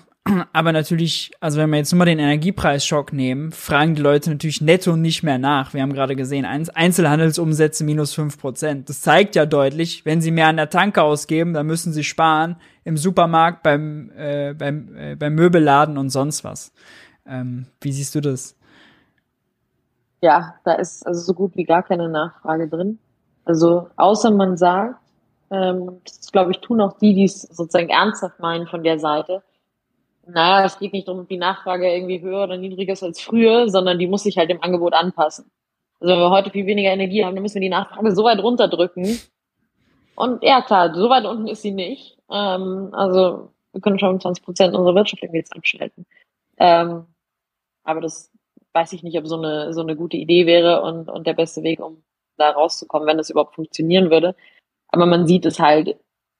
Aber natürlich, also wenn wir jetzt nur mal den Energiepreisschock nehmen, fragen die Leute natürlich netto nicht mehr nach. Wir haben gerade gesehen, Einzelhandelsumsätze minus fünf Prozent. Das zeigt ja deutlich, wenn sie mehr an der Tanke ausgeben, dann müssen sie sparen im Supermarkt, beim, äh, beim, äh, beim Möbelladen und sonst was. Ähm, wie siehst du das? Ja, da ist also so gut wie gar keine Nachfrage drin. Also außer man sagt, ähm, das glaube ich tun auch die, die es sozusagen ernsthaft meinen von der Seite, naja, es geht nicht darum, ob die Nachfrage irgendwie höher oder niedriger ist als früher, sondern die muss sich halt dem Angebot anpassen. Also wenn wir heute viel weniger Energie haben, dann müssen wir die Nachfrage so weit runterdrücken. Und ja, klar, so weit unten ist sie nicht. Ähm, also wir können schon 20 Prozent unserer Wirtschaft irgendwie jetzt abschalten. Ähm, aber das weiß ich nicht, ob so eine, so eine gute Idee wäre und, und der beste Weg, um da rauszukommen, wenn das überhaupt funktionieren würde. Aber man sieht es halt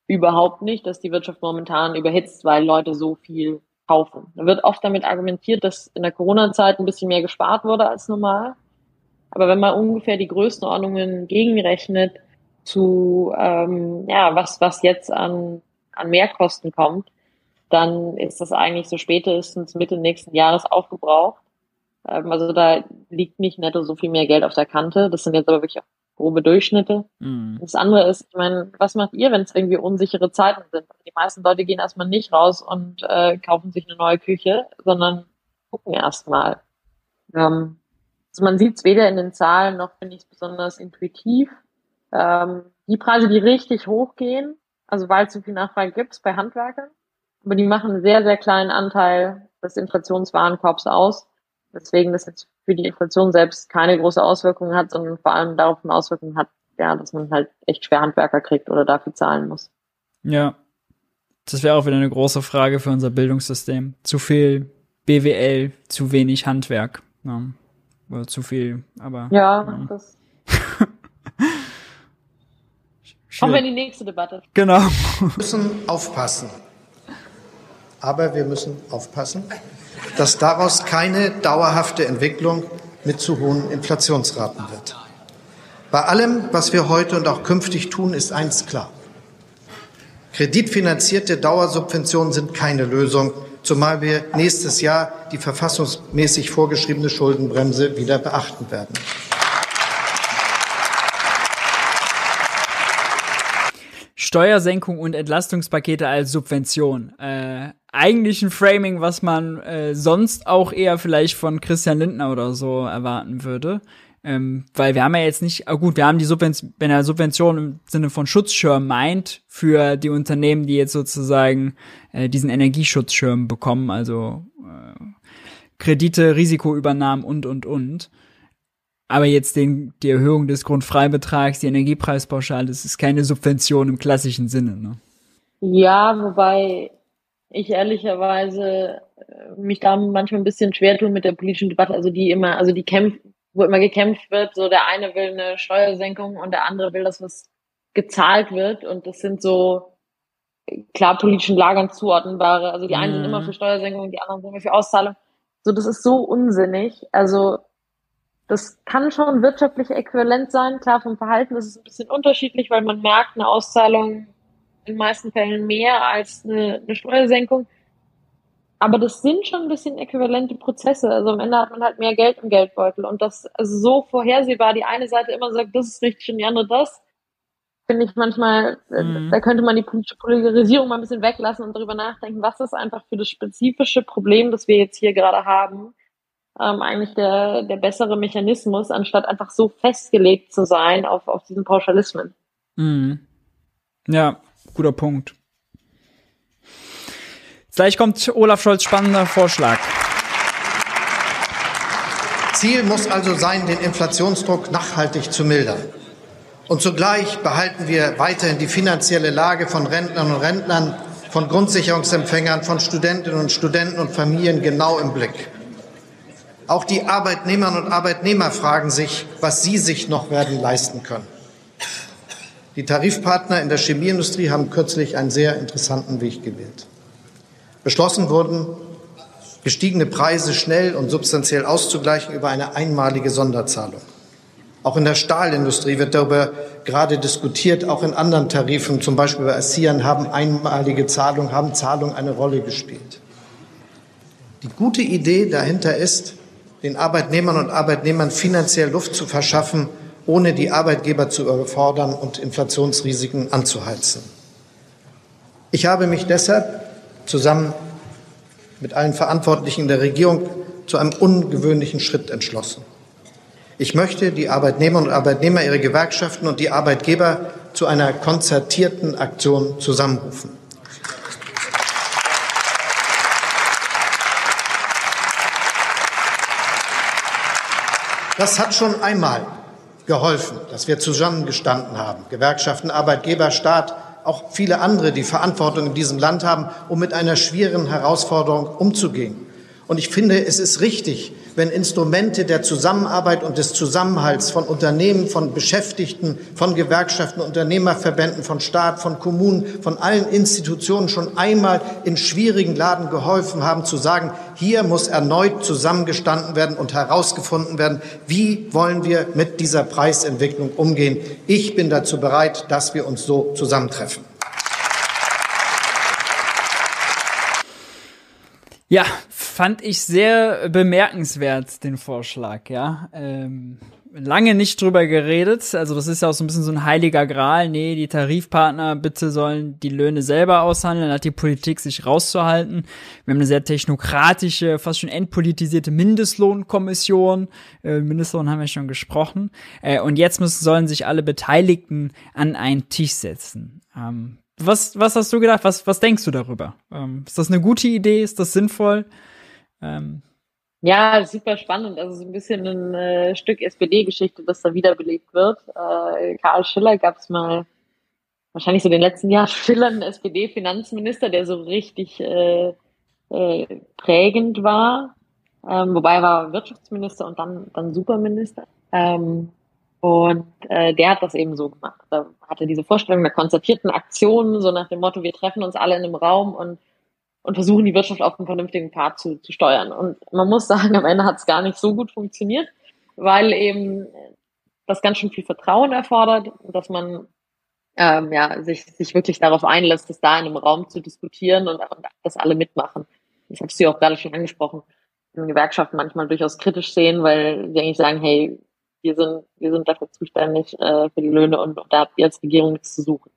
überhaupt nicht, dass die Wirtschaft momentan überhitzt, weil Leute so viel kaufen. Da wird oft damit argumentiert, dass in der Corona-Zeit ein bisschen mehr gespart wurde als normal. Aber wenn man ungefähr die Größenordnungen gegenrechnet zu, ähm, ja, was, was jetzt an, an Mehrkosten kommt, dann ist das eigentlich so spätestens Mitte nächsten Jahres aufgebraucht. Ähm, also da liegt nicht netto so viel mehr Geld auf der Kante. Das sind jetzt aber wirklich auch grobe Durchschnitte. Mhm. Das andere ist, ich meine, was macht ihr, wenn es irgendwie unsichere Zeiten sind? Die meisten Leute gehen erstmal nicht raus und äh, kaufen sich eine neue Küche, sondern gucken erstmal. Ähm, also man sieht es weder in den Zahlen noch finde ich es besonders intuitiv. Ähm, die Preise, die richtig hochgehen, also weil es so viel Nachfrage gibt bei Handwerkern, aber die machen einen sehr, sehr kleinen Anteil des Inflationswarenkorbs aus. Deswegen das jetzt für die Inflation selbst keine große Auswirkung hat, sondern vor allem darauf eine Auswirkung hat, ja, dass man halt echt schwer Handwerker kriegt oder dafür zahlen muss. Ja. Das wäre auch wieder eine große Frage für unser Bildungssystem. Zu viel BWL, zu wenig Handwerk. Ja. Oder zu viel, aber. Ja, ja. das. (laughs) Kommen wir in die nächste Debatte. Genau. Wir müssen aufpassen. Aber wir müssen aufpassen, dass daraus keine dauerhafte Entwicklung mit zu hohen Inflationsraten wird. Bei allem, was wir heute und auch künftig tun, ist eins klar. Kreditfinanzierte Dauersubventionen sind keine Lösung, zumal wir nächstes Jahr die verfassungsmäßig vorgeschriebene Schuldenbremse wieder beachten werden. Steuersenkung und Entlastungspakete als Subvention. Äh, eigentlich ein Framing, was man äh, sonst auch eher vielleicht von Christian Lindner oder so erwarten würde. Ähm, weil wir haben ja jetzt nicht, ah gut, wir haben die Subvention, wenn er Subvention im Sinne von Schutzschirm meint, für die Unternehmen, die jetzt sozusagen äh, diesen Energieschutzschirm bekommen, also äh, Kredite, Risikoübernahmen und, und, und. Aber jetzt den, die Erhöhung des Grundfreibetrags, die Energiepreispauschale, das ist keine Subvention im klassischen Sinne. Ne? Ja, wobei ich ehrlicherweise äh, mich da manchmal ein bisschen schwer tue mit der politischen Debatte, also die immer, also die kämpfen, wo immer gekämpft wird, so der eine will eine Steuersenkung und der andere will, dass was gezahlt wird und das sind so klar politischen Lagern zuordnenbare, also die einen sind immer mhm. für Steuersenkung, die anderen sind immer für Auszahlung. So, das ist so unsinnig. Also das kann schon wirtschaftlich äquivalent sein. Klar, vom Verhalten ist es ein bisschen unterschiedlich, weil man merkt, eine Auszahlung in den meisten Fällen mehr als eine, eine Steuersenkung. Aber das sind schon ein bisschen äquivalente Prozesse. Also am Ende hat man halt mehr Geld im Geldbeutel. Und das also so vorhersehbar, die eine Seite immer sagt, das ist richtig und die andere das, finde ich manchmal, äh, mhm. da könnte man die politische Polarisierung mal ein bisschen weglassen und darüber nachdenken, was ist einfach für das spezifische Problem, das wir jetzt hier gerade haben, ähm, eigentlich der, der bessere Mechanismus, anstatt einfach so festgelegt zu sein auf, auf diesen Pauschalismen. Mhm. Ja, guter Punkt. Gleich kommt Olaf Scholz spannender Vorschlag. Ziel muss also sein, den Inflationsdruck nachhaltig zu mildern. Und zugleich behalten wir weiterhin die finanzielle Lage von Rentnern und Rentnern, von Grundsicherungsempfängern, von Studentinnen und Studenten und Familien genau im Blick. Auch die Arbeitnehmerinnen und Arbeitnehmer fragen sich, was sie sich noch werden leisten können. Die Tarifpartner in der Chemieindustrie haben kürzlich einen sehr interessanten Weg gewählt. Beschlossen wurden, gestiegene Preise schnell und substanziell auszugleichen über eine einmalige Sonderzahlung. Auch in der Stahlindustrie wird darüber gerade diskutiert. Auch in anderen Tarifen, zum Beispiel bei ASEAN, haben einmalige Zahlungen, haben Zahlungen eine Rolle gespielt. Die gute Idee dahinter ist, den Arbeitnehmern und Arbeitnehmern finanziell Luft zu verschaffen, ohne die Arbeitgeber zu überfordern und Inflationsrisiken anzuheizen. Ich habe mich deshalb zusammen mit allen Verantwortlichen der Regierung zu einem ungewöhnlichen Schritt entschlossen. Ich möchte die Arbeitnehmerinnen und Arbeitnehmer, ihre Gewerkschaften und die Arbeitgeber zu einer konzertierten Aktion zusammenrufen. Das hat schon einmal geholfen, dass wir zusammengestanden haben. Gewerkschaften, Arbeitgeber, Staat, auch viele andere, die Verantwortung in diesem Land haben, um mit einer schwierigen Herausforderung umzugehen. Und ich finde, es ist richtig, wenn Instrumente der Zusammenarbeit und des Zusammenhalts von Unternehmen, von Beschäftigten, von Gewerkschaften, Unternehmerverbänden, von Staat, von Kommunen, von allen Institutionen schon einmal in schwierigen Laden geholfen haben, zu sagen, hier muss erneut zusammengestanden werden und herausgefunden werden, wie wollen wir mit dieser Preisentwicklung umgehen. Ich bin dazu bereit, dass wir uns so zusammentreffen. Ja, fand ich sehr bemerkenswert, den Vorschlag, ja. Ähm, lange nicht drüber geredet. Also das ist ja auch so ein bisschen so ein heiliger Gral. Nee, die Tarifpartner bitte sollen die Löhne selber aushandeln, hat die Politik sich rauszuhalten. Wir haben eine sehr technokratische, fast schon entpolitisierte Mindestlohnkommission. Äh, Mindestlohn haben wir schon gesprochen. Äh, und jetzt müssen, sollen sich alle Beteiligten an einen Tisch setzen. Ähm, was, was hast du gedacht? Was, was denkst du darüber? Ähm, ist das eine gute Idee? Ist das sinnvoll? Ähm, ja, super spannend. Also so ein bisschen ein äh, Stück SPD-Geschichte, das da wiederbelebt wird. Äh, Karl Schiller gab es mal wahrscheinlich so den letzten Jahr (laughs) schillernden SPD-Finanzminister, der so richtig äh, äh, prägend war. Ähm, wobei er war Wirtschaftsminister und dann, dann Superminister. Ähm, und äh, der hat das eben so gemacht. Da hatte diese Vorstellung der konzertierten Aktionen, so nach dem Motto, wir treffen uns alle in einem Raum und und versuchen die Wirtschaft auf einen vernünftigen Pfad zu, zu steuern. Und man muss sagen, am Ende hat es gar nicht so gut funktioniert, weil eben das ganz schön viel Vertrauen erfordert, dass man ähm, ja, sich, sich wirklich darauf einlässt, das da in einem Raum zu diskutieren und, und dass alle mitmachen. Das hast du ja auch gerade schon angesprochen. In Gewerkschaften manchmal durchaus kritisch sehen, weil sie eigentlich sagen, hey, wir sind, wir sind dafür zuständig äh, für die Löhne und, da habt ihr als Regierung nichts zu suchen.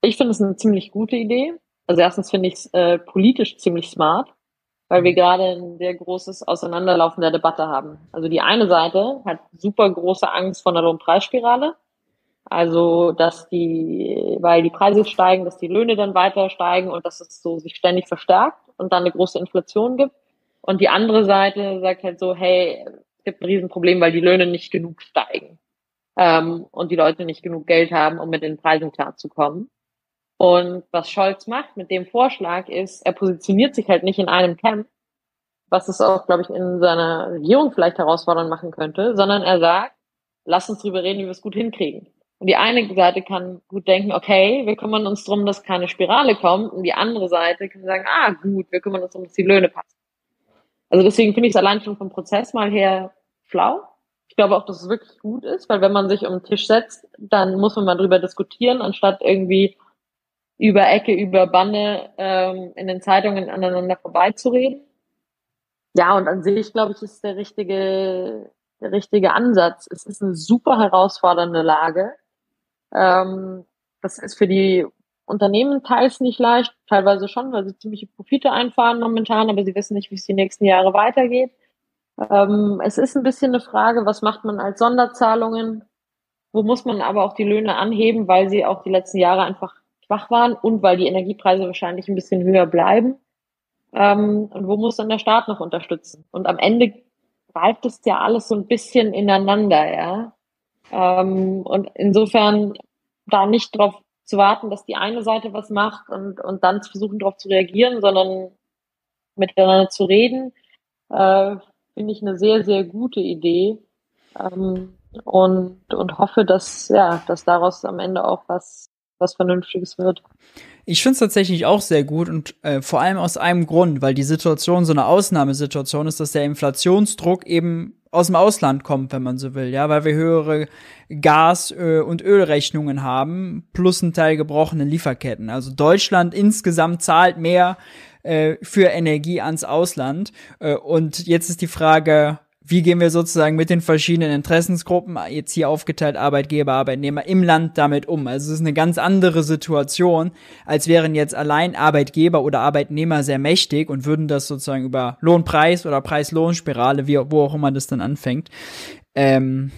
Ich finde es eine ziemlich gute Idee. Also erstens finde ich es äh, politisch ziemlich smart, weil wir gerade ein sehr großes Auseinanderlaufen der Debatte haben. Also die eine Seite hat super große Angst vor einer Lohnpreisspirale. Also, dass die, weil die Preise steigen, dass die Löhne dann weiter steigen und dass es so sich ständig verstärkt und dann eine große Inflation gibt. Und die andere Seite sagt halt so, hey, gibt ein Riesenproblem, weil die Löhne nicht genug steigen ähm, und die Leute nicht genug Geld haben, um mit den Preisen klarzukommen. Und was Scholz macht mit dem Vorschlag ist, er positioniert sich halt nicht in einem Camp, was es auch, glaube ich, in seiner Regierung vielleicht herausfordernd machen könnte, sondern er sagt, lass uns drüber reden, wie wir es gut hinkriegen. Und die eine Seite kann gut denken, okay, wir kümmern uns darum, dass keine Spirale kommt. Und die andere Seite kann sagen, ah, gut, wir kümmern uns darum, dass die Löhne passen. Also deswegen finde ich es allein schon vom Prozess mal her schlau. Ich glaube auch, dass es wirklich gut ist, weil wenn man sich um den Tisch setzt, dann muss man mal drüber diskutieren, anstatt irgendwie über Ecke, über Bande ähm, in den Zeitungen aneinander vorbeizureden. Ja, und an sich, glaube ich, ist der richtige, der richtige Ansatz. Es ist eine super herausfordernde Lage. Ähm, das ist für die Unternehmen teils nicht leicht, teilweise schon, weil sie ziemliche Profite einfahren momentan, aber sie wissen nicht, wie es die nächsten Jahre weitergeht. Ähm, es ist ein bisschen eine Frage, was macht man als Sonderzahlungen? Wo muss man aber auch die Löhne anheben, weil sie auch die letzten Jahre einfach schwach waren und weil die Energiepreise wahrscheinlich ein bisschen höher bleiben. Ähm, und wo muss dann der Staat noch unterstützen? Und am Ende greift es ja alles so ein bisschen ineinander, ja. Ähm, und insofern da nicht darauf zu warten, dass die eine Seite was macht und, und dann zu versuchen, darauf zu reagieren, sondern miteinander zu reden, äh, finde ich eine sehr, sehr gute Idee. Ähm, und, und hoffe, dass, ja, dass daraus am Ende auch was was Vernünftiges wird. Ich finde es tatsächlich auch sehr gut und äh, vor allem aus einem Grund, weil die Situation so eine Ausnahmesituation ist, dass der Inflationsdruck eben aus dem Ausland kommt, wenn man so will, ja, weil wir höhere Gas- und Ölrechnungen haben, plus ein Teil gebrochene Lieferketten. Also Deutschland insgesamt zahlt mehr äh, für Energie ans Ausland. Äh, und jetzt ist die Frage, wie gehen wir sozusagen mit den verschiedenen Interessensgruppen, jetzt hier aufgeteilt Arbeitgeber, Arbeitnehmer im Land damit um. Also es ist eine ganz andere Situation, als wären jetzt allein Arbeitgeber oder Arbeitnehmer sehr mächtig und würden das sozusagen über Lohnpreis oder Preis-Lohn-Spirale, wie, wo auch immer das dann anfängt, ähm,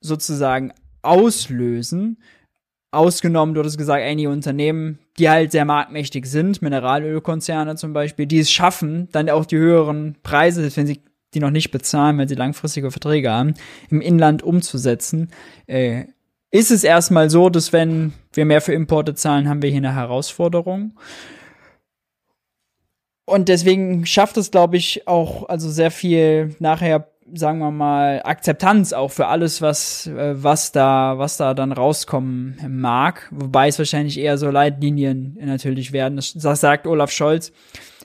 sozusagen auslösen. Ausgenommen, du hattest gesagt, einige Unternehmen, die halt sehr marktmächtig sind, Mineralölkonzerne zum Beispiel, die es schaffen, dann auch die höheren Preise, wenn sie die noch nicht bezahlen, wenn sie langfristige Verträge haben, im Inland umzusetzen. Äh, ist es erstmal so, dass wenn wir mehr für Importe zahlen, haben wir hier eine Herausforderung. Und deswegen schafft es, glaube ich, auch also sehr viel nachher, sagen wir mal, Akzeptanz auch für alles, was, äh, was da, was da dann rauskommen mag. Wobei es wahrscheinlich eher so Leitlinien natürlich werden. Das sagt Olaf Scholz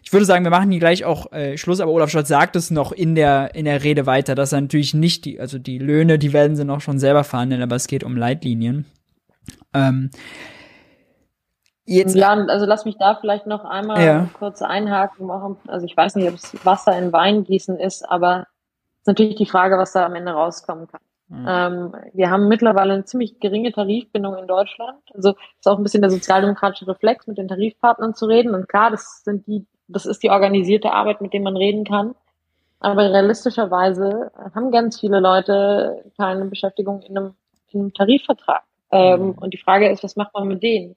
ich würde sagen, wir machen hier gleich auch äh, Schluss, aber Olaf Scholz sagt es noch in der, in der Rede weiter, dass er natürlich nicht die, also die Löhne, die werden sie noch schon selber verhandeln, aber es geht um Leitlinien. Ähm, jetzt, ja, also lass mich da vielleicht noch einmal ja. kurz einhaken. Also ich weiß nicht, ob es Wasser in Wein gießen ist, aber es ist natürlich die Frage, was da am Ende rauskommen kann. Mhm. Ähm, wir haben mittlerweile eine ziemlich geringe Tarifbindung in Deutschland. Also ist auch ein bisschen der sozialdemokratische Reflex, mit den Tarifpartnern zu reden. Und klar, das sind die das ist die organisierte Arbeit, mit der man reden kann. Aber realistischerweise haben ganz viele Leute keine Beschäftigung in einem, in einem Tarifvertrag. Ähm, mhm. Und die Frage ist, was macht man mit denen?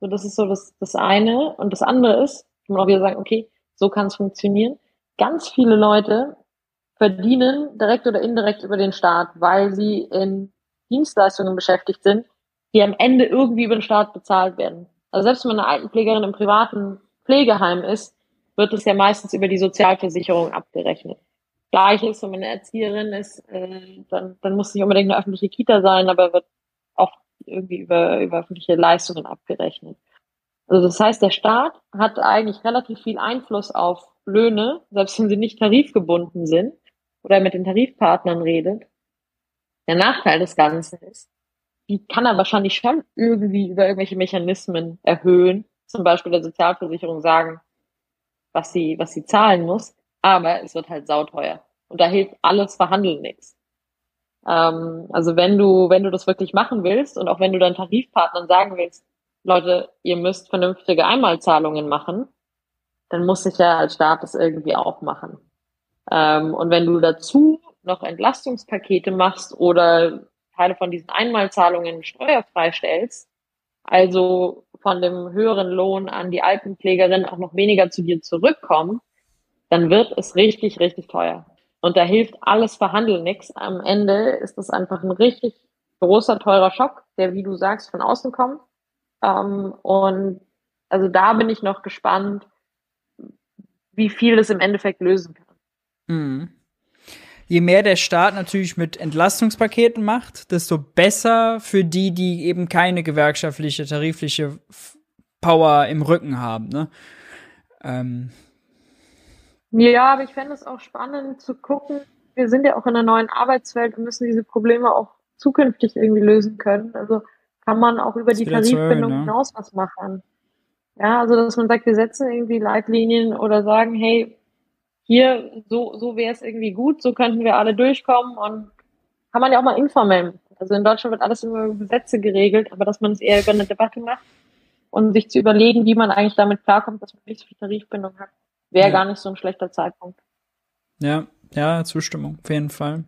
So, das ist so das, das eine. Und das andere ist, kann man auch wieder sagen, okay, so kann es funktionieren. Ganz viele Leute verdienen direkt oder indirekt über den Staat, weil sie in Dienstleistungen beschäftigt sind, die am Ende irgendwie über den Staat bezahlt werden. Also selbst wenn man eine Altenpflegerin im privaten Pflegeheim ist, wird es ja meistens über die Sozialversicherung abgerechnet. Gleiches, wenn man eine Erzieherin ist, äh, dann, dann muss es nicht unbedingt eine öffentliche Kita sein, aber wird auch irgendwie über, über öffentliche Leistungen abgerechnet. Also das heißt, der Staat hat eigentlich relativ viel Einfluss auf Löhne, selbst wenn sie nicht tarifgebunden sind oder mit den Tarifpartnern redet. Der Nachteil des Ganzen ist, die kann er wahrscheinlich schon irgendwie über irgendwelche Mechanismen erhöhen, zum Beispiel der Sozialversicherung sagen, was sie, was sie zahlen muss, aber es wird halt sauteuer. Und da hilft alles Verhandeln nichts. Ähm, also wenn du, wenn du das wirklich machen willst und auch wenn du deinen Tarifpartnern sagen willst, Leute, ihr müsst vernünftige Einmalzahlungen machen, dann muss sich ja als Staat das irgendwie auch machen. Ähm, und wenn du dazu noch Entlastungspakete machst oder Teile von diesen Einmalzahlungen steuerfrei stellst, also von dem höheren Lohn an die Altenpflegerin auch noch weniger zu dir zurückkommen, dann wird es richtig, richtig teuer. Und da hilft alles verhandeln nichts. Am Ende ist das einfach ein richtig großer, teurer Schock, der, wie du sagst, von außen kommt. Ähm, und also da bin ich noch gespannt, wie viel das im Endeffekt lösen kann. Mhm je mehr der Staat natürlich mit Entlastungspaketen macht, desto besser für die, die eben keine gewerkschaftliche, tarifliche Power im Rücken haben. Ne? Ähm. Ja, aber ich fände es auch spannend zu gucken. Wir sind ja auch in einer neuen Arbeitswelt und müssen diese Probleme auch zukünftig irgendwie lösen können. Also kann man auch über das die Tarifbindung ne? hinaus was machen. Ja, also dass man sagt, wir setzen irgendwie Leitlinien oder sagen, hey, hier, so, so wäre es irgendwie gut, so könnten wir alle durchkommen und kann man ja auch mal informell. Also in Deutschland wird alles über Gesetze geregelt, aber dass man es eher über eine Debatte macht und sich zu überlegen, wie man eigentlich damit klarkommt, dass man nicht so viel Tarifbindung hat, wäre ja. gar nicht so ein schlechter Zeitpunkt. Ja, ja, Zustimmung, auf jeden Fall.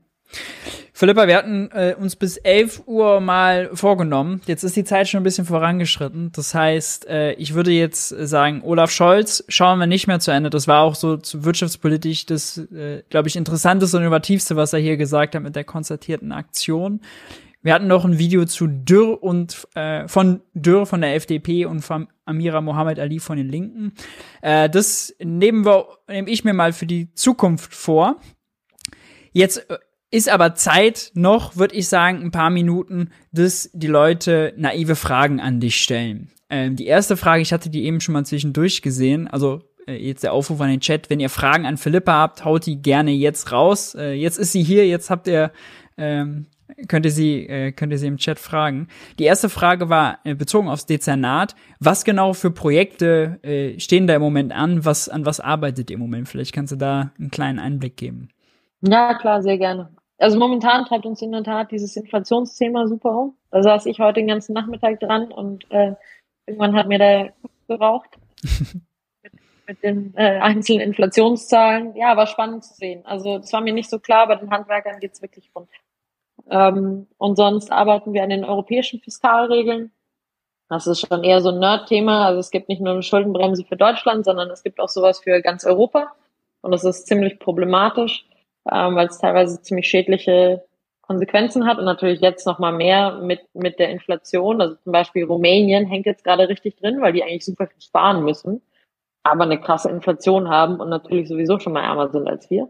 Philippa, wir hatten äh, uns bis 11 Uhr mal vorgenommen. Jetzt ist die Zeit schon ein bisschen vorangeschritten. Das heißt, äh, ich würde jetzt sagen, Olaf Scholz schauen wir nicht mehr zu Ende. Das war auch so wirtschaftspolitisch das, äh, glaube ich, interessanteste und innovativste, was er hier gesagt hat mit der konzertierten Aktion. Wir hatten noch ein Video zu Dürr und äh, von Dürr von der FDP und von Amira Mohammed Ali von den Linken. Äh, das nehmen wir, nehme ich mir mal für die Zukunft vor. Jetzt äh, ist aber Zeit noch, würde ich sagen, ein paar Minuten, dass die Leute naive Fragen an dich stellen. Ähm, die erste Frage, ich hatte die eben schon mal zwischendurch gesehen, also äh, jetzt der Aufruf an den Chat, wenn ihr Fragen an Philippa habt, haut die gerne jetzt raus. Äh, jetzt ist sie hier, jetzt habt ihr ähm, könnt ihr sie, äh, könnt ihr sie im Chat fragen. Die erste Frage war äh, bezogen aufs Dezernat. Was genau für Projekte äh, stehen da im Moment an? Was, an was arbeitet ihr im Moment? Vielleicht kannst du da einen kleinen Einblick geben. Ja, klar, sehr gerne. Also momentan treibt uns in der Tat dieses Inflationsthema super um. Da saß ich heute den ganzen Nachmittag dran und äh, irgendwann hat mir der Kopf geraucht. (laughs) mit, mit den äh, einzelnen Inflationszahlen. Ja, war spannend zu sehen. Also das war mir nicht so klar, bei den Handwerkern geht's wirklich rund. Ähm, und sonst arbeiten wir an den europäischen Fiskalregeln. Das ist schon eher so ein Nerd-Thema. Also es gibt nicht nur eine Schuldenbremse für Deutschland, sondern es gibt auch sowas für ganz Europa. Und das ist ziemlich problematisch, ähm, weil es teilweise ziemlich schädliche Konsequenzen hat und natürlich jetzt noch mal mehr mit, mit der Inflation. Also zum Beispiel Rumänien hängt jetzt gerade richtig drin, weil die eigentlich super viel sparen müssen, aber eine krasse Inflation haben und natürlich sowieso schon mal ärmer sind als wir.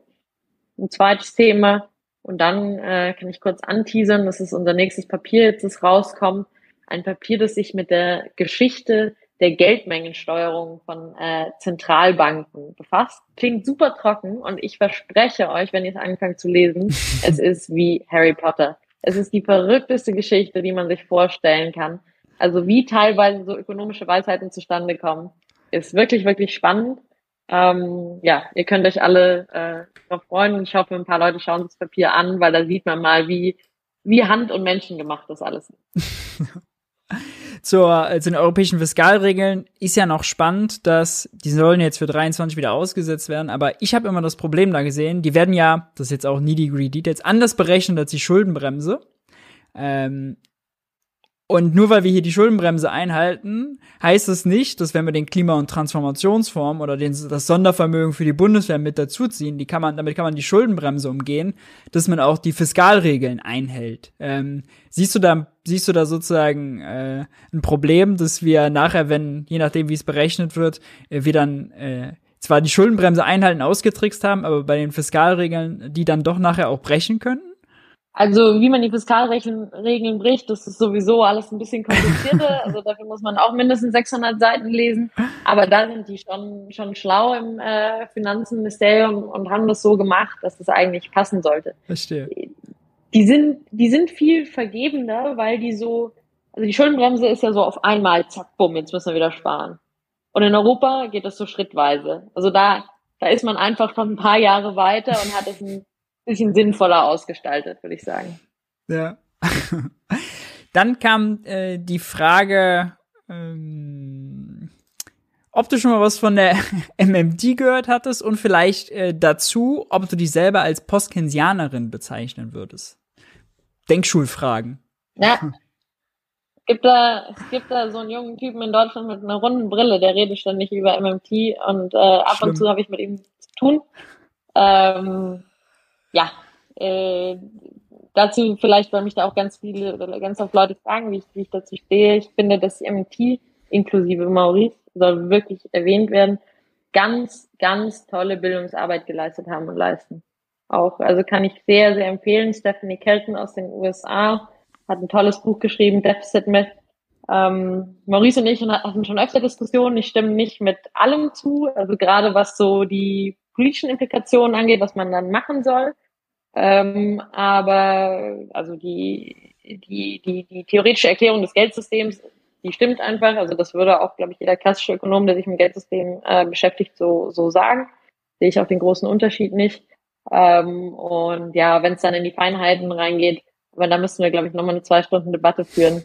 Ein zweites Thema und dann äh, kann ich kurz anteasern, das ist unser nächstes Papier, jetzt ist rauskommt. Ein Papier, das sich mit der Geschichte der Geldmengensteuerung von äh, Zentralbanken befasst. Klingt super trocken und ich verspreche euch, wenn ihr es anfangt zu lesen, (laughs) es ist wie Harry Potter. Es ist die verrückteste Geschichte, die man sich vorstellen kann. Also wie teilweise so ökonomische Weisheiten zustande kommen, ist wirklich, wirklich spannend. Ähm, ja, ihr könnt euch alle äh, noch freuen. Ich hoffe, ein paar Leute schauen das Papier an, weil da sieht man mal, wie, wie Hand- und Menschen gemacht das alles. (laughs) Zur, äh, zu den europäischen Fiskalregeln ist ja noch spannend, dass die sollen jetzt für 23 wieder ausgesetzt werden, aber ich habe immer das Problem da gesehen, die werden ja, das ist jetzt auch Needy Greedy Details, anders berechnet als die Schuldenbremse. Ähm, und nur weil wir hier die Schuldenbremse einhalten, heißt es das nicht, dass wenn wir den Klima- und Transformationsfonds oder den, das Sondervermögen für die Bundeswehr mit dazuziehen, die kann man, damit kann man die Schuldenbremse umgehen, dass man auch die Fiskalregeln einhält. Ähm, siehst du da, siehst du da sozusagen äh, ein Problem, dass wir nachher, wenn, je nachdem wie es berechnet wird, äh, wir dann äh, zwar die Schuldenbremse einhalten ausgetrickst haben, aber bei den Fiskalregeln die dann doch nachher auch brechen können? Also wie man die Fiskalregeln bricht, das ist sowieso alles ein bisschen komplizierter. (laughs) Also dafür muss man auch mindestens 600 Seiten lesen. Aber da sind die schon, schon schlau im äh, Finanzministerium und haben das so gemacht, dass das eigentlich passen sollte. Verstehe. Die sind, die sind viel vergebender, weil die so, also die Schuldenbremse ist ja so auf einmal, zack, bumm, jetzt müssen wir wieder sparen. Und in Europa geht das so schrittweise. Also da, da ist man einfach schon ein paar Jahre weiter und hat es ein bisschen sinnvoller ausgestaltet, würde ich sagen. Ja. (laughs) Dann kam äh, die Frage, ähm, ob du schon mal was von der (laughs) MMD gehört hattest und vielleicht äh, dazu, ob du dich selber als Postkensianerin bezeichnen würdest. Denkschulfragen. Ja. Es gibt, da, es gibt da so einen jungen Typen in Deutschland mit einer runden Brille, der redet ständig über MMT und äh, ab Schlimm. und zu habe ich mit ihm zu tun. Ähm, ja, äh, dazu vielleicht, weil mich da auch ganz viele oder ganz oft Leute fragen, wie ich, wie ich dazu stehe. Ich finde, dass MIT inklusive Maurice soll wirklich erwähnt werden, ganz, ganz tolle Bildungsarbeit geleistet haben und leisten. Auch, also kann ich sehr, sehr empfehlen. Stephanie Kelton aus den USA hat ein tolles Buch geschrieben, Deficit Myth. Ähm, Maurice und ich hatten schon öfter Diskussionen. Ich stimme nicht mit allem zu, also gerade was so die politischen Implikationen angeht, was man dann machen soll. Ähm, aber also die, die, die, die theoretische Erklärung des Geldsystems, die stimmt einfach. Also das würde auch, glaube ich, jeder klassische Ökonom, der sich mit dem Geldsystem äh, beschäftigt, so, so sagen. Sehe ich auch den großen Unterschied nicht. Ähm, und ja, wenn es dann in die Feinheiten reingeht, aber da müssen wir, glaube ich, nochmal eine zwei Stunden Debatte führen.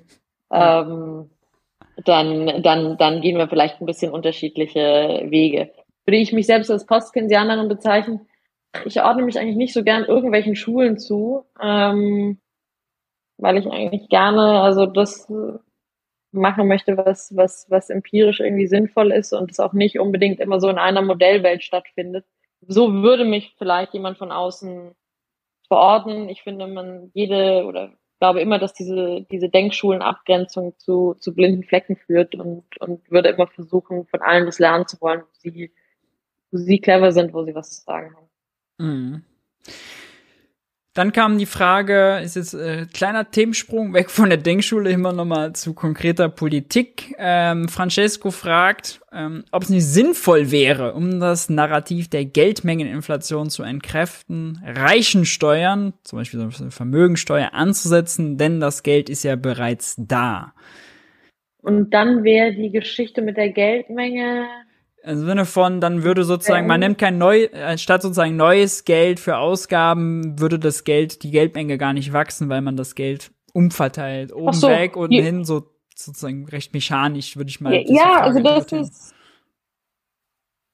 Ähm, dann, dann, dann gehen wir vielleicht ein bisschen unterschiedliche Wege würde ich mich selbst als Postkensianerin bezeichnen. Ich ordne mich eigentlich nicht so gern irgendwelchen Schulen zu, ähm, weil ich eigentlich gerne also das machen möchte, was, was, was empirisch irgendwie sinnvoll ist und es auch nicht unbedingt immer so in einer Modellwelt stattfindet. So würde mich vielleicht jemand von außen verordnen. Ich finde, man jede oder glaube immer, dass diese, diese Denkschulenabgrenzung zu, zu blinden Flecken führt und, und würde immer versuchen, von allen das lernen zu wollen, sie wo sie clever sind, wo sie was zu sagen haben. Mhm. Dann kam die Frage, ist jetzt äh, kleiner Themensprung, weg von der Denkschule immer nochmal zu konkreter Politik. Ähm, Francesco fragt, ähm, ob es nicht sinnvoll wäre, um das Narrativ der Geldmengeninflation zu entkräften, reichen Steuern, zum Beispiel so eine Vermögensteuer, anzusetzen, denn das Geld ist ja bereits da. Und dann wäre die Geschichte mit der Geldmenge im Sinne von, dann würde sozusagen, man nimmt kein neu, anstatt sozusagen neues Geld für Ausgaben, würde das Geld, die Geldmenge gar nicht wachsen, weil man das Geld umverteilt, oben so, weg, unten hin, so sozusagen recht mechanisch, würde ich mal. Ja, ja also das ist,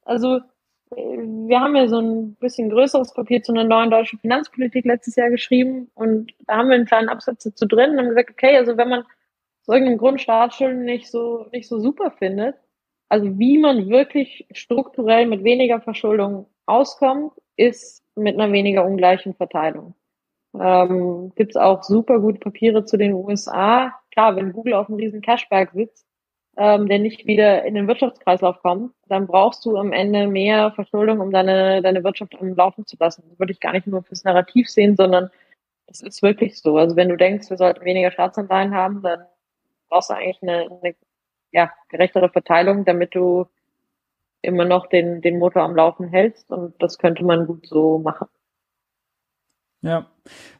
also wir haben ja so ein bisschen größeres Papier zu einer neuen deutschen Finanzpolitik letztes Jahr geschrieben und da haben wir einen kleinen Absatz dazu drin und haben gesagt, okay, also wenn man aus irgendeinem Grund Staatsschulden nicht so, nicht so super findet, also wie man wirklich strukturell mit weniger Verschuldung auskommt, ist mit einer weniger ungleichen Verteilung. Ähm, Gibt es auch super gute Papiere zu den USA. Klar, wenn Google auf einem riesen Cashback sitzt, ähm, der nicht wieder in den Wirtschaftskreislauf kommt, dann brauchst du am Ende mehr Verschuldung, um deine, deine Wirtschaft am Laufen zu lassen. Das würde ich gar nicht nur fürs Narrativ sehen, sondern es ist wirklich so. Also wenn du denkst, wir sollten weniger Staatsanleihen haben, dann brauchst du eigentlich eine, eine ja, gerechtere Verteilung, damit du immer noch den, den Motor am Laufen hältst und das könnte man gut so machen. Ja,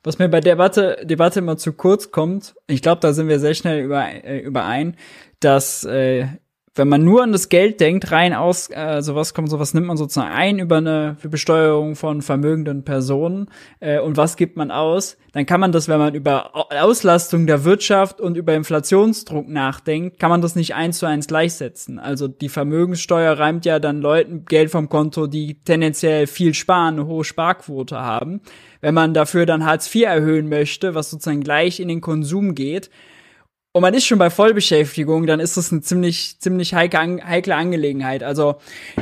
was mir bei der Debatte, Debatte immer zu kurz kommt, ich glaube, da sind wir sehr schnell äh, überein, dass äh, wenn man nur an das Geld denkt, rein aus, äh, sowas kommt, sowas nimmt man sozusagen ein über eine Besteuerung von vermögenden Personen äh, und was gibt man aus, dann kann man das, wenn man über Auslastung der Wirtschaft und über Inflationsdruck nachdenkt, kann man das nicht eins zu eins gleichsetzen. Also die Vermögenssteuer reimt ja dann Leuten Geld vom Konto, die tendenziell viel sparen, eine hohe Sparquote haben. Wenn man dafür dann Hartz IV erhöhen möchte, was sozusagen gleich in den Konsum geht, und man ist schon bei Vollbeschäftigung, dann ist das eine ziemlich, ziemlich heikle, heikle Angelegenheit. Also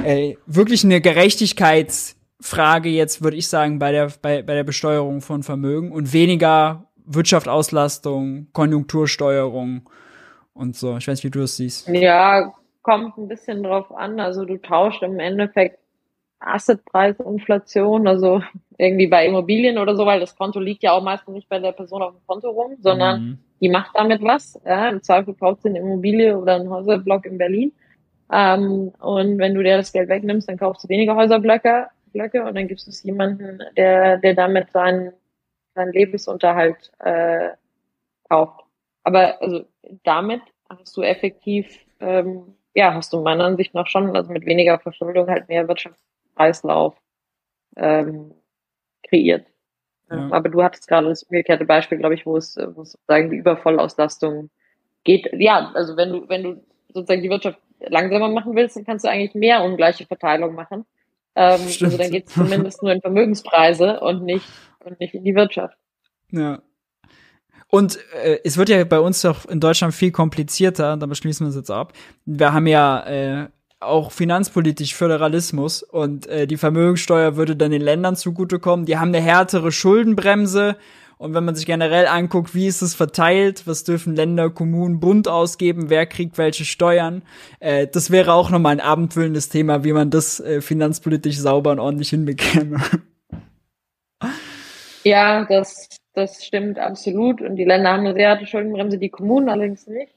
äh, wirklich eine Gerechtigkeitsfrage jetzt, würde ich sagen, bei der, bei, bei der Besteuerung von Vermögen und weniger Wirtschaftsauslastung, Konjunktursteuerung und so. Ich weiß nicht, wie du das siehst. Ja, kommt ein bisschen drauf an. Also du tauscht im Endeffekt Assetpreisinflation, also irgendwie bei Immobilien oder so, weil das Konto liegt ja auch meistens nicht bei der Person auf dem Konto rum, sondern mhm die macht damit was. Ja? Im Zweifel kauft sie eine Immobilie oder einen Häuserblock in Berlin. Ähm, und wenn du dir das Geld wegnimmst, dann kaufst du weniger Häuserblöcke Blöcke, und dann gibst du es jemanden, der, der damit seinen, seinen Lebensunterhalt äh, kauft. Aber also damit hast du effektiv, ähm, ja, hast du meiner Ansicht nach schon, also mit weniger Verschuldung halt mehr Wirtschaftskreislauf ähm, kreiert. Ja. Aber du hattest gerade das umgekehrte Beispiel, glaube ich, wo es, wo es sozusagen die Übervollauslastung geht. Ja, also wenn du, wenn du sozusagen die Wirtschaft langsamer machen willst, dann kannst du eigentlich mehr ungleiche Verteilung machen. Ähm, also dann geht es zumindest nur in Vermögenspreise und nicht, und nicht in die Wirtschaft. Ja. Und äh, es wird ja bei uns doch in Deutschland viel komplizierter, da beschließen wir es jetzt ab. Wir haben ja äh, auch finanzpolitisch Föderalismus und äh, die Vermögenssteuer würde dann den Ländern zugutekommen. Die haben eine härtere Schuldenbremse und wenn man sich generell anguckt, wie ist es verteilt, was dürfen Länder, Kommunen, Bund ausgeben, wer kriegt welche Steuern, äh, das wäre auch nochmal ein abendfüllendes Thema, wie man das äh, finanzpolitisch sauber und ordentlich hinbekäme. Ja, das, das stimmt absolut. Und die Länder haben eine sehr harte Schuldenbremse, die Kommunen allerdings nicht.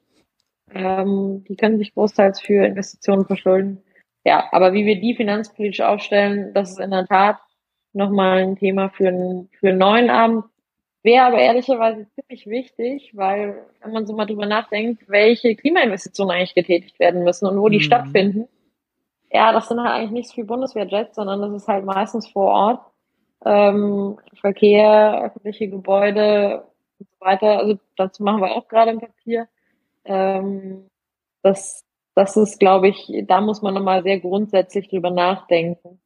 Ähm, die können sich großteils für Investitionen verschulden. Ja, aber wie wir die finanzpolitisch aufstellen, das ist in der Tat nochmal ein Thema für einen, für einen neuen Abend. Wäre aber ehrlicherweise ziemlich wichtig, weil wenn man so mal drüber nachdenkt, welche Klimainvestitionen eigentlich getätigt werden müssen und wo die mhm. stattfinden, ja, das sind halt eigentlich nicht so viel Bundeswehrjets, sondern das ist halt meistens vor Ort. Ähm, Verkehr, öffentliche Gebäude und so weiter. Also dazu machen wir auch gerade ein Papier. Ähm, das, das ist, glaube ich, da muss man nochmal sehr grundsätzlich drüber nachdenken,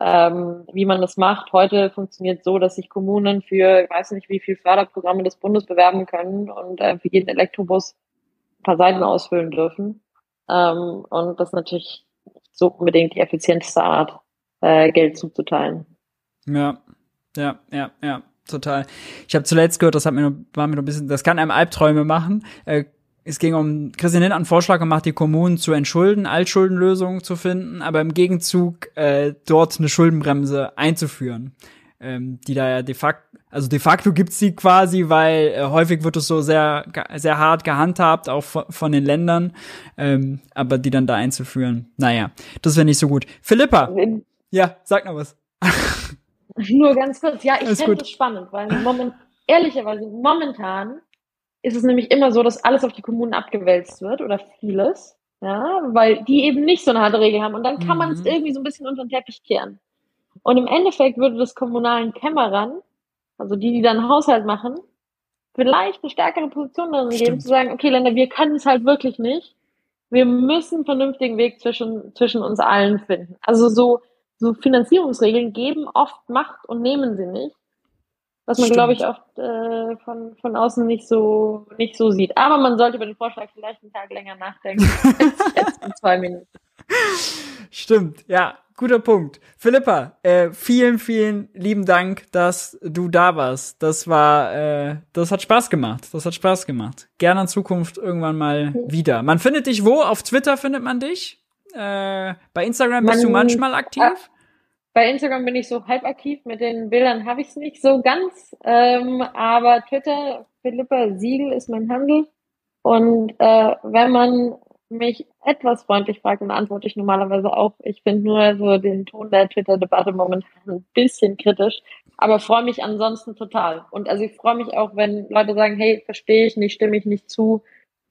ähm, wie man das macht. Heute funktioniert so, dass sich Kommunen für, ich weiß nicht, wie viel Förderprogramme des Bundes bewerben können und äh, für jeden Elektrobus ein paar Seiten ausfüllen dürfen. Ähm, und das ist natürlich so unbedingt die effizienteste Art, äh, Geld zuzuteilen. Ja, ja, ja, ja total. Ich habe zuletzt gehört, das hat mir war mir noch ein bisschen, das kann einem Albträume machen. Äh, es ging um, Christian Lindner einen Vorschlag gemacht, die Kommunen zu entschulden, Altschuldenlösungen zu finden, aber im Gegenzug äh, dort eine Schuldenbremse einzuführen, ähm, die da ja de facto, Also de facto gibt's sie quasi, weil äh, häufig wird es so sehr, sehr hart gehandhabt, auch von, den Ländern. Ähm, aber die dann da einzuführen, naja, das wäre nicht so gut. Philippa, ja, sag noch was. Nur ganz kurz, ja, ich finde es spannend, weil moment, ehrlicherweise momentan ist es nämlich immer so, dass alles auf die Kommunen abgewälzt wird oder vieles, ja, weil die eben nicht so eine harte Regel haben und dann kann mhm. man es irgendwie so ein bisschen unter den Teppich kehren. Und im Endeffekt würde das kommunalen Kämmerern also die, die dann Haushalt machen, vielleicht eine stärkere Position darin geben, zu sagen, okay, Länder, wir können es halt wirklich nicht. Wir müssen einen vernünftigen Weg zwischen, zwischen uns allen finden. Also so, so Finanzierungsregeln geben oft Macht und nehmen sie nicht. Was man, glaube ich, oft äh, von, von außen nicht so, nicht so sieht. Aber man sollte über den Vorschlag vielleicht einen Tag länger nachdenken als (laughs) jetzt in zwei Minuten. Stimmt, ja, guter Punkt. Philippa, äh, vielen, vielen lieben Dank, dass du da warst. Das war, äh, das hat Spaß gemacht. Das hat Spaß gemacht. Gerne in Zukunft irgendwann mal wieder. Man findet dich wo? Auf Twitter findet man dich? Äh, bei Instagram bist man, du manchmal aktiv? Bei Instagram bin ich so halb aktiv. Mit den Bildern habe ich es nicht so ganz. Ähm, aber Twitter, Philippa Siegel ist mein Handel. Und äh, wenn man mich etwas freundlich fragt, dann antworte ich normalerweise auch. Ich finde nur so den Ton der Twitter-Debatte momentan ein bisschen kritisch, aber freue mich ansonsten total. Und also ich freue mich auch, wenn Leute sagen, hey, verstehe ich nicht, stimme ich nicht zu.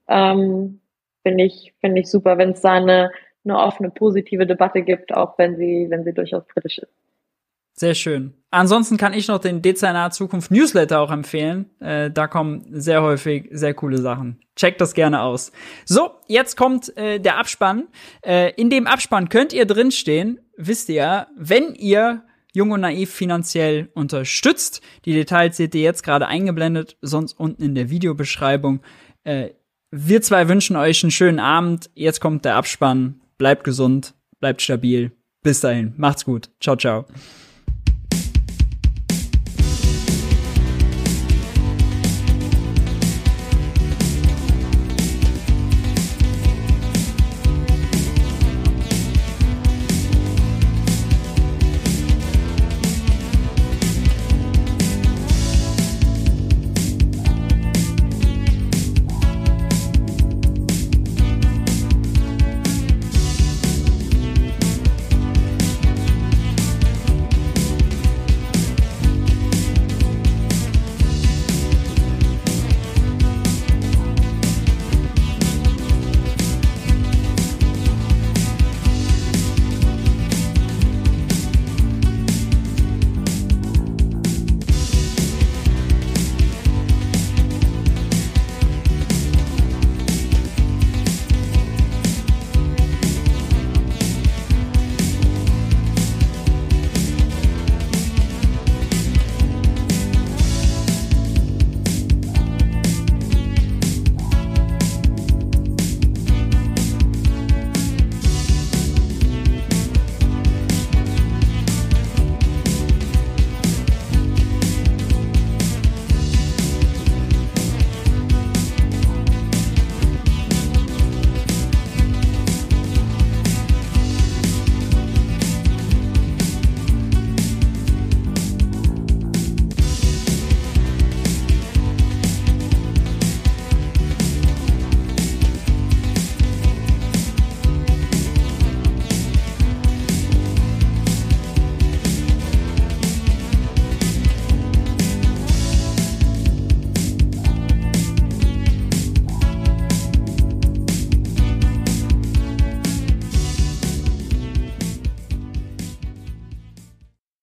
Ähm, finde ich, finde ich super, wenn es da eine offene, positive Debatte gibt, auch wenn sie, wenn sie durchaus kritisch ist. Sehr schön. Ansonsten kann ich noch den Dezernat Zukunft Newsletter auch empfehlen. Äh, da kommen sehr häufig sehr coole Sachen. Checkt das gerne aus. So, jetzt kommt äh, der Abspann. Äh, in dem Abspann könnt ihr drinstehen, wisst ihr, wenn ihr Jung und Naiv finanziell unterstützt. Die Details seht ihr jetzt gerade eingeblendet, sonst unten in der Videobeschreibung. Äh, wir zwei wünschen euch einen schönen Abend. Jetzt kommt der Abspann. Bleibt gesund, bleibt stabil. Bis dahin, macht's gut. Ciao, ciao.